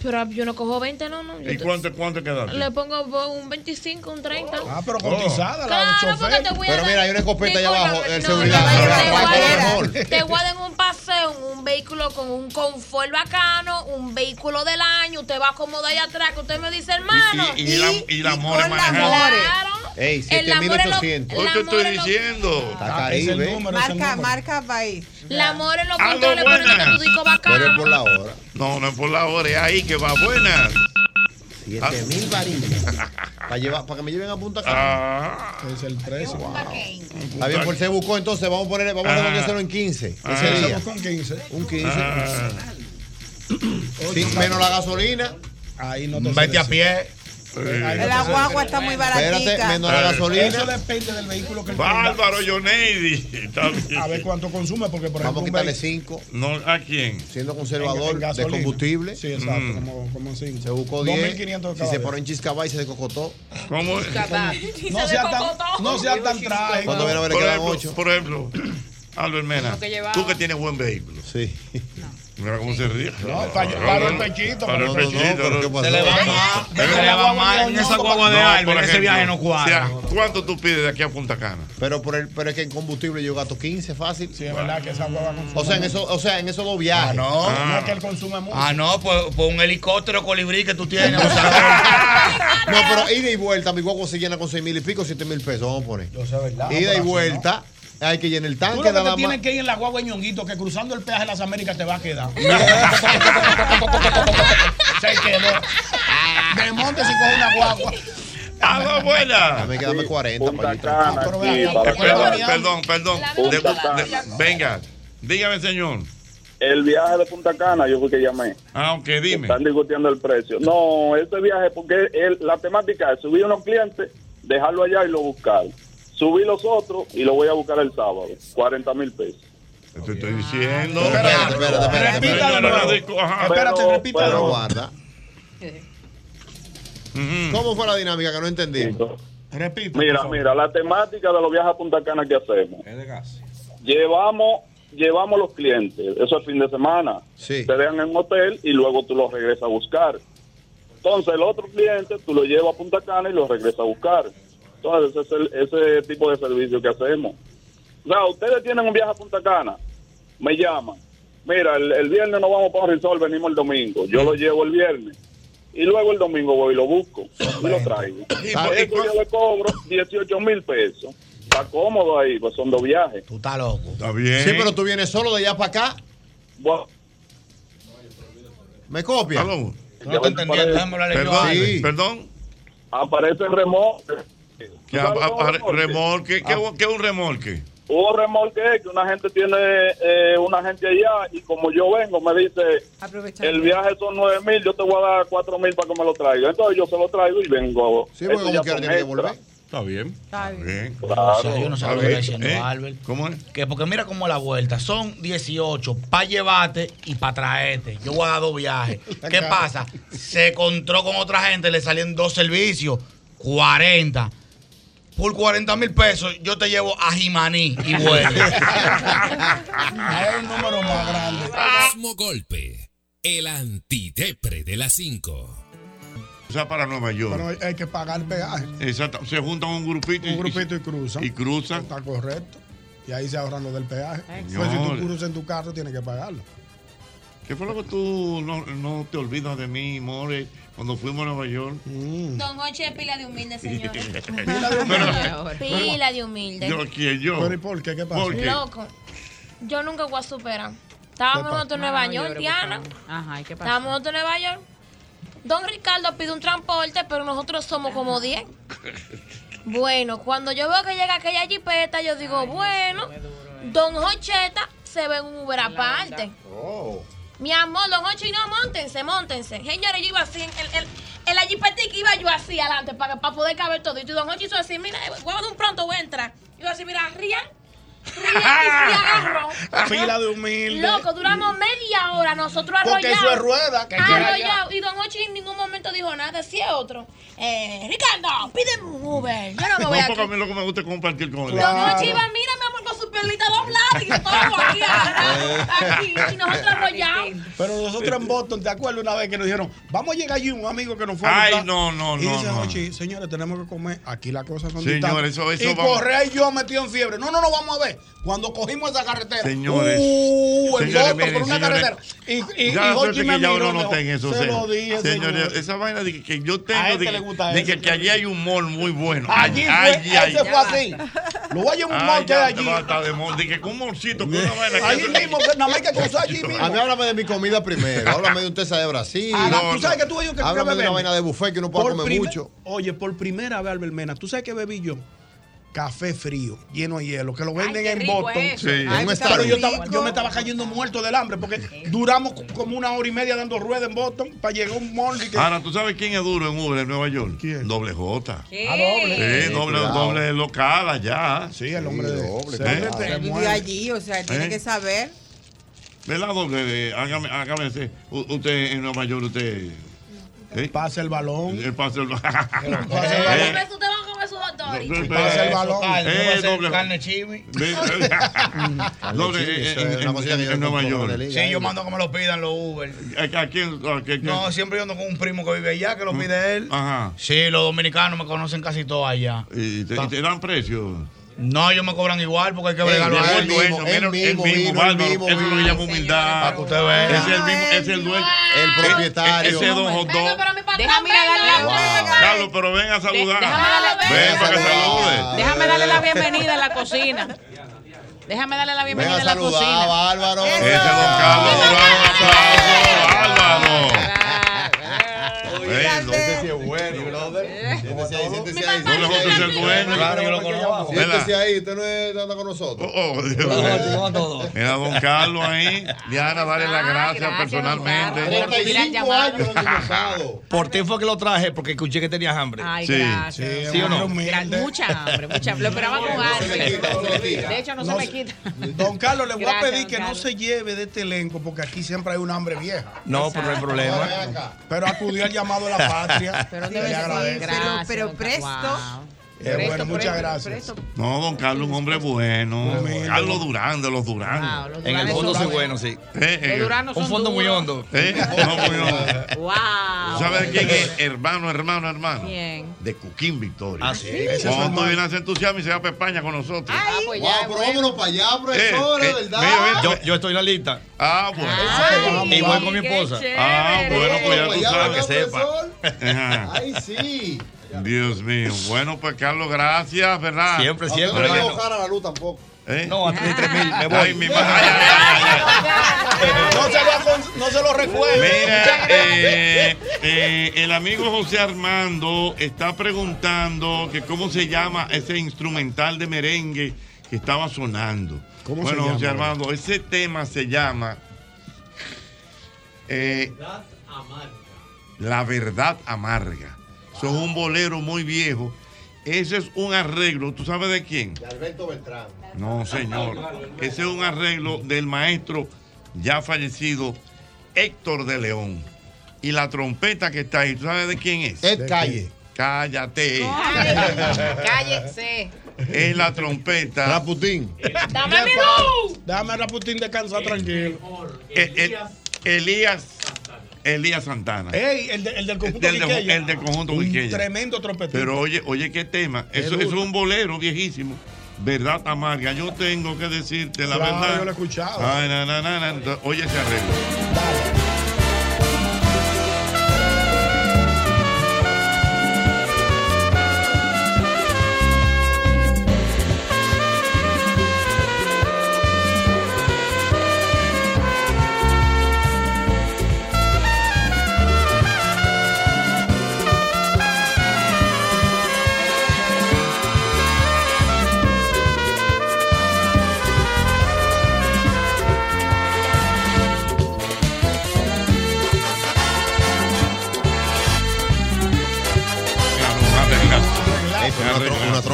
Pero yo no cojo 20, no, no. ¿Y cuánto, cuánto queda? Le pongo un 25, un 30. Ah, pero cotizada la claro, porque te voy a Pero mira, hay una escopeta allá abajo, el no, seguridad. te ¿cuál voy a a dar un paseo en un vehículo con un confort bacano, un vehículo del año. Usted va cómodo ahí atrás, que usted me dice, hermano. Y, y, la, y la more manejando. More. Ey, El amor es lo- 7800. el Yo te estoy es lo- diciendo. Está Caribe. Marca, marca país. La amor es los Aló, controles poniendo buenas. tu disco Pero es bacano. por la hora. No, no es por la hora, es ahí que va buena. 7 mil varillas. Para, llevar, para que me lleven a Punta Cana. Ah. Es el precio. Está bien, por se buscó, entonces vamos a poner, vamos a Ah. hacerlo en 15. Ah. Ese día. Con 15. Un 15. Ah. Sí, menos la gasolina. Ahí no te Vete a pie. La guagua está muy Espérate, baratica. menos la gasolina. Eso depende del vehículo que Bárbaro, Yoneidi. A ver cuánto consume, porque por Vamos a ejemplo. quitarle vehículo- 5. No, ¿A quién? Siendo En- conservador en de combustible. Sí, exacto, Mm. como, como cinco. Se buscó 10. 2.500 Si se pone en chiscabá y se descocotó. ¿Cómo es? No sea tan, no sea tan trágico. Cuando viene a ver, le Por quedan ejemplo, 8. por ejemplo, Albert Mena, que tú que tienes buen vehículo. Sí. Mira cómo se ríe. No, para- para el pechito, Para el pechito. pero ¿qué pasó? Se le va más, se le va más en esa guagua de Alvin, por ese viaje no cuadra. ¿Cuánto tú pides de aquí a Punta Cana? Pero, por el, pero es que en combustible yo gasto 15 fácil. Sí, es verdad que esa hueva consume. O sea, en eso, o sea, en esos dos viajes. Ah, no. No es que él consume mucho. Ah, no, pues, pues un helicóptero colibrí que tú tienes. No, pero ida y vuelta, mi guagua se llena con 6 mil y pico, 7 mil pesos, vamos a poner. Yo sé, ¿verdad? Ida y vuelta, hay que llenar el Tú tanque lo que nada te tienes que ir en la guagua ñonguito, que cruzando el peaje de las Américas te va a quedar. Se quedó. De monte si coge una guagua. ¡Ah, buena! Dame que dame 40 Punta para ir Cana, para Perdón, perdón, perdón. De- de- venga, dígame, señor. El viaje de Punta Cana, yo fui que llamé. Ah, ok, dime. Están discutiendo el precio. No, ese viaje, porque el- la temática es subir unos clientes, dejarlo allá y lo buscar. Subir los otros y lo voy a buscar el sábado. 40 mil pesos. Te estoy diciendo. Espérate, espérate, espérate. Espérate, Pero guarda. ¿Cómo fue la dinámica que no entendí? Repita. Mira, mira, la temática de los viajes a Punta Cana que hacemos. Es de gas. Llevamos, llevamos los clientes, eso es fin de semana. Sí. Te dejan en un hotel y luego tú los regresas a buscar. Entonces el otro cliente tú lo llevas a Punta Cana y lo regresas a buscar. Entonces ese ese tipo de servicio que hacemos. O sea, ustedes tienen un viaje a Punta Cana, me llaman. Mira, el, el viernes nos vamos para un resort, venimos el domingo. Yo lo llevo el viernes. Y luego el domingo voy y lo busco y lo traigo. ¿Y A por- eso yo le cobro 18 mil pesos. Está cómodo ahí, pues son dos viajes. tú estás loco. Está bien. Sí, pero tú vienes solo de allá para acá. Bueno, ¿Me copia? No te a Perdón. Aparece el remolque. Que a- a- a- remolque. ¿Qué, ¿Qué es un remolque? Un remolque es que una gente tiene eh, una gente allá y como yo vengo me dice el viaje son nueve mil, yo te voy a dar cuatro mil para que me lo traiga. Entonces yo se lo traigo y vengo. Sí, porque como quiera son tiene que extra. volver. Está bien. Está bien. Claro. O sea, yo no sé lo que está bien. diciendo ¿Eh? Albert. ¿Cómo es? Que porque mira cómo es la vuelta. Son 18 para llevarte y para traerte. Yo voy a dar dos viajes. ¿Qué pasa? Se encontró con otra gente, le salían dos servicios, 40. Por 40 mil pesos yo te llevo a Jimaní y vuelve. Hay un número más grande. Mismo golpe. El antidepre de las 5. O sea, para Nueva York. Pero hay, que pagar peaje. Exacto. Se juntan un grupito y, Un grupito y cruzan. y cruzan. Está correcto. Y ahí se ahorran lo del peaje. Exacto. Pues si tú cruzas en tu carro, tienes que pagarlo. ¿Qué fue lo que tú no, no te olvidas de mí, More, cuando fuimos a Nueva York? Don Oche es pila de humilde, señor. Pila de humilde. Pila de humilde. Yo quiero yo. Pero ¿y por qué? ¿Qué pasa? ¿Por qué? Loco, yo nunca voy a superar. Estábamos ¿Qué nosotros en Nueva York, Diana. Ajá, ¿y qué pasa? Estábamos nosotros en Nueva York. Don Ricardo pide un transporte, pero nosotros somos como 10. Bueno, cuando yo veo que llega aquella jipeta, yo digo, bueno, Don Jocheta se ve en un Uber aparte. Mi amor, Don Jochi, no, montense, montense. Señores, yo iba así, el- el- la jipetica iba yo así adelante para, para poder caber todo. Y Don Jochi hizo así, mira, guau, de un pronto voy a entrar. Yo así, mira, rían. Y. Fila de humilde. Loco, duramos media hora nosotros arrollados. Porque eso es rueda, que Arrollados. Y Don Ochi en ningún momento dijo nada, decía otro. Eh, Ricardo, pídeme un Uber. Yo no me voy No, a... porque a mí lo que me gusta es compartir con él. Don Ochi iba, mira, mi amor, con su pelita doblada y todo aquí agarrado. Aquí, y nosotros arrollados. Pero nosotros en Boston, ¿te acuerdas una vez que nos dijeron, vamos a llegar allí un amigo que nos fue a Ay, buscar"? no, no, y no, dice, no. "Ochi, señores, tenemos que comer. Aquí las cosas son Señores, distintas". eso- eso Y vamos- Correa y yo metido en fiebre. No, no, no, vamos a ver. Cuando cogimos esa carretera. Señores, Uh, en señores, miren, por una señores, carretera. Y, y, y ya que miró, uno no dijo, está en eso. Se lo dije, Señores, señor. esa vaina de que, que yo tengo, de, le gusta de eso, que, que allí hay un mall muy bueno. Allí fue, Allí ese fue así. Lo voy a llevar un mall que hay allí. De, mall, de que con un molcito, con una vaina. eso- mismo, que nada más hay que cruzar allí mismo. A mí háblame de mi comida primero. Háblame de un tesa de Brasil. Tú sabes que tú y yo que Háblame de una vaina de buffet que uno puede comer mucho. Oye, por primera vez, Albert Mena, ¿tú sabes qué bebí yo? Café frío, lleno de hielo, que lo venden en Boston. Sí. Ay, Pero yo, estaba- yo me estaba cayendo muerto del hambre porque duramos como una hora y media dando ruedas en Boston para llegar a un y que- Ahora, ¿tú sabes quién es duro en Uber en Nueva York? ¿Quién? Doble J. ¿Qué? Ah, doble. Sí, doble, doble local allá. Sí, el hombre de doble, se- claro. se Él vivió allí, o sea, tiene ¿Eh? que saber. ¿Verdad, doble? Eh, Hágame, hágame Usted en Nueva York, usted. ¿eh? Pasa el balón. El pase del Pasa el Eh, balón. A Ve- Pasa el ve- balón. Carne, Eh, eh, eso en, es una en- cosita que en- yo en no Nueva York. Sí, yo mando que me lo pidan los Uber. ¿A, a quién? No, siempre yo ando con un primo que vive allá, que lo pide él. Ajá. Sí, los dominicanos me conocen casi todos allá. ¿Y te, y te dan precio? No, ellos me cobran igual porque hay que bregarlo a el él. mismo, él el mismo él bárbaro. mismo Eso lo llama humildad. Para que usted vea. Es el mismo, es el dueño. El propietario. Ese don. Pero mi patrón Déjame ir a darle. Carlos, pero ven a saludar. Ven para que salude. Déjame darle la bienvenida a la cocina. Déjame darle la bienvenida a la cocina. Bárbaro. Ese don Carlos, un aplauso, Álvaro. Ven, don- Ese sí es bueno, brother. Siéntese ahí, siéntese ahí. Doble J es el dueño. Claro, yo lo conozco. Siéntese ahí, usted no es- anda con nosotros. Oh, oh, Dios mío. Mira, don Carlos ahí. Diana, dale las gracias gracias, personalmente. don Carlos. 35 años aniversado. Por ti fue que lo traje porque escuché que tenías hambre. Ay, Sí. gracias. Sí, o no? mucha hambre, mucha Lo esperaba con No no hambre. De hecho, no, se No me quita. Don Carlos, le voy a pedir que no se lleve de este elenco porque aquí siempre hay un hambre vieja. No, pero no hay problema. Pero acudió al llamado de la patria. Pero le ser. agradezco. Pero presto. Wow. Eh, bueno, Presto, muchas presto, gracias. presto. No, don Carlos, un hombre bueno. Humilde. Carlos Durán, de los Wow, Durán. los En el fondo soy bueno, sí. Eh, eh, Los duranos Un fondo muy duros. hondo. eh, no, muy hondo. Wow. ¿Sabes quién es? Hermano, hermano, hermano. Bien. De Cuquín Victoria. Ah, sí. Ese Cuando viene a se entusiasma y se va para España con nosotros. Ah, pues Wow, ya, pero bueno. vámonos para allá, profesor, Eh, de eh, verdad. mira, mira. Yo, yo estoy en la lista. Ah, bueno. Ay, Y voy con mi esposa. chévere. Ah, bueno, pues ya tú sabes. que sepa. Ay, sí. Dios mío. Bueno, pues Carlos, gracias, ¿verdad? Siempre, siempre. no bueno. hago cara a la luz tampoco. ¿Eh? No, a 33 mil, me voy. Ay, mi madre. Ay, ay, ay, ay. No se lo, acon- no se lo recuerdo. Mira, eh, eh, el amigo José Armando está preguntando que cómo se llama ese instrumental de merengue que estaba sonando. ¿Cómo se bueno, José llama? Armando, ese tema se llama eh, La verdad amarga. Es un bolero muy viejo. Ese es un arreglo, ¿tú sabes de quién? De Alberto Beltrán. No, señor. Ese es un arreglo del maestro ya fallecido Héctor de León. Y la trompeta que está ahí, ¿tú sabes de quién es? Ed Calle. Cállate. Cállese. Es la trompeta. Raputín. Dame mi. Dame a Raputín descansar tranquilo. Eh, eh, Elías. Elías Santana. Ey, el, de- el del conjunto El del- Quiqueya. el del conjunto Un Quiqueya. Tremendo trompetista. Pero oye, oye, qué tema. Eso, eso es un bolero viejísimo. Verdad amarga. Yo tengo que decirte la Claro, verdad. yo lo he escuchado. Ay, na, na, na, Oye ese arreglo.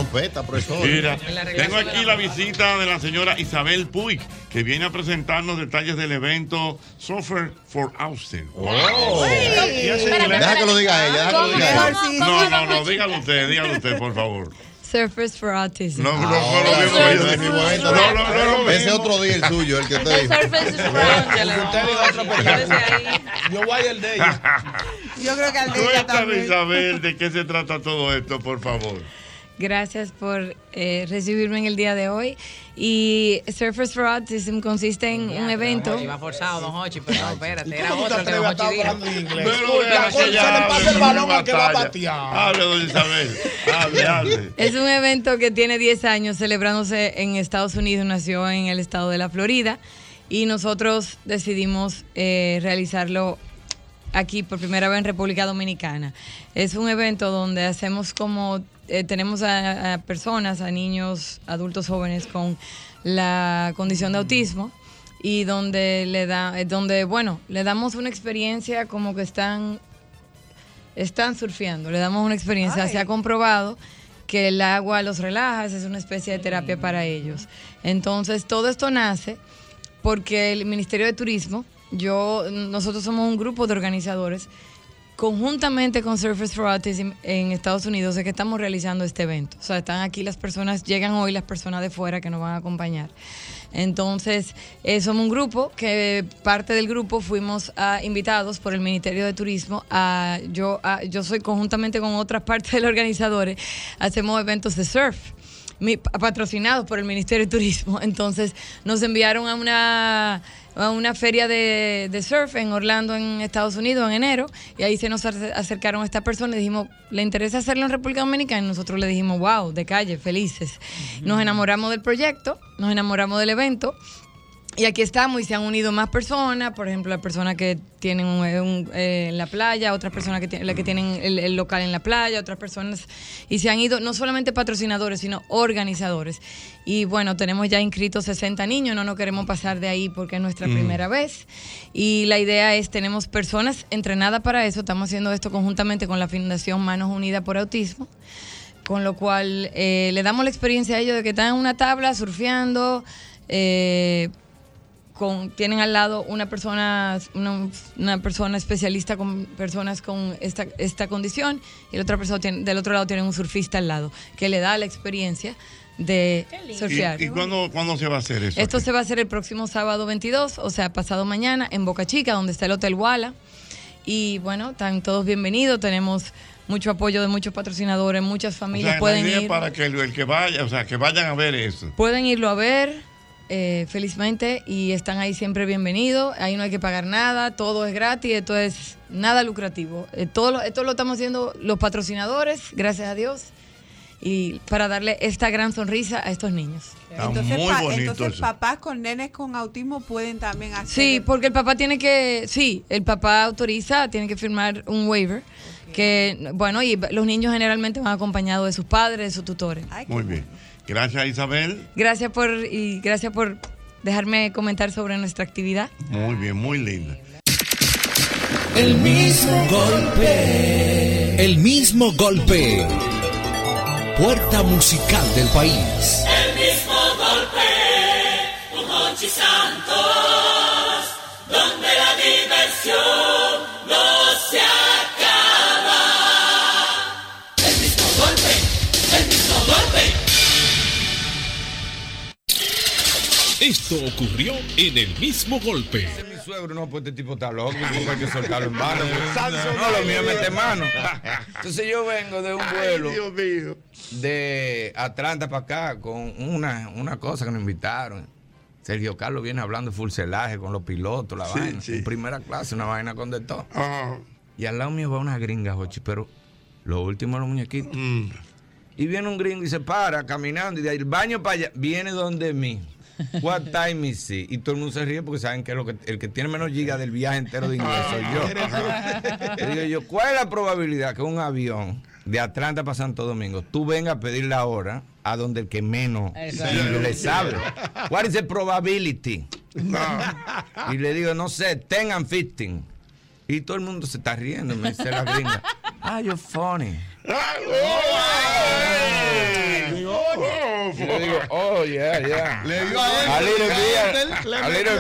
Trompeta, profesor. Mira, tengo aquí la visita de la señora Isabel Puig, que viene a presentarnos detalles del evento Software for Austin. Oh. Deja que lo diga ella, deja que lo diga ella. No, no, no, dígalo usted, dígalo usted, por favor. Surfers for Autism. No, no, no, lo mismo el mismo. No, no, no, no, Ese otro día el suyo, el que usted dijo. Diga otro espectáculo. Yo voy al de ella. Yo creo que al de ella Cuéntame, también. Isabel, de qué se trata todo esto, por favor. Gracias por eh, recibirme en el día de hoy. Y Surfers for Autism consiste en un evento. Iba forzado, don Hochi, pero no, espérate, era ¿Cómo tú otro te que don atreves a Hochi estar dijo. hablando inglés? Pero La deja cosa que ella se le pasa hable, el no balón me al que va a batalla. batear. Hable, doña Isabel. Hable, hable. Es un evento que tiene 10 años celebrándose en Estados Unidos, nació en el estado de la Florida y nosotros decidimos eh, realizarlo aquí por primera vez en República Dominicana. Es un evento donde hacemos como, eh, tenemos a, a personas, a niños, adultos jóvenes con la condición de autismo y donde le da, eh, donde bueno, le damos una experiencia como que están están surfeando, le damos una experiencia, se ha comprobado que el agua los relaja, es una especie de terapia para ellos. Entonces, todo esto nace porque el Ministerio de Turismo, yo, nosotros somos un grupo de organizadores, conjuntamente con Surfers for Autism en Estados Unidos, es que estamos realizando este evento. O sea, están aquí las personas, llegan hoy las personas de fuera que nos van a acompañar. Entonces, eh, somos un grupo que parte del grupo fuimos ah, invitados por el Ministerio de Turismo. A, yo, a- yo soy conjuntamente con otras partes de los organizadores, hacemos eventos de surf. Mi- patrocinados por el Ministerio de Turismo. Entonces nos enviaron a una, a una feria de, de surf en Orlando, en Estados Unidos, en enero, y ahí se nos acer- acercaron estas personas y dijimos, ¿le interesa hacerlo en República Dominicana? Y nosotros le dijimos, wow, de calle, felices. Nos enamoramos del proyecto, nos enamoramos del evento. Y aquí estamos y se han unido más personas, por ejemplo, las personas que tienen un, un, eh, en la playa, otras personas que, tienen- la que tienen el, el local en la playa, otras personas, y se han ido no solamente patrocinadores, sino organizadores. Y bueno, tenemos ya inscritos 60 niños, no nos queremos pasar de ahí porque es nuestra Mm. primera vez. Y la idea es, tenemos personas entrenadas para eso, estamos haciendo esto conjuntamente con la Fundación Manos Unidas por Autismo con lo cual eh, le damos la experiencia a ellos de que están en una tabla surfeando, eh, con, tienen al lado una persona, una, una persona especialista con personas con esta, esta condición y la otra persona tiene- del otro lado tienen un surfista al lado que le da la experiencia de surfear. ¿Y, y cuándo, cuándo se va a hacer eso? Esto se va a hacer el próximo sábado 22, o sea, pasado mañana, en Boca Chica, donde está el Hotel Wala. Y bueno, están todos bienvenidos. Tenemos mucho apoyo de muchos patrocinadores, muchas O familias sea, pueden la idea ir. para que el, el que vaya, o sea, que vayan a ver eso. Pueden irlo a ver, eh, felizmente, y están ahí siempre bienvenidos. Ahí no hay que pagar nada, todo es gratis, esto es nada lucrativo. Eh, todo lo- esto lo estamos haciendo los patrocinadores, gracias a Dios. y para darle esta gran sonrisa a estos niños. Entonces, pa- entonces papás con nenes con autismo pueden también hacer. Sí, porque el papá tiene que, sí, el papá autoriza, tiene que firmar un waiver, que, bueno, y los niños generalmente van acompañados de sus padres, de sus tutores. Muy bien. Gracias, Isabel. Gracias por, y gracias por dejarme comentar sobre nuestra actividad. Muy bien, muy linda. El mismo golpe. El mismo golpe. Puerta musical del país. Esto ocurrió en el mismo golpe. Mi suegro no, pues este tipo está loco, porque hay que soltarlo en mano. No, lo mío es meter mano. Entonces yo vengo de un vuelo de Atlanta para acá con una, una cosa que nos invitaron. Sergio Carlos viene hablando de fuselaje con los pilotos, la Sí, vaina. sí. En primera clase, una vaina con de todo. Y al lado mío va una gringa, Jochi, pero lo último de los muñequitos. Y viene un gringo y se para caminando y de ahí el baño para allá viene donde mí. What time is it? Y todo el mundo se ríe porque saben que, lo que el que tiene menos gigas del viaje entero de inglés soy yo. Le digo yo, ¿cuál es la probabilidad que un avión de Atlanta para Santo Domingo tú vengas a pedir la hora a donde el que menos inglés sabe? What is the probability? Y le digo, no sé, 10 and 15. Y todo el mundo se está riendo, me dice la gringa. Ah, you're funny. Le digo, oh, yeah, yeah. Le dio a A little Enter,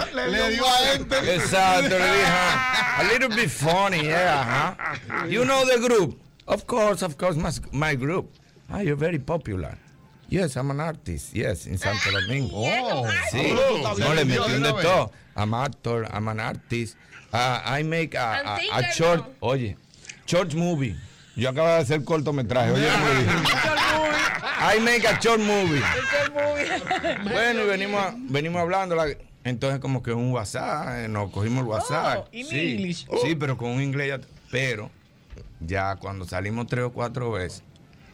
bit. le dio a Enter. Exacto, le dije, "Ah, a little bit funny, yeah, huh? You know the group? Of course, of course, my, my group. Ah, you're very popular. Yes, I'm an artist. Yes, in Santo Domingo. Oh. sí. No le metí un de todo. I'm actor, I'm an artist. Uh, I make a, a- a short, oye, short movie. Yo acabo de hacer cortometraje. Oye. I make a short movie. Bueno, y venimos, a- venimos hablando. la- entonces, como que un WhatsApp, eh, nos cogimos el WhatsApp. in sí, English. sí, pero con un inglés. ya- Pero ya cuando salimos tres o cuatro veces.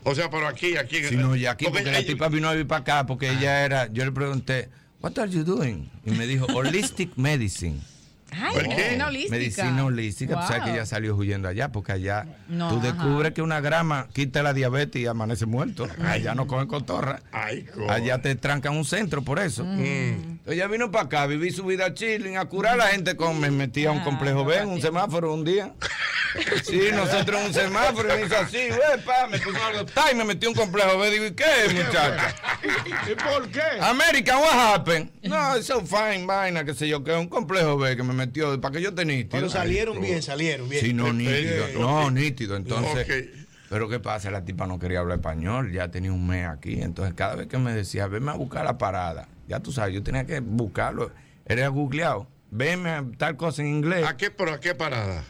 O sea, pero aquí, aquí. Sí, no, ya aquí, Porque porque la ellos- tipa vino a vivir para acá, porque ella era. Yo le pregunté, ¿What are you doing? Y me dijo, Holistic Medicine. Ay, Oh, medicina holística. Medicina holística. Tú sabes que Wow. ella salió huyendo allá, porque allá No, tú ajá. descubres que una grama quita la diabetes y amanece muerto. Allá no cogen cotorra. allá te trancan un centro por eso. Mm. Ella vino para acá, viví su vida chilling, a curar a la gente con. Me metí a un complejo B en un semáforo un día. Sí, nosotros en un semáforo y me hizo así, güey, pa, me puso algo, ta, y me metí a un complejo B. Digo, ¿y qué, muchacha? ¿Y por qué? American, what happened? No, it's so fine, vaina, qué sé yo, que es un complejo B que me metió, para que yo te nítido. Pero salieron Ay, bien, salieron bien. Sí, no, nítido. Perfecto. No, nítido. Entonces, pero ¿qué pasa? La tipa no quería hablar español, ya tenía un mes aquí. Entonces, cada vez que me decía, venme a buscar la parada, ya tú sabes, yo tenía que buscarlo. Era googleado. Venme a tal cosa en inglés. ¿A qué, pero a qué parada?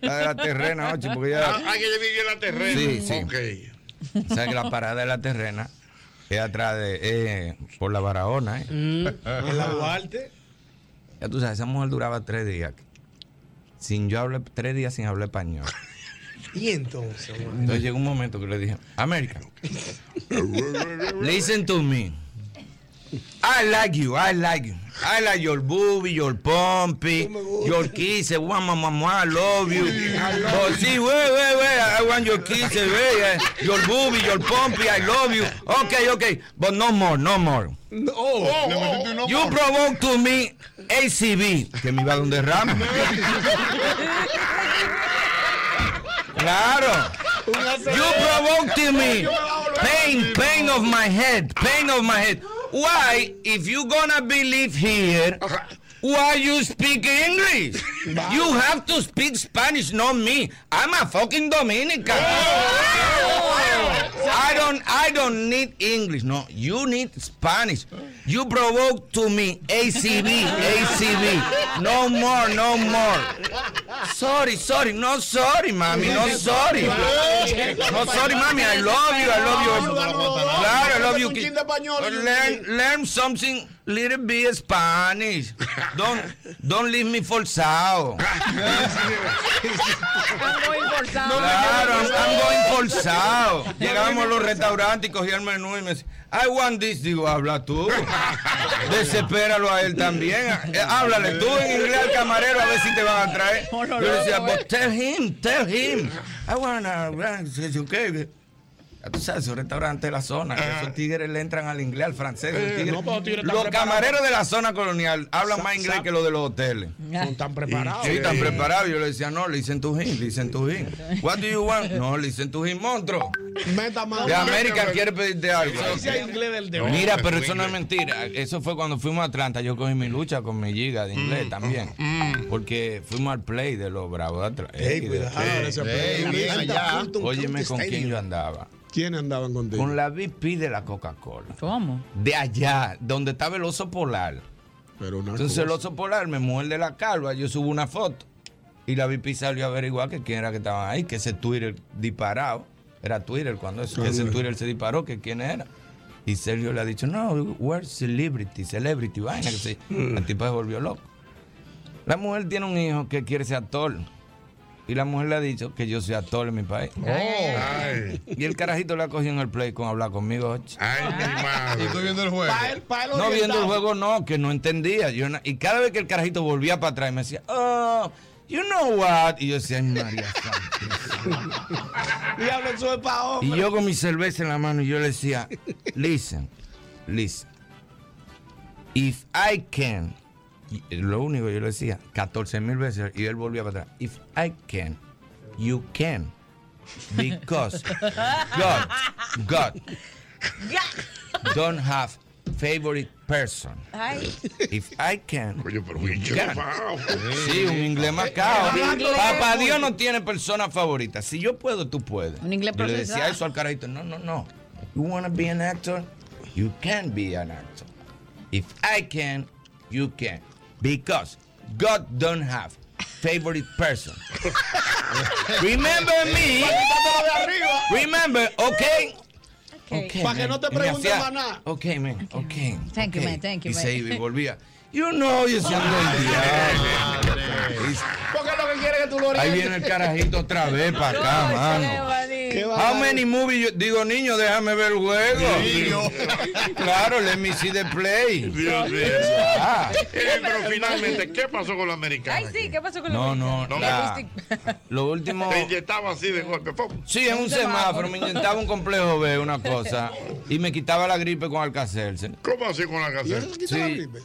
La de la terrena, ocho, porque ya. Ah, ah, que vive en la terrena. Sí, sí. Ok. O sea que la parada de la terrena es atrás de. eh, por la Barahona, ¿eh? En la Duarte. Ya tú sabes, esa mujer duraba tres días. Sin yo hablar, tres días sin hablar español. Y entonces, bueno. Entonces llegó un momento que le dije, América, listen to me. I like you, I like you. I like your boobie, your pumpy, your kisses, one mama, mama, I love you. Oh, sí, wait, wait, wait, I want your kisses, wait, eh, your boobie, your pumpy, I love you. Okay, okay, but no more, no more. Oh, You provoke to me ACB, que me iba a dar un derrame. Claro. You provoke to me pain, pain of my head, pain of my head. Why, if you gonna believe here, why you speak English? You have to speak Spanish, not me. I'm a fucking Dominican. I don't, I don't need English. No, you need Spanish. You provoke to me ACB, ACB. No more, no more. Sorry, sorry, no sorry, mami, no sorry. No sorry, mami, I love you, I love you. Claro, I of you un kids. chin de español y un Learn, learn something little bit Spanish. Don't, don't leave me forzado. Claro, I'm, I'm going forzado. Llegábamos a los restaurantes y cogía el menú y me decía, I want this. Digo, habla tú. Desespéralo a él también. Eh, Háblale tú en inglés al camarero a ver si te van a traer. Yo decía, but tell him, tell him. I want to, okay. Ya tú sabes, esos restaurantes de la zona, que esos tigres le entran al inglés, al francés. Eh, tigres- no, pero los preparados. camareros de la zona colonial hablan Sa- más inglés que los de los hoteles. Son tan preparados. Sí, tan preparados. Yo le decía, no, listen to him, listen to him. What do you want? No, listen to him, monstruo. Meta mano. De América quiere pedirte algo. Inglés del de Mira, pero eso no es mentira. Eso fue cuando fuimos a Atlanta. Yo cogí mi lucha con mi giga de Mm, inglés también. Porque fuimos al play de los bravos de Atlanta. Ey, Ey, de- cuidado, ese play. Óyeme con quién yo andaba. ¿Quiénes andaban contigo? Con la VP de la Coca-Cola. ¿Cómo? De allá, donde estaba el oso polar. Pero una Entonces cosa. el oso polar me muerde la calva, yo subo una foto. Y la VP salió a averiguar que quién era que estaban ahí, que ese Twitter disparado. Era Twitter cuando eso, que ese Twitter se disparó, que quién era. Y Sergio le ha dicho, no, we're celebrity, celebrity, vaina, que sí. El tipo se volvió loco. La mujer tiene un hijo que quiere ser actor. Y la mujer le ha dicho que yo soy actor en mi país. Y el carajito le ha cogido en el play con hablar conmigo. ocho. Y estoy viendo el juego. No viendo el juego, no, que no entendía. Yo y cada vez que el carajito volvía para atrás, me decía, oh, you know what? Y yo decía, ay, María hombre. Y yo con mi cerveza en la mano, y yo le decía, listen, listen. If I can, y lo único que yo le decía, 14 mil veces, y él volvía para atrás. If I can, you can. Because God, God don't have favorite person. If I can. you can. Sí, un inglés macao. Un inglés Papá Dios no tiene persona favorita. Si yo puedo, tú puedes. Un inglés Yo le decía eso al carajito. No, no, no. You wanna be an actor? You can be an actor. If I can, you can. Because God don't have favorite person. Remember me. Remember, okay? Okay, Pa' que man. no te hacía, más nada. Ok, man, ok. Thank you, man, thank you, Y man. se y volvía. You know, yo siendo el diablo. Porque que quiere que tú lo Ahí viene el carajito otra vez para acá, mano. Qué How many movies? yo- digo, niño, déjame ver el juego. claro, let me see the play. Dios mío. Ah. Eh, pero finalmente, ¿qué pasó con la americana? Ay, sí, ¿qué pasó con No, la no, No, la- lo último. Te inyectaba así de golpe. ¡pum! Sí, en un semáforo me inyectaba un complejo B, una cosa, y me quitaba la gripe con Alcacelser. ¿Cómo así con gripe?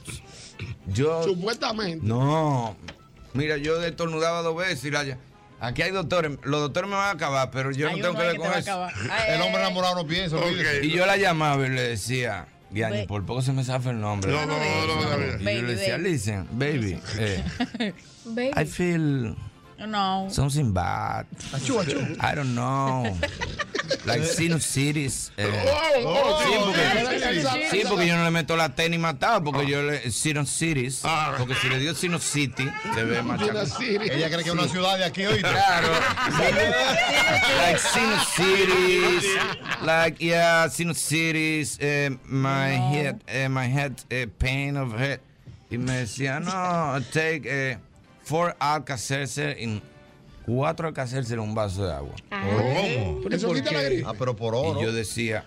Yo, Supuestamente. no, mira, yo estornudaba dos veces y la... Aquí hay doctores, los doctores me van a acabar, pero yo Hay no tengo que ver que con eso. El hombre enamorado no piensa. Y yo la llamaba y le decía, Diane, Ve- por poco se me zafa el nombre. No, no, no, no, David. Y yo Baby, le decía, baby. listen, baby, eh, Baby. No. something bad. I don't know. Like sinusitis. Eh. Oh, sí, oh, porque, sí, porque yo no le meto la T ni matado, porque yo le sinusitis. Porque si le dio sinusitis, se ve machacado. Ella cree que es una ciudad de aquí hoy. Claro. like sinusitis, like yeah, sinusitis, eh, my head, eh, my head, eh, pain of head. Y me decía, no, take eh, four Alka-Seltzer in cuatro Alka-Seltzer en un vaso de agua. ¿Cómo? Pero eso quita la gripe. Ah, pero por oro. Y yo decía,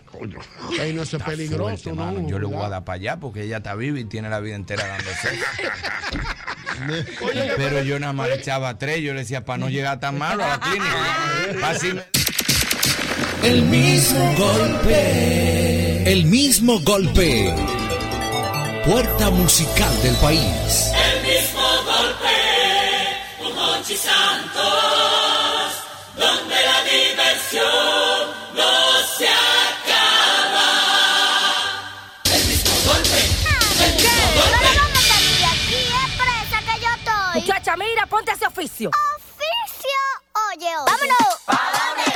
Ey, no, eso es "Está peligroso, fuerte, no. mano. Yo le voy a dar para allá porque ella está viva y tiene la vida entera dándose. pero yo nada más le echaba tres. Yo le decía, para no llegar tan malo a la clínica. El mismo golpe. El mismo golpe. Puerta musical del país. Muchacha, mira, ponte a ese oficio. Oficio. Oye, oye. Vámonos. ¿Para dónde?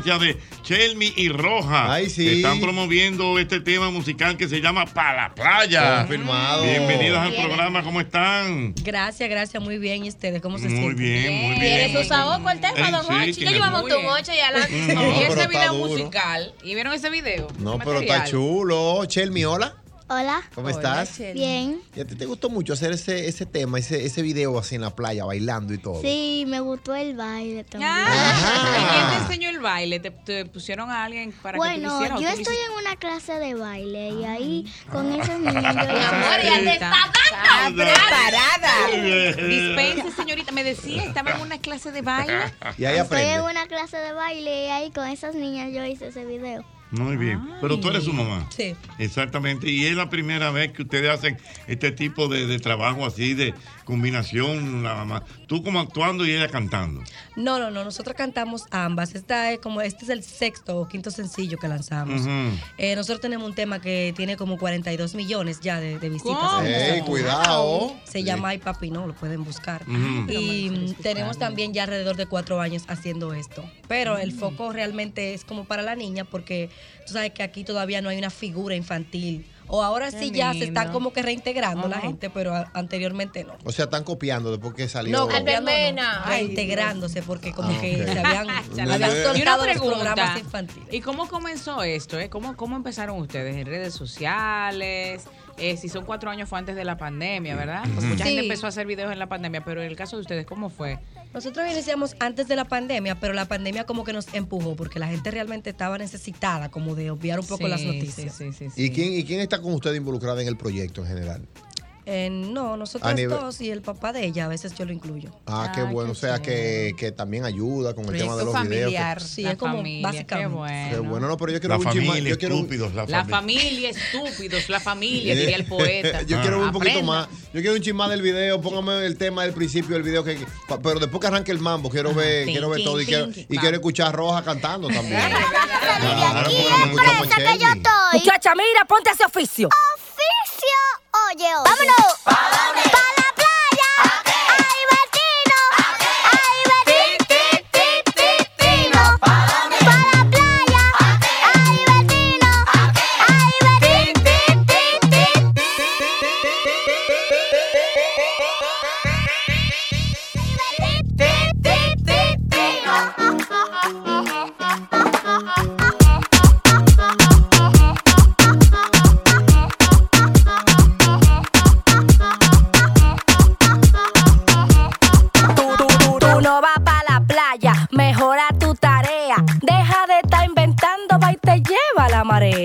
Presencia de Chelmi y Roja. Ay, sí. Que están promoviendo este tema musical que se llama Pa' la playa. Confirmado. Bienvenidas al Bien. programa, ¿cómo están? Gracias, gracias, muy bien. ¿Y ustedes cómo se Muy sienten? bien, muy bien. ¿Tiene su saoco el tema, don sí, Hochi? tiene Ya llevamos Muy tu un bien. ocho y adelante. No, y ese video duro. musical. ¿Y vieron ese video? No, pero está chulo. Chelmi, hola. Hola. ¿Cómo Hola, estás? Bien. ¿Y a ti te gustó mucho hacer ese, ese tema, ese, ese video así en la playa, bailando y todo? Sí, me gustó el baile también. Ah, ¿y ¿Quién te enseñó el baile? ¿Te, te pusieron a alguien para que tú Bueno, yo estoy en una clase de baile y ahí con esos niños yo Mi amor, ya te está Está preparada. Dispense, señorita. Me decía, estaba en una clase de baile. Y ahí Estoy en una clase de baile y ahí con esas niñas yo hice ese video. Muy bien. Pero tú eres su mamá. Sí. Exactamente. Y es la primera vez que ustedes hacen este tipo de, de trabajo así, de combinación, la mamá. Tú como actuando y ella cantando. No, no, no. Nosotros cantamos ambas. Esta es como, este es el sexto o quinto sencillo que lanzamos. Eh, nosotros tenemos un tema que tiene como 42 millones ya de, de visitas. ¿Cómo? Ey, cuidado. Se llama Ay Papi No, lo pueden buscar. Y tenemos también ya alrededor de cuatro años haciendo esto. Pero el foco realmente es como para la niña porque tú sabes que aquí todavía no hay una figura infantil. O ahora sí ya se está lindo. como que reintegrando la gente, pero a- anteriormente no. O sea, están copiando después que salió. No, copiando, no, reintegrándose porque como Ah, que ok. se habían, soltado los programas infantiles. ¿Y cómo comenzó esto? eh? ¿Cómo, ¿Cómo empezaron ustedes? ¿En redes sociales? Eh, si son cuatro años fue antes de la pandemia, ¿verdad? Mucha Sí. gente empezó a hacer videos en la pandemia, pero en el caso de ustedes, ¿cómo fue? Nosotros iniciamos antes de la pandemia, pero la pandemia como que nos empujó porque la gente realmente estaba necesitada como de obviar un poco Sí, las noticias. sí, sí, ¿Y quién, ¿Y quién está con usted involucrada en el proyecto en general? Eh, no, nosotros A nivel- dos y el papá de ella, a veces yo lo incluyo. Ah, qué bueno. o sea, que, que también ayuda con el tema de los videos. familiar. que- Sí, la es como familia, básicamente. Qué bueno. Qué bueno, no, pero yo quiero La familia, yo quiero un- estúpidos, la, La familia. familia, estúpidos, la familia, diría el poeta. Yo quiero ver un poquito más. Yo quiero un chisma del video. Póngame el tema del principio del video. Que, pero después que arranque el mambo, quiero ver, Tin, quiero ver todo. Y quiero, y quiero escuchar a Roja cantando también. Claro, porque me gusta presa que yo Chelmi. estoy. Muchacha, mira, ponte ese oficio. Oficio. Oye, oye. Vámonos. ¿Para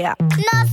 Yeah. No.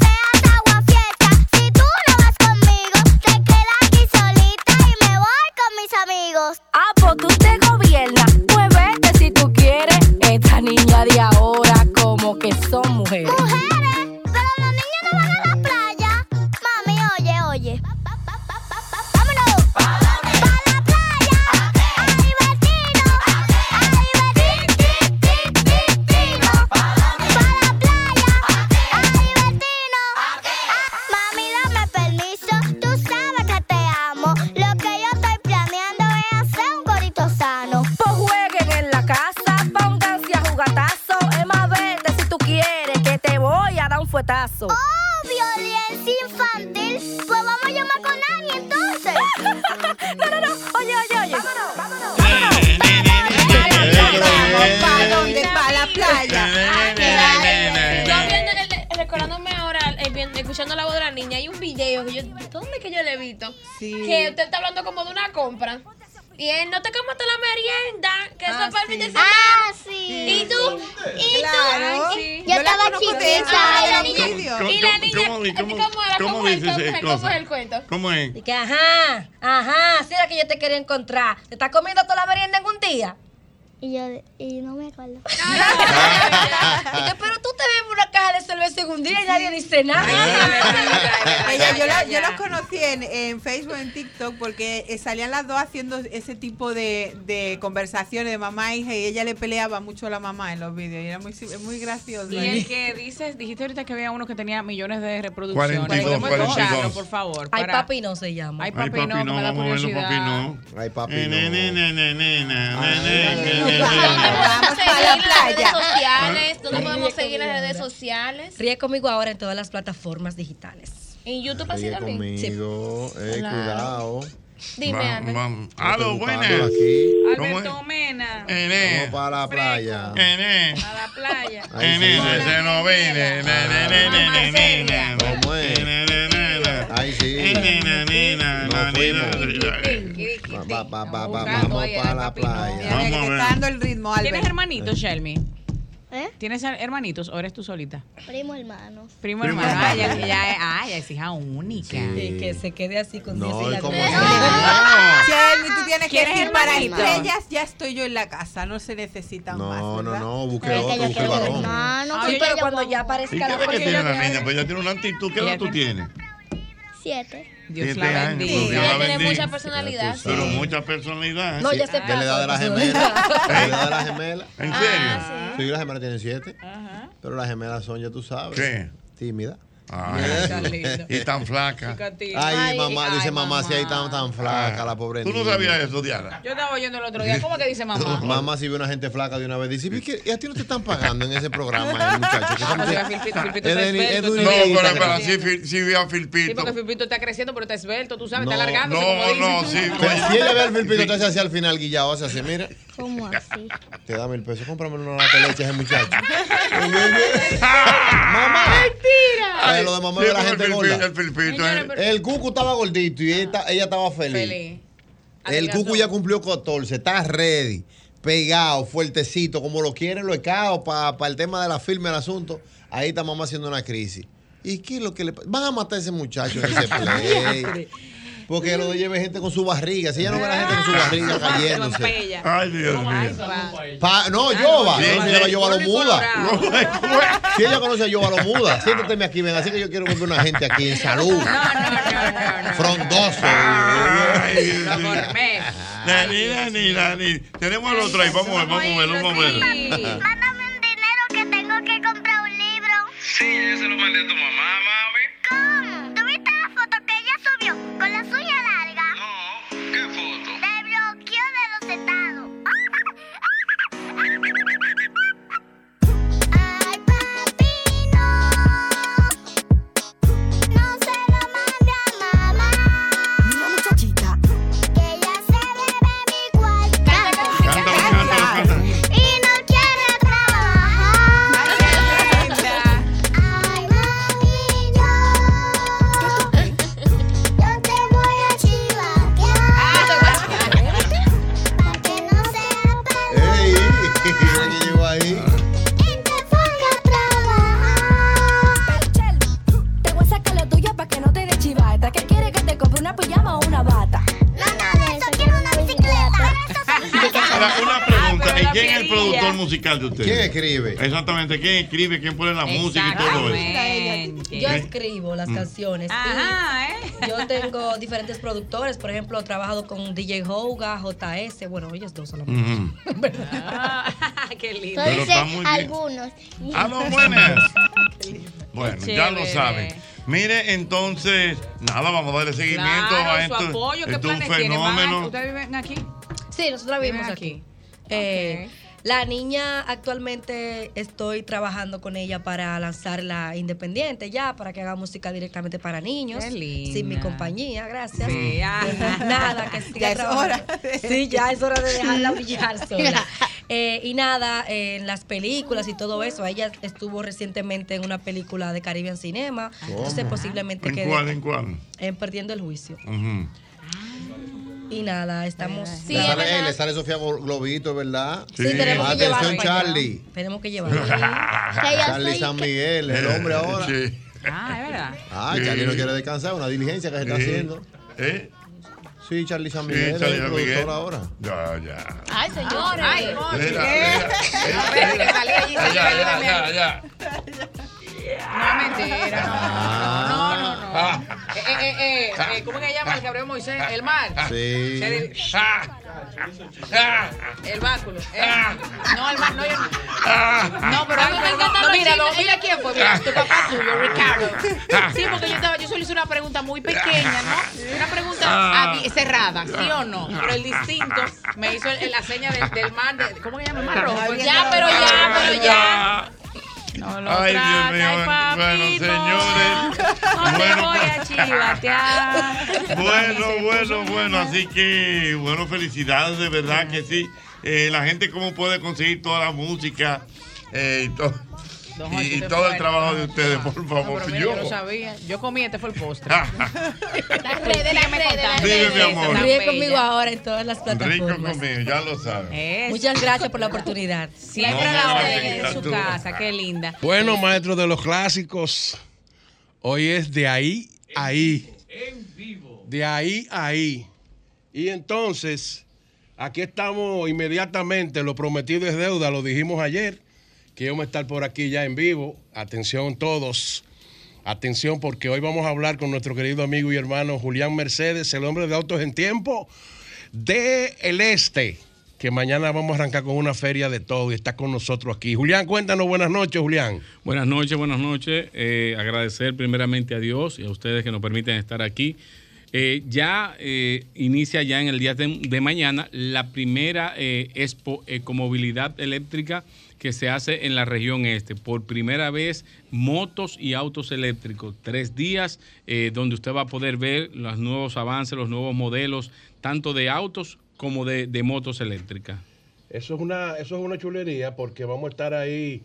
Cuento? ¿Cómo es? Y que, ajá, ajá, sí era que yo te quería encontrar. ¿Te estás comiendo toda la merienda en un día? Y yo, y no me acuerdo. Y que, pero tú te ves una ella le salvé el segundo día y nadie dice nada. Yo, lo, los conocí en, en, Facebook, en TikTok, porque salían las dos haciendo ese tipo de, de conversaciones de mamá e hija y ella le peleaba mucho a la mamá en los vídeos y era muy, muy gracioso. Y el que dices, dijiste ahorita que había uno que tenía millones de reproducciones. 42, 42. por favor. Ay, papi no se llama. Ay, papi, no, me da curiosidad. Papi no. Ay, papi no. Vamos para la playa. ¿Dónde podemos seguir las redes sociales? Ríe conmigo ahora en todas las plataformas digitales. En YouTube así también. conmigo, eh, Claro. cuidado. Dime, Albert. Aló, buenas. Aquí. ¿Cómo es? Mena. Ené. Vamos para la playa. Ené. A la playa. Sí. se nos viene. Ne, ne, ne, ne, ne, ne, ne. ¿Cómo es? Ahí sí. Ne, ne, ne, ne, Nos ne, ne, fuimos. Va, va, va, va, Buscando vamos para la playa. Dando el ritmo, ¿Tienes Albert. hermanitos, Shelmy? ¿Eh? ¿Tienes hermanitos o eres tú solita? Primo hermano. Primo Primo hermano. Ah, hermano. ella, ella es, ah, hija única. Y que se quede así con No, 10 y hijas. como de- Chelmy, tú tienes que ¿Quieres decir para estrellas, ya estoy yo en la casa, no se necesitan más. No, no, no, busque Pero que otro, yo busque quiero varón. hermano. Sí, porque pero yo cuando ya ¿Y aparezca qué la es que porque tiene la niña? Pues ya tiene una actitud. ¿Qué edad tú tienes? Siete. Dios la bendiga. Dios la Ella tiene mucha personalidad. sí. Pero mucha personalidad. No, ya se De la edad de la pasó. gemela. De la edad de la gemela. ¿En serio? Ah, Sí, las gemelas tienen siete. Pero las gemelas son, ya tú sabes. ¿Qué? Tímidas. Ay, Tan lindo. y tan flaca. Ay, Ay, mamá, ay, dice mamá, mamá. si ahí tan, tan flaca, la pobre Ah. ¿Tú no sabías eso, Diana? Yo estaba oyendo el otro día. ¿Cómo que dice mamá? Mamá, si ve una gente flaca de una vez, dice, "¿Y qué? ¿y a ti no te están pagando en ese programa, el muchacho? Ah, No, pero, sí, sí vi a Sí, Filpito. porque Filpito está creciendo, pero está esbelto, tú sabes, No, está alargándose, no, no, sí. Pero si ella ve al filpito, te hace así al final, guillado, hace así, mira, ¿Cómo así? te da mil pesos, cómprame una lata de leche a ese muchacho. ¡Mamá! Ay, lo de mamá Sí, de la gente el Filpito- gorda. El Filpito pero- El cucu estaba gordito y ella, ella estaba feliz. Feliz. El cucu ya cumplió 14, está ready, pegado, fuertecito, como lo quieren los caos para el tema de la firma del asunto. Ahí está mamá haciendo una crisis. ¿Y qué es lo que le pa- Van a matar a ese muchacho en ese play. Porque lo de lleve gente con su barriga. Si ella no ve a la gente con su barriga cayéndose. Ay, Dios mío. Pa- no, Yoba. Sí, no, sí. se llama Yoba lo muda. Si ella conoce a Yoba lo muda. Siéntateme aquí, ven. Así que yo quiero ver una gente aquí en salud. No, no, no, no. Frondoso. Ay, Dios Lo mío. formé. Nani, nani, nani. Tenemos el otro ahí. Vamos a ver, vamos a ver, vamos a ver. Mándame un dinero que tengo que comprar un libro. Sí, yo se lo mandé a tu mamá, mami. ¿Cómo? ¿Tuviste la foto subió con las uñas largas? No, ¿qué foto? Te bloqueó de los estados. de ustedes? ¿Quién escribe? Exactamente. ¿Quién escribe? ¿Quién pone la música y todo eso? Yo escribo las canciones. y Ajá, ¿eh? Yo tengo diferentes productores, por ejemplo, he trabajado con DJ Hoga, JS, bueno, ellos dos solamente. Ujú. Ah, qué lindo. Pero está muy bien. algunos. ¡A los buenas! Bueno, Qué ya lo saben. Mire, entonces, nada, vamos a darle seguimiento Claro, a su esto. apoyo, ¿qué esto es un planes a- fenómeno. ¿Ustedes viven aquí? Sí, nosotros vivimos Viven aquí. Eh, La niña actualmente estoy trabajando con ella para lanzarla independiente ya, para que haga música directamente para niños. Qué linda. Sin mi compañía, gracias. Sí, nada, que siga Ya es hora de- Sí, ya es hora de dejarla brillar sola. Eh, y nada, eh, en las películas y todo eso, ella estuvo recientemente en una película de Caribbean Cinema, entonces posiblemente ¿En quede cuál? ¿En cuál? en Perdiendo el Juicio. Ujú. Y nada, estamos... Sí, le, sale, le sale Sofía Globito, ¿verdad? Sí, tenemos que Atención, llevarlo. Charlie. Tenemos que llevarlo. Charlie San Miguel, el hombre ahora. Sí. Ah, es verdad. Ah, Sí. Charlie no quiere descansar, una diligencia que se está Sí. haciendo. ¿Eh? Sí, Charlie San Sí, Miguel, Charlie es el productor ahora. Ya, ya. Ay, señores. Ay, Ya, ya, ya. No, mentira, no. No, no, no. Ah. Eh, eh, eh, eh, ¿Cómo que se llama el que abrió Moisés? El mar. Sí. Ah. Ah. El báculo. eh. No, el mar, no, yo no. Ah. No, pero, A mí me pero encantan no, mira, quién fue, mira, tu papá tuyo, Ricardo. Sí, porque yo estaba, yo solo hice una pregunta muy pequeña, ¿no? Una pregunta Ah. Cerrada, ¿sí o no? Pero el distinto me hizo el- la seña del, del mar, de, ¿cómo que llama? El mar rojo. Ya, pero ya, pero ya. No lo Ay, Dios mío. ay, Bueno, señores. No Bueno, voy a chivatear. Bueno, bueno, bueno, así que, bueno, felicidades, de verdad que sí. Eh, la gente cómo puede conseguir toda la música eh, y, todo Y, todo el trabajo de ustedes, por favor. Pero yo. yo lo sabía. Yo comí, este fue el postre. Las redes, las redes, Dime, mi amor. Ríe conmigo ahora en todas las Rico plataformas. conmigo, ya lo sabes. Muchas gracias por la oportunidad. Siempre No, la no, en su tú. casa, qué linda. Bueno, maestro de los clásicos, hoy es de ahí a ahí. De ahí a ahí. Y entonces, aquí estamos inmediatamente, lo prometido es deuda, lo dijimos ayer, que íbamos a estar por aquí ya en vivo. Atención todos, atención porque hoy vamos a hablar con nuestro querido amigo y hermano Julián Mercedes, el hombre de autos en tiempo de El Este, que mañana vamos a arrancar con una feria de todo y está con nosotros aquí. Julián, cuéntanos, buenas noches, Julián. Buenas noches, buenas noches. Eh, agradecer primeramente a Dios y a ustedes que nos permiten estar aquí. Eh, ya eh, inicia ya en el día de, de mañana la primera Expo Ecomovilidad Eléctrica que se hace en la región este. Por primera vez, motos y autos eléctricos. Tres días eh, donde usted va a poder ver los nuevos avances, los nuevos modelos, tanto de autos como de, de motos eléctricas. Eso es una, eso es una chulería porque vamos a estar ahí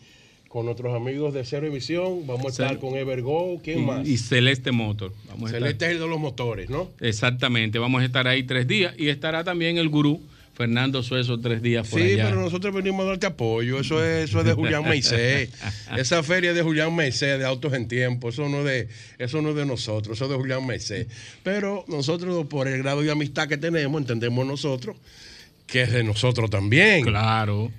con nuestros amigos de Cero Emisión, vamos a estar con Evergo, ¿quién y, más? y Celeste Motor. Vamos a estar- Celeste es el de los motores, ¿no? Exactamente, vamos a estar ahí tres días y estará también el gurú Fernando Suezo tres días por Sí, allá. pero nosotros venimos a darte apoyo. Eso es, eso es de Julián Meisé. Esa feria es de Julián Meisé, de Autos en Tiempo. Eso no, es de, eso no es de nosotros, eso es de Julián Meisé. Pero nosotros, por el grado de amistad que tenemos, entendemos nosotros que es de nosotros también. Claro.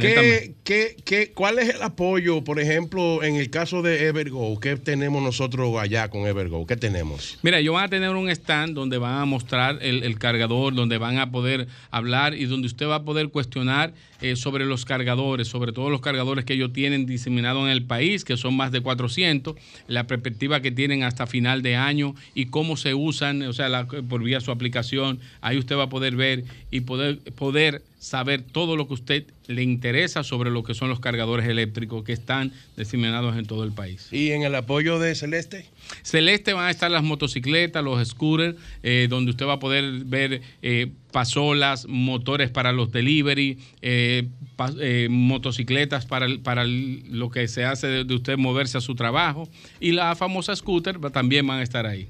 ¿Qué, qué, qué, ¿Cuál es el apoyo, por ejemplo, en el caso de Evergo? ¿Qué tenemos nosotros allá con Evergo? ¿Qué tenemos? Mira, ellos van a tener un stand donde van a mostrar el, el cargador, donde van a poder hablar y donde usted va a poder cuestionar eh, sobre los cargadores, sobre todos los cargadores que ellos tienen diseminados en el país, que son más de 400, la perspectiva que tienen hasta final de año y cómo se usan, o sea, la- por vía su aplicación. Ahí usted va a poder ver y poder, poder saber todo lo que usted le interesa sobre lo que son los cargadores eléctricos que están diseminados en todo el país. ¿Y en el apoyo de Celeste? Celeste van a estar las motocicletas, los scooters, eh, donde usted va a poder ver eh, pasolas, motores para los delivery, eh, pa- motocicletas para, para lo que se hace de, de usted moverse a su trabajo. Y la famosa scooter también van a estar ahí.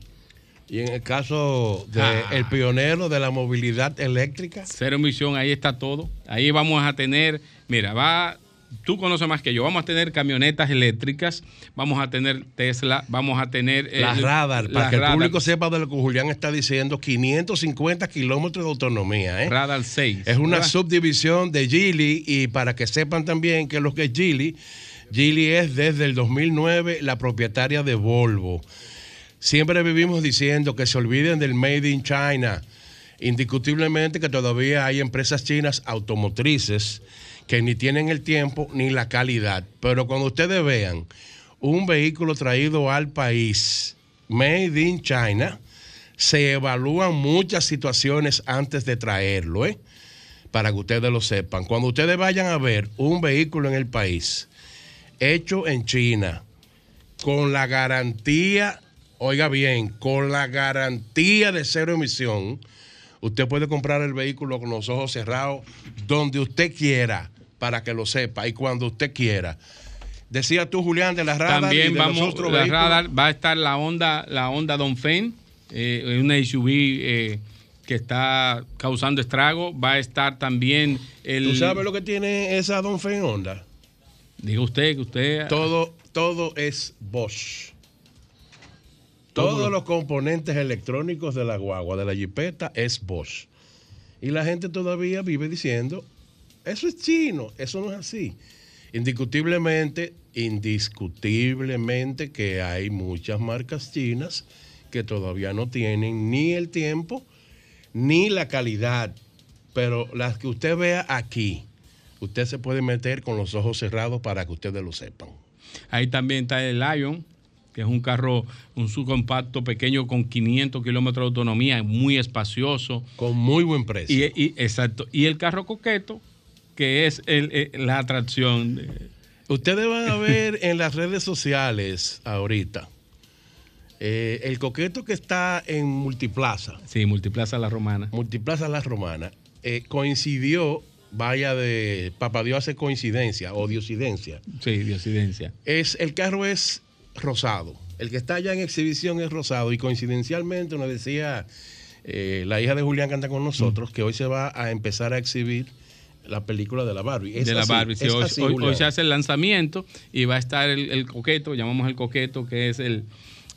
Y en el caso del Ah. pionero de la movilidad eléctrica. Cero emisión, ahí está todo. Ahí vamos a tener, mira, va, tú conoces más que yo, vamos a tener camionetas eléctricas, vamos a tener Tesla, vamos a tener... eh, La radar, para que el público sepa de lo que Julián está diciendo, 550 kilómetros de autonomía. ¿eh? Radar 6. Es una subdivisión de Geely y para que sepan también que lo que es Geely, Geely es desde el 2009 la propietaria de Volvo. Siempre vivimos diciendo que se olviden del Made in China. Indiscutiblemente que todavía hay empresas chinas automotrices que ni tienen el tiempo ni la calidad. Pero cuando ustedes vean un vehículo traído al país, Made in China, se evalúan muchas situaciones antes de traerlo, ¿eh? Para que ustedes lo sepan. Cuando ustedes vayan a ver un vehículo en el país hecho en China, con la garantía, oiga bien, con la garantía de cero emisión, usted puede comprar el vehículo con los ojos cerrados donde usted quiera, para que lo sepa, y cuando usted quiera. Decía tú, Julián, de la radar y También de vamos, los otros la vehículos. radar va a estar la Honda, la Honda Donfen, eh, una SUV eh, que está causando estrago. Va a estar también el. ¿Tú sabes lo que tiene esa Don Fe Honda? Diga usted que usted. Todo, todo es Bosch. Todo Todos lo- los componentes electrónicos de la guagua, de la jipeta, es Bosch. Y la gente todavía vive diciendo, eso es chino, eso no es así. Indiscutiblemente, indiscutiblemente que hay muchas marcas chinas que todavía no tienen ni el tiempo ni la calidad. Pero las que usted vea aquí, usted se puede meter con los ojos cerrados para que ustedes lo sepan. Ahí también está el Lion. Que es un carro, un subcompacto pequeño con 500 kilómetros de autonomía, muy espacioso. Con muy buen precio. Y, y- exacto. Y el carro coqueto, que es el- eh, la atracción. de- Ustedes van a ver en las redes sociales ahorita eh, el coqueto que está en Multiplaza. Sí, Multiplaza La Romana. Multiplaza La Romana. eh, coincidió, vaya de, papá Dios hace coincidencia o diosidencia. Sí, diosidencia. Es, el carro es rosado. El que está allá en exhibición es rosado y coincidencialmente nos decía eh, la hija de Julián que anda con nosotros que hoy se va a empezar a exhibir la película de la Barbie. Es de la Barbie. sí, hoy, así, hoy- se hace el lanzamiento y va a estar el, el coqueto, llamamos el coqueto, que es el,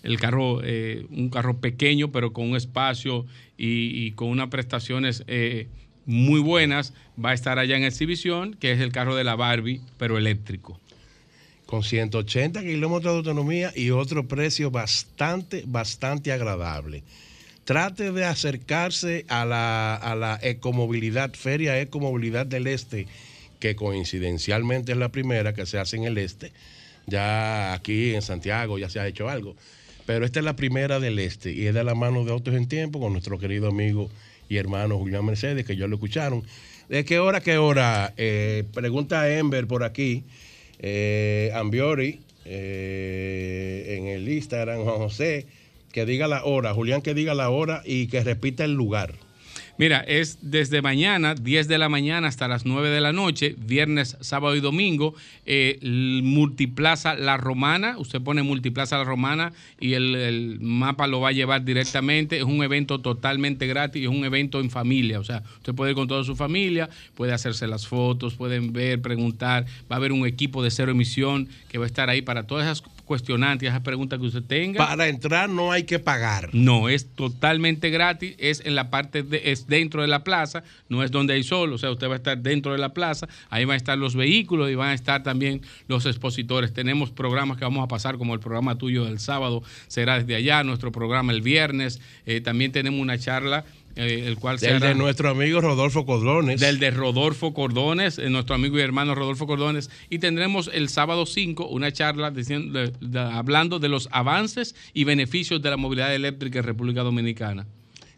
el carro, eh, un carro pequeño, pero con un espacio y, y con unas prestaciones eh, muy buenas. Va a estar allá en exhibición, que es el carro de la Barbie, pero eléctrico. Con 180 kilómetros de autonomía y otro precio bastante, bastante agradable. Trate de acercarse a la, a la ecomovilidad, Feria Ecomovilidad del Este, que coincidencialmente es la primera que se hace en el Este. Ya aquí en Santiago ya se ha hecho algo. Pero esta es la primera del Este y es de la mano de Autos en Tiempo con nuestro querido amigo y hermano Julián Mercedes, que ya lo escucharon. ¿De qué hora, qué hora? Eh, pregunta Ember por aquí. Eh, Ambiori eh, en el Instagram, Juan José, que diga la hora, Julián que diga la hora y que repita el lugar. Mira, es desde mañana, 10 de la mañana hasta las 9 de la noche, viernes, sábado y domingo, eh, Multiplaza La Romana, usted pone Multiplaza La Romana y el, el mapa lo va a llevar directamente, es un evento totalmente gratis, es un evento en familia, o sea, usted puede ir con toda su familia, puede hacerse las fotos, pueden ver, preguntar, va a haber un equipo de cero emisión que va a estar ahí para todas esas cuestionantes, esas preguntas que usted tenga. Para entrar no hay que pagar. No, es totalmente gratis, es en la parte de, es dentro de la plaza, no es donde hay sol, o sea, usted va a estar dentro de la plaza, ahí van a estar los vehículos y van a estar también los expositores. Tenemos programas que vamos a pasar, como el programa tuyo del sábado, será desde allá, nuestro programa el viernes, eh, también tenemos una charla. Eh, el cual Del de nuestro amigo Rodolfo Cordones. del de Rodolfo Cordones, eh, nuestro amigo y hermano Rodolfo Cordones. Y tendremos el sábado 5 una charla diciendo, de- de- hablando de los avances y beneficios de la movilidad eléctrica en República Dominicana.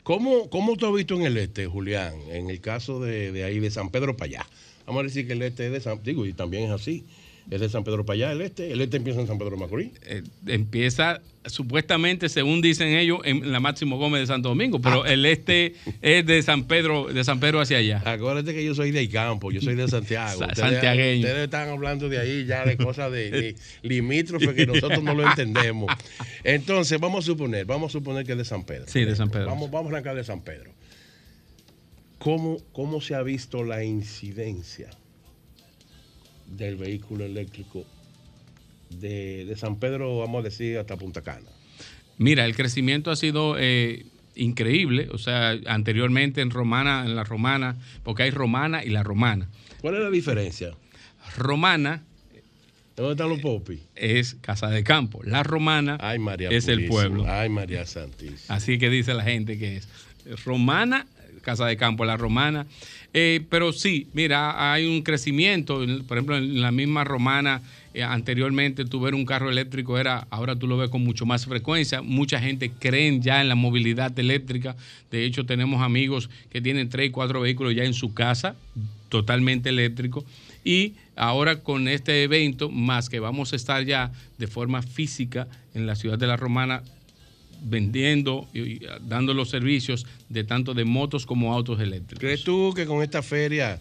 ¿Cómo, ¿Cómo tú has visto en el este, Julián? En el caso de, de ahí, de San Pedro para allá. Vamos a decir que el este es de San Digo, y también es así. Es de San Pedro para allá el este. El este empieza en San Pedro de Macorís. Eh, empieza supuestamente, según dicen ellos, en la Máximo Gómez de Santo Domingo, pero el este es de San Pedro, de San Pedro hacia allá. Acuérdate que yo soy del campo, yo soy de Santiago. Sa- Ustedes- santiagueño. Ustedes están hablando de ahí ya de cosas de, de limítrofes que nosotros no lo entendemos. Entonces, vamos a suponer, vamos a suponer que es de San Pedro. Sí, de San Pedro. Vamos, vamos a arrancar de San Pedro. ¿Cómo, ¿Cómo se ha visto la incidencia del vehículo eléctrico de, de San Pedro, vamos a decir, hasta Punta Cana? Mira, el crecimiento ha sido eh, increíble. O sea, anteriormente en Romana, en la Romana, porque hay Romana y la Romana. ¿Cuál es la diferencia? Romana. ¿Dónde están los popis? Es Casa de Campo. La Romana es el pueblo. Ay, María Santísima. Así que dice la gente que es romana, casa de campo, la romana. Eh, pero sí, mira, hay un crecimiento. Por ejemplo, en la misma romana, eh, anteriormente tú ver un carro eléctrico era, ahora tú lo ves con mucho más frecuencia. Mucha gente cree ya en la movilidad eléctrica. De hecho, tenemos amigos que tienen tres y cuatro vehículos ya en su casa, totalmente eléctricos. Y ahora con este evento, más que vamos a estar ya de forma física en la ciudad de la Romana, vendiendo y dando los servicios de tanto de motos como autos eléctricos. ¿Crees tú que con esta feria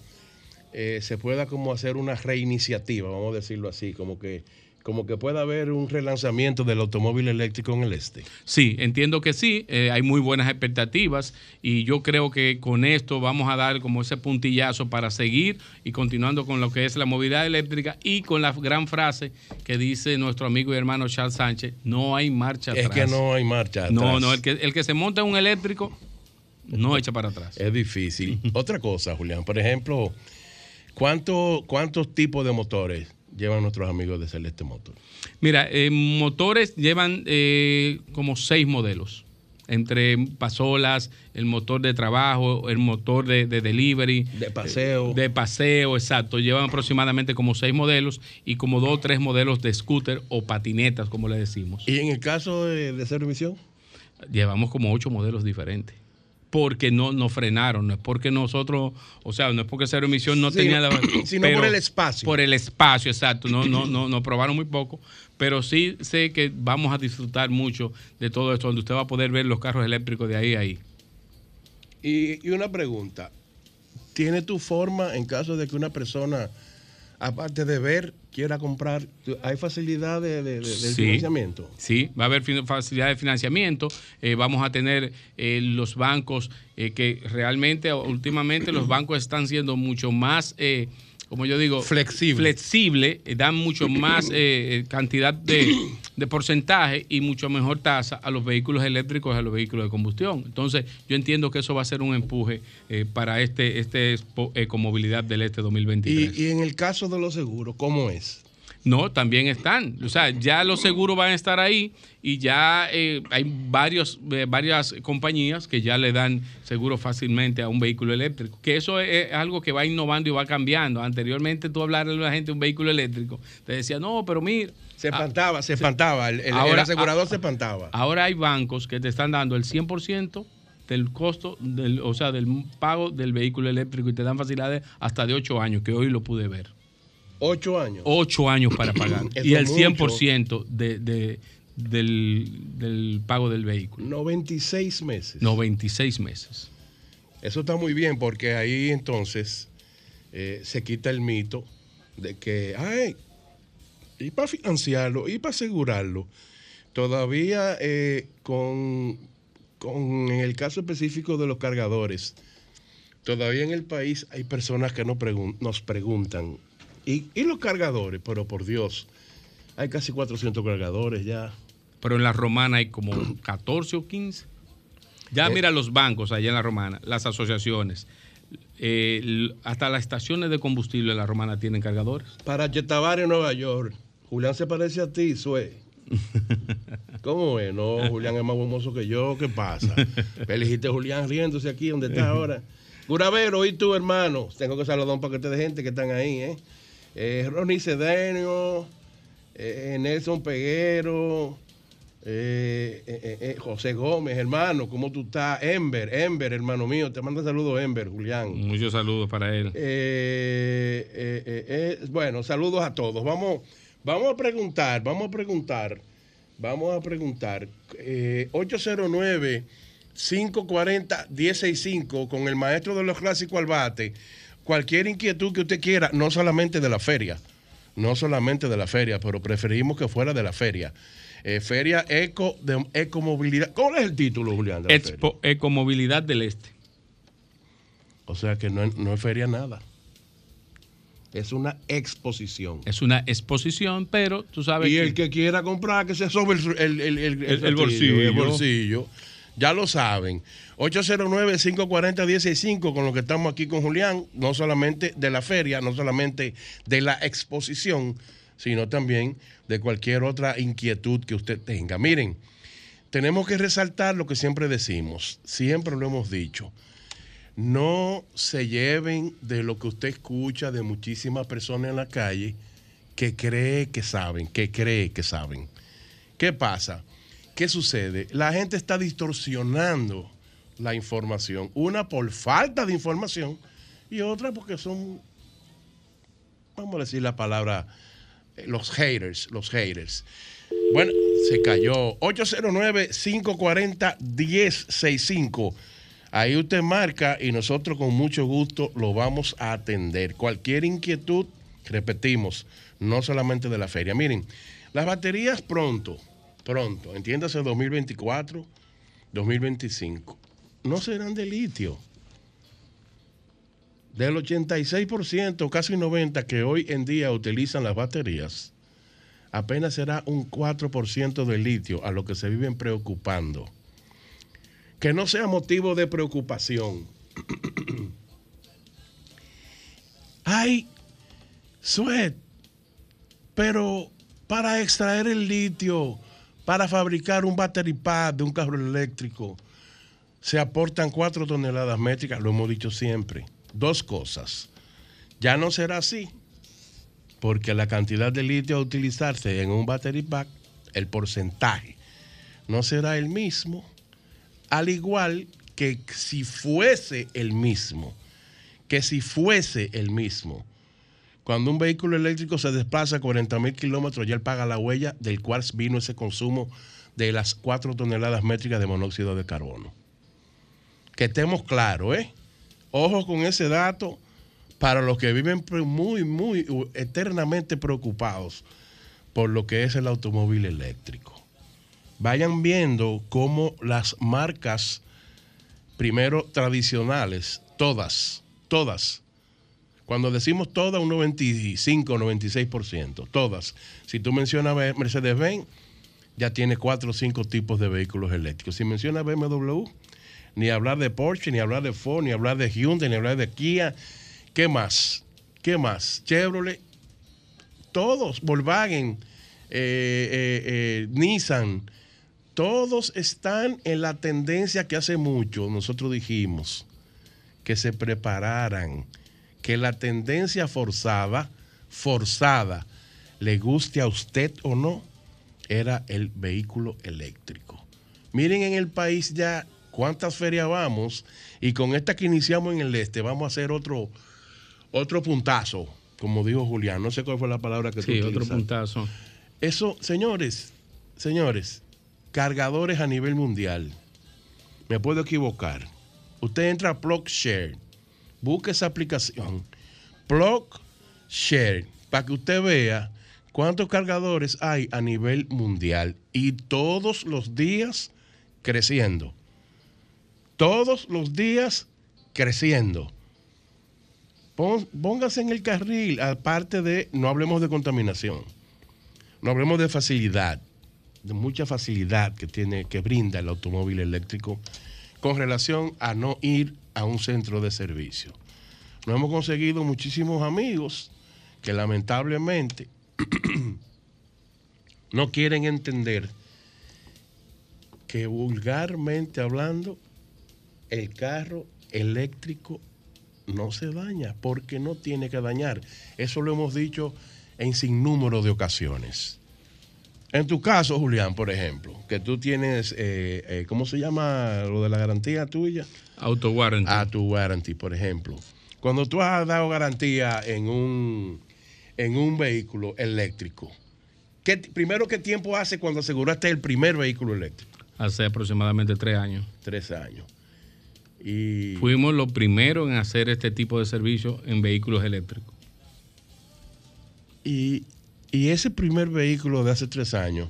eh, se pueda como hacer una reiniciativa, vamos a decirlo así, como que, como que pueda haber un relanzamiento del automóvil eléctrico en el este? Sí, entiendo que sí, eh, hay muy buenas expectativas y yo creo que con esto vamos a dar como ese puntillazo para seguir y continuando con lo que es la movilidad eléctrica y con la gran frase que dice nuestro amigo y hermano Charles Sánchez, no hay marcha Es atrás. que no hay marcha atrás. No, no, el que, el que se monta en un eléctrico no echa para atrás. Es difícil. Otra cosa, Julián, por ejemplo, ¿cuánto- ¿cuántos tipos de motores llevan nuestros amigos de Celeste Motor? Mira, eh, motores llevan eh, como seis modelos entre pasolas, el motor de trabajo, el motor de, de delivery. De paseo. De paseo, exacto. Llevan aproximadamente como seis modelos y como dos o tres modelos de scooter o patinetas, como le decimos. ¿Y en el caso de, de cero emisión? Llevamos como ocho modelos diferentes. Porque no, no frenaron, no es porque nosotros, o sea, no es porque Cero Emisión no Sí, tenía la. sino por el espacio. Por el espacio, exacto. No, no, no, no probaron muy poco, pero sí sé que vamos a disfrutar mucho de todo esto, donde usted va a poder ver los carros eléctricos de ahí a ahí. Y, y una pregunta. ¿Tiene tu forma en caso de que una persona, aparte de ver, quiera comprar? ¿Hay facilidad de, de- de- del Sí. financiamiento? Sí, va a haber facilidad de financiamiento. eh, vamos a tener eh, los bancos eh, que realmente, últimamente, los bancos están siendo mucho más, eh, como yo digo, flexible. Flexible, eh, dan mucho más eh, eh, cantidad de, de porcentaje y mucho mejor tasa a los vehículos eléctricos y a los vehículos de combustión. Entonces, yo entiendo que eso va a ser un empuje eh, para este, este expo- ecomovilidad del este 2023. Y, y en el caso de los seguros, ¿cómo es? No, también están. O sea, ya los seguros van a estar ahí y ya eh, hay varios, eh, varias compañías que ya le dan seguro fácilmente a un vehículo eléctrico. Que eso es, algo que va innovando y va cambiando. Anteriormente tú hablarle a la gente de un vehículo eléctrico, te decía, no, pero mira. Se espantaba, se espantaba. El, el- el asegurador se espantaba. Ahora hay bancos que te están dando el 100% del costo, del, o sea, del pago del vehículo eléctrico y te dan facilidades hasta de 8 años, que hoy lo pude ver. Ocho años. Ocho años para pagar. Y el es 100% de, de- del, del pago del vehículo. 96 meses. 96 meses. Eso está muy bien porque ahí entonces eh, se quita el mito de que, ay, y para financiarlo, y para asegurarlo. Todavía eh, con, con en el caso específico de los cargadores, todavía en el país hay personas que pregun- nos preguntan, ¿y, ¿y los cargadores? Pero por Dios, hay casi 400 cargadores ya. Pero en la romana hay como 14 o 15. Ya Eh. mira los bancos allá en la romana, las asociaciones, eh, hasta las estaciones de combustible en la romana tienen cargadores. Para Chetabar en Nueva York, Julián se parece a ti, Sue. ¿Cómo es? No, Julián es más famoso que yo. ¿Qué pasa? Elegiste a Julián riéndose aquí donde está ahora. Curavero, ¿y tú, hermano? Tengo que saludar a un paquete de gente que están ahí, ¿eh? Eh Ronnie Cedenio, eh, Nelson Peguero, eh, eh, José Gómez, hermano, ¿cómo tú estás? Ember, Ember, hermano mío, te manda saludos, Ember, Julián. Muchos saludos para él. Bueno, saludos a todos. Vamos, vamos a preguntar, vamos a preguntar, vamos a preguntar. Eh, 809-540-165 con el maestro de los clásicos al bate. Cualquier inquietud que usted quiera, no solamente de la feria, no solamente de la feria, pero preferimos que fuera de la feria. Eh, feria Eco de Ecomovilidad. ¿Cuál es el título, Julián? de la feria? Expo Ecomovilidad del Este. O sea que no, no es feria nada. Es una exposición. Es una exposición, pero tú sabes Y que... el que quiera comprar, que se sobe el, el, el- bolsillo. el bolsillo. Ya lo saben. 809-540-165 con lo que estamos aquí con Julián, no solamente de la feria, no solamente de la exposición, sino también de cualquier otra inquietud que usted tenga. Miren, tenemos que resaltar lo que siempre decimos, siempre lo hemos dicho. No se lleven de lo que usted escucha de muchísimas personas en la calle que cree que saben, que cree que saben. ¿Qué pasa? ¿Qué sucede? La gente está distorsionando la información. Una por falta de información y otra porque son, vamos a decir la palabra, eh, los haters, los haters. Bueno, se cayó. 809-540-1065. Ahí usted marca y nosotros con mucho gusto lo vamos a atender. Cualquier inquietud, repetimos, no solamente de la feria. Miren, las baterías pronto, pronto, entiéndase 2024, 2025, no serán de litio. Del 86%, casi 90% que hoy en día utilizan las baterías, apenas será un 4% de litio a lo que se viven preocupando. Que no sea motivo de preocupación. Ay, Suet, pero para extraer el litio, Para fabricar un battery pack de un carro eléctrico se aportan 4 toneladas métricas, lo hemos dicho siempre. Dos cosas. Ya no será así, porque la cantidad de litio a utilizarse en un battery pack, el porcentaje, no será el mismo, al igual que si fuese el mismo, que si fuese el mismo. Cuando un vehículo eléctrico se desplaza a 40 mil kilómetros, ya él paga la huella del cual vino ese consumo de las 4 toneladas métricas de monóxido de carbono. Que estemos claros, ¿eh? Ojo con ese dato para los que viven muy, muy eternamente preocupados por lo que es el automóvil eléctrico. Vayan viendo cómo las marcas, primero tradicionales, todas, todas, cuando decimos todas, un 95, 96%, todas. Si tú mencionas Mercedes-Benz, ya tiene cuatro o cinco tipos de vehículos eléctricos. Si mencionas BMW, ni hablar de Porsche, ni hablar de Ford, ni hablar de Hyundai, ni hablar de Kia. ¿Qué más? ¿Qué más? Chevrolet, todos, Volkswagen, eh, eh, eh, Nissan, todos están en la tendencia que hace mucho nosotros dijimos que se prepararan, que la tendencia forzada, forzada, le guste a usted o no, era el vehículo eléctrico. Miren en el país ya cuántas ferias vamos y con esta que iniciamos en el este vamos a hacer otro, otro puntazo, como dijo Julián. No sé cuál fue la palabra que tú Sí, otro utilizaste. puntazo. Eso, señores, señores, cargadores a nivel mundial. Me puedo equivocar. Usted entra a PlugShare, busque esa aplicación, PlugShare, para que usted vea cuántos cargadores hay a nivel mundial y todos los días creciendo. Todos los días creciendo. Póngase en el carril, aparte de, no hablemos de contaminación, no hablemos de facilidad, de mucha facilidad que tiene, que brinda el automóvil eléctrico con relación a no ir a un centro de servicio. Nos hemos conseguido muchísimos amigos que lamentablemente no quieren entender que vulgarmente hablando, el carro eléctrico no se daña porque no tiene que dañar. Eso lo hemos dicho en sinnúmero de ocasiones. En tu caso, Julián, por ejemplo, que tú tienes, eh, eh, ¿cómo se llama lo de la garantía tuya? Auto warranty. A tu warranty, por ejemplo. Cuando tú has dado garantía en un, en un vehículo eléctrico, ¿qué, primero, ¿qué tiempo hace cuando aseguraste el primer vehículo eléctrico? Hace aproximadamente tres años. Tres años. Y Fuimos los primeros en hacer este tipo de servicio en vehículos eléctricos. Y, y ese primer vehículo de hace tres años,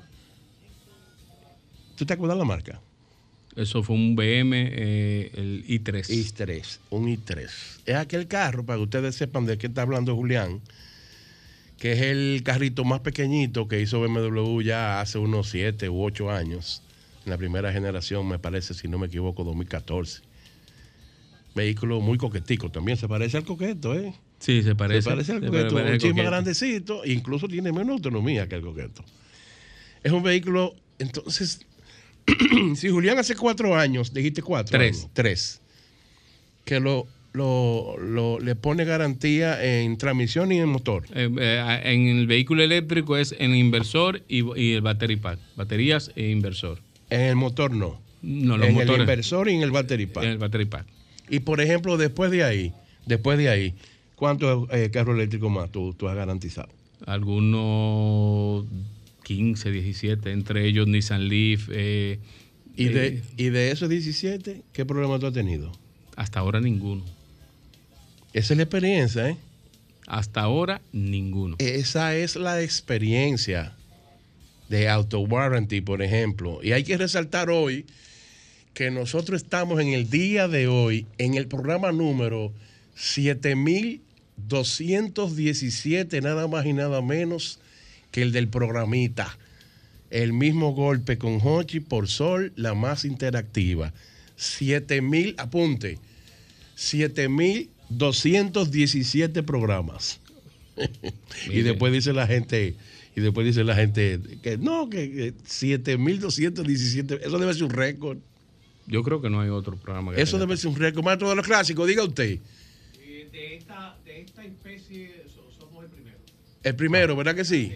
¿tú te acuerdas la marca? Eso fue un BM, eh, el i3. i3, un i3. Es aquel carro, para que ustedes sepan de qué está hablando Julián, que es el carrito más pequeñito que hizo BMW ya hace unos siete u ocho años. En la primera generación, me parece, si no me equivoco, 2014. Vehículo muy coquetico, también se parece al coqueto, ¿eh? Sí, se parece. Se parece al coqueto, parece un chisme coqueto. grandecito, incluso tiene menos autonomía que el coqueto. Es un vehículo, entonces, si Julián hace cuatro años, dijiste cuatro. Tres. años, tres. Que lo, lo, lo- le pone garantía en transmisión y en motor. Eh, eh, en el vehículo eléctrico es el inversor y, y el battery pack. Baterías e inversor. En el motor no. No, los en motores. el inversor y en el battery pack. En el battery pack. Y por ejemplo, después de ahí, después de ahí, ¿cuántos eh, carros eléctricos más tú, tú has garantizado? Algunos 15, 17, entre ellos Nissan Leaf. eh, Y de, eh, y de esos 17, ¿qué problema tú has tenido? hasta ahora ninguno. Esa es la experiencia, ¿eh? Hasta ahora ninguno. Esa es la experiencia de auto warranty, por ejemplo. Y hay que resaltar hoy que nosotros estamos en el día de hoy en el programa número 7217, nada más y nada menos que el del programita. El mismo golpe con Hochi por Sol, la más interactiva. 7000, apunte, 7217 programas. y después dice la gente, Y después dice la gente que no, que, que 7.217, eso debe ser un récord. Yo creo que no hay otro programa que Eso debe ser un récord. Maestro de los clásicos, diga usted. De esta, de esta especie so- somos el primero. El primero, ¿verdad que sí?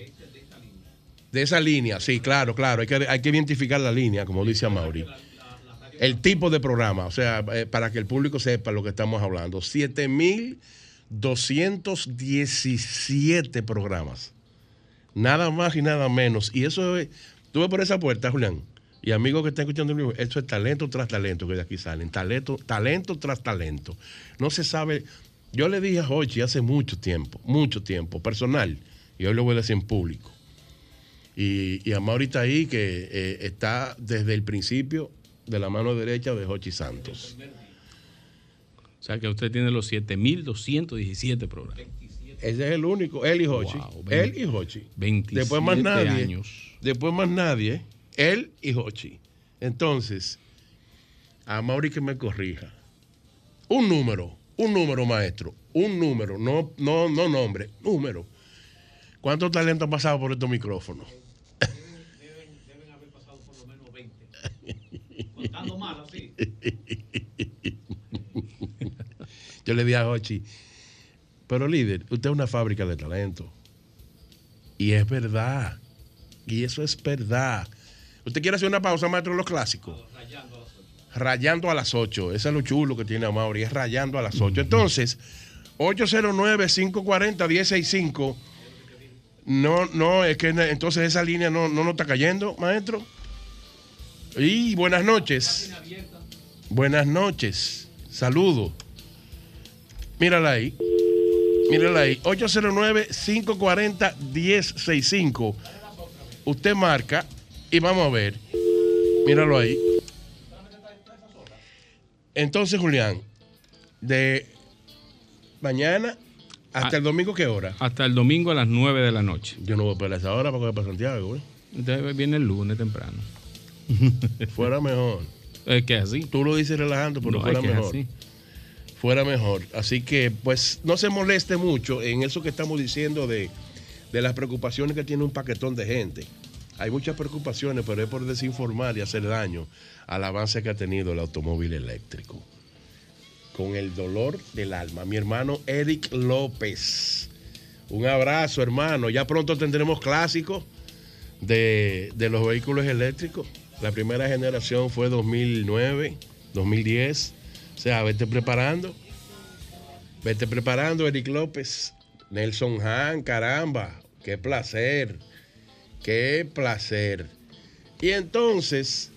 De esa línea, sí, claro, claro. Hay que, hay que identificar la línea, como dice Mauri. El tipo de programa, o sea, eh, para que el público sepa lo que estamos hablando. 7.217 programas. Nada más y nada menos. Y eso es, tú ves por esa puerta, Julián, y amigos que están escuchando el libro, esto es talento tras talento que de aquí salen. Talento, talento tras talento. No se sabe. Yo le dije a Hochi hace mucho tiempo, mucho tiempo, personal, y hoy lo voy a decir en público. Y, y a Mauri está ahí, que eh, está desde el principio de la mano derecha de Hochi Santos. O sea que usted tiene los 7.217 programas. Ese es el único, él y Hochi. Wow, él y Hochi. 27 Después más nadie. años. Después más nadie. Él y Hochi. Entonces, a Mauri que me corrija. Un número, un número, maestro. Un número, no, no, no nombre, número. ¿Cuántos talentos han pasado por estos micrófonos? Contando mal, así. Yo le dije a Hochi, pero líder, usted es una fábrica de talento. Y es verdad. Y eso es verdad. ¿Usted quiere hacer una pausa, maestro de los clásicos? Rayando a las 8. Eso es lo chulo que tiene Amaury, es rayando a las 8. Entonces, 809-540-1065. No, no, es que entonces esa línea no, no nos está cayendo, maestro. Y buenas noches. Buenas noches. Saludos. Mírala ahí. Mírala ahí. 809-540-1065. Usted marca y vamos a ver. Míralo ahí. Entonces, Julián, de mañana hasta Ah. el domingo, ¿qué hora? Hasta el domingo a las 9 de la noche. Yo no voy a esperar esa hora para coger para Santiago, güey. Entonces viene el lunes temprano. Fuera mejor. Es que así. Tú lo dices relajando, pero No, fuera es que mejor. así. Fuera mejor. Así que, pues, no se moleste mucho en eso que estamos diciendo de, de las preocupaciones que tiene un paquetón de gente. Hay muchas preocupaciones, pero es por desinformar y hacer daño al avance que ha tenido el automóvil eléctrico. Con el dolor del alma. Mi hermano Eric López. Un abrazo, hermano. Ya pronto tendremos clásicos de, de los vehículos eléctricos. La primera generación fue 2009, 2010. O sea, vete preparando. Vete preparando, Eric López. Nelson Han, caramba. Qué placer. Qué placer. Y entonces,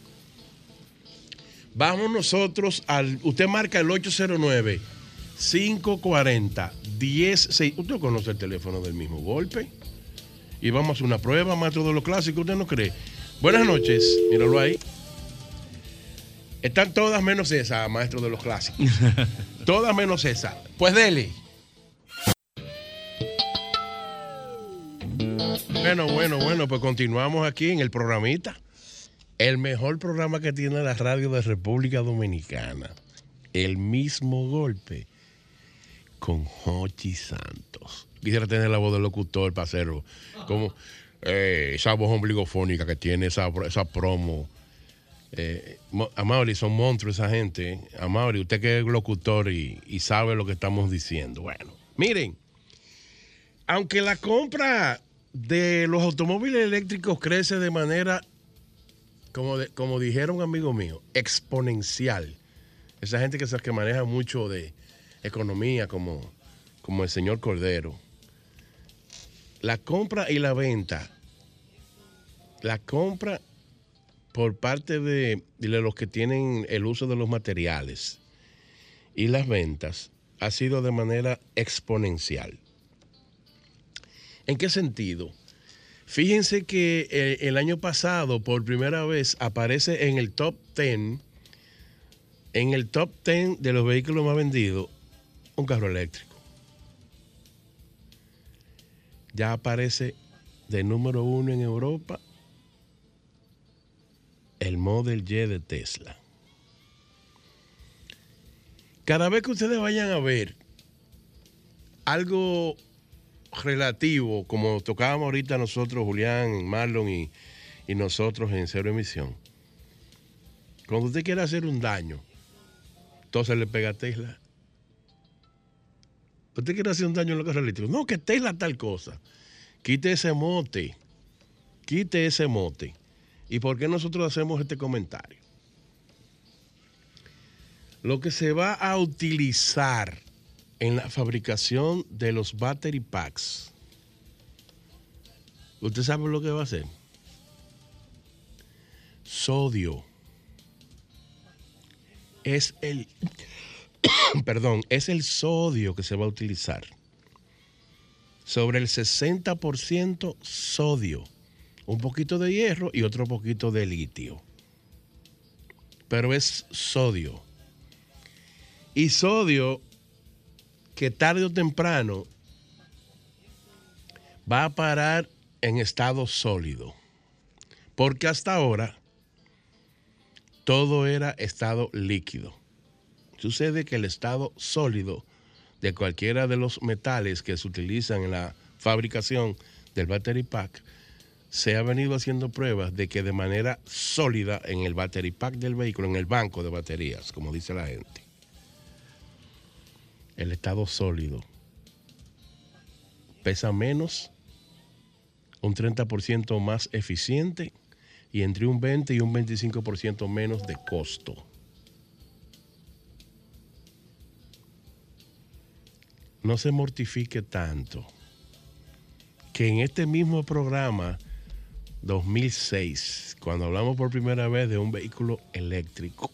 vamos nosotros al. Usted marca el 809 540 106. Usted conoce el teléfono del mismo golpe. Y vamos a hacer una prueba, maestro de los clásicos. ¿Usted no cree? Buenas noches. Míralo ahí. Están todas menos esa, maestro de los clásicos. todas menos esa. Pues dele. Bueno, bueno, bueno, pues continuamos aquí en el programita. El mejor programa que tiene la radio de República Dominicana. El mismo golpe con Hochi Santos. Quisiera tener la voz del locutor para hacerlo. Como eh, esa voz ombligofónica que tiene esa, esa promo. Eh, Amaury, son monstruos esa gente. Amaury, usted que es locutor y, sabe lo que estamos diciendo. Bueno, miren, aunque la compra de los automóviles eléctricos crece de manera, como, como dijeron un amigo mío, exponencial. Esa gente que, que maneja mucho de economía, como, como el señor Cordero. La compra y la venta, la compra por parte de, los que tienen el uso de los materiales y las ventas ha sido de manera exponencial. ¿En qué sentido? Fíjense que eh, el año pasado, por primera vez, aparece en el top 10, en el top 10 de los vehículos más vendidos, un carro eléctrico. Ya aparece de número uno en Europa el Model Y de Tesla. Cada vez que ustedes vayan a ver algo relativo, como tocábamos ahorita nosotros, Julián, Marlon y, nosotros en Cero Emisión. Cuando usted quiere hacer un daño, entonces le pega a Tesla. Usted quiere hacer un daño en los carros eléctricos. No, que Tesla tal cosa. Quite ese mote. Quite ese mote. ¿Y por qué nosotros hacemos este comentario? Lo que se va a utilizar en la fabricación de los battery packs. ¿Usted sabe lo que va a hacer? Sodio. Es el, perdón, es el sodio que se va a utilizar. Sobre el 60% sodio. Un poquito de hierro y otro poquito de litio. Pero es sodio. Y sodio que tarde o temprano va a parar en estado sólido. Porque hasta ahora todo era estado líquido. Sucede que el estado sólido de cualquiera de los metales que se utilizan en la fabricación del battery pack, se ha venido haciendo pruebas de que de manera sólida en el battery pack del vehículo, en el banco de baterías, como dice la gente, el estado sólido pesa menos, un 30% más eficiente y entre un 20 y un 25% menos de costo. No se mortifique tanto que en este mismo programa 2006, cuando hablamos por primera vez de un vehículo eléctrico,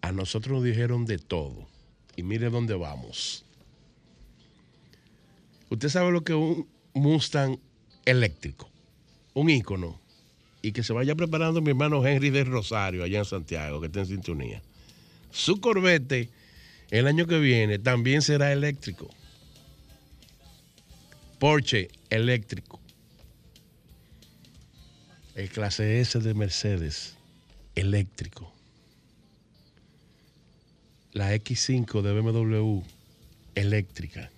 a nosotros nos dijeron de todo. Y mire dónde vamos. Usted sabe lo que es un Mustang eléctrico, un ícono, y que se vaya preparando mi hermano Henry de Rosario, allá en Santiago, que está en sintonía. Su Corvette, el año que viene, también será eléctrico. Porsche eléctrico. El clase S de Mercedes eléctrico. La X5 de BMW eléctrica.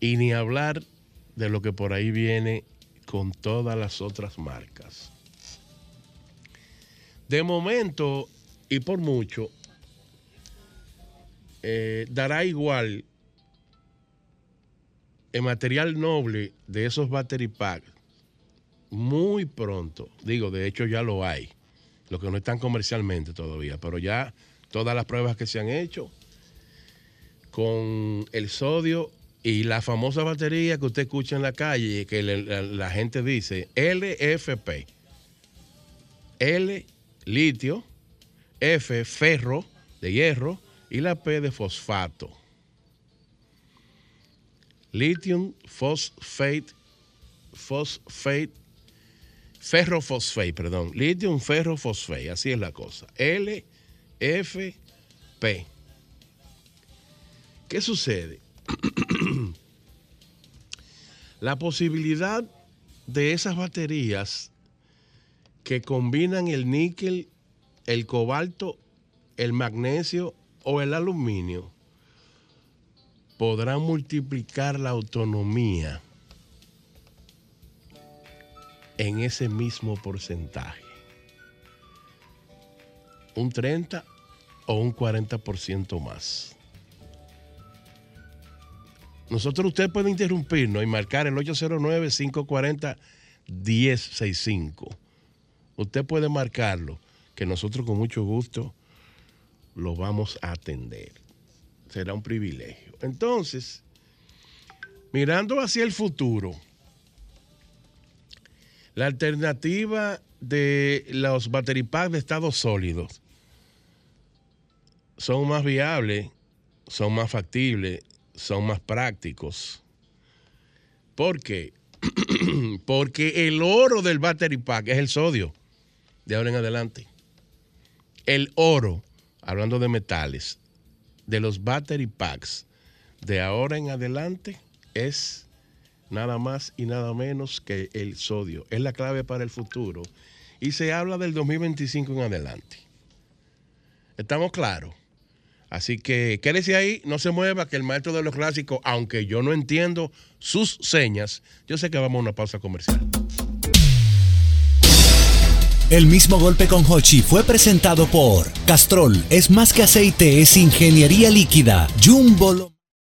Y ni hablar de lo que por ahí viene con todas las otras marcas. De momento y por mucho, eh, dará igual el material noble de esos battery packs muy pronto. Digo, de hecho ya lo hay. Lo que no están comercialmente todavía, pero ya todas las pruebas que se han hecho con el sodio y la famosa batería que usted escucha en la calle, que la gente dice LFP. L, litio, F, ferro, de hierro, y la P de fosfato. Lithium phosphate, phosphate, ferrofosfate, perdón. Lithium ferrofosfate, así es la cosa. L, F, P. ¿Qué sucede? la posibilidad de esas baterías que combinan el níquel, el cobalto, el magnesio o el aluminio podrán multiplicar la autonomía en ese mismo porcentaje. Un 30 o un 40% más. Nosotros usted puede interrumpirnos y marcar el 809-540-1065. Usted puede marcarlo, que nosotros con mucho gusto lo vamos a atender. Será un privilegio. Entonces, mirando hacia el futuro, la alternativa de los battery packs de estados sólidos son más viables, son más factibles, son más prácticos. ¿Por qué? Porque el oro del battery pack es el sodio, de ahora en adelante. El oro, hablando de metales, de los battery packs de ahora en adelante es nada más y nada menos que el sodio. Es la clave para el futuro. Y se habla del 2025 en adelante. ¿Estamos claros? Así que quédese ahí, no se mueva, que el maestro de los clásicos, aunque yo no entiendo sus señas, yo sé que vamos a una pausa comercial. El mismo golpe con Hochi fue presentado por Castrol es más que aceite, es ingeniería líquida. Jumbo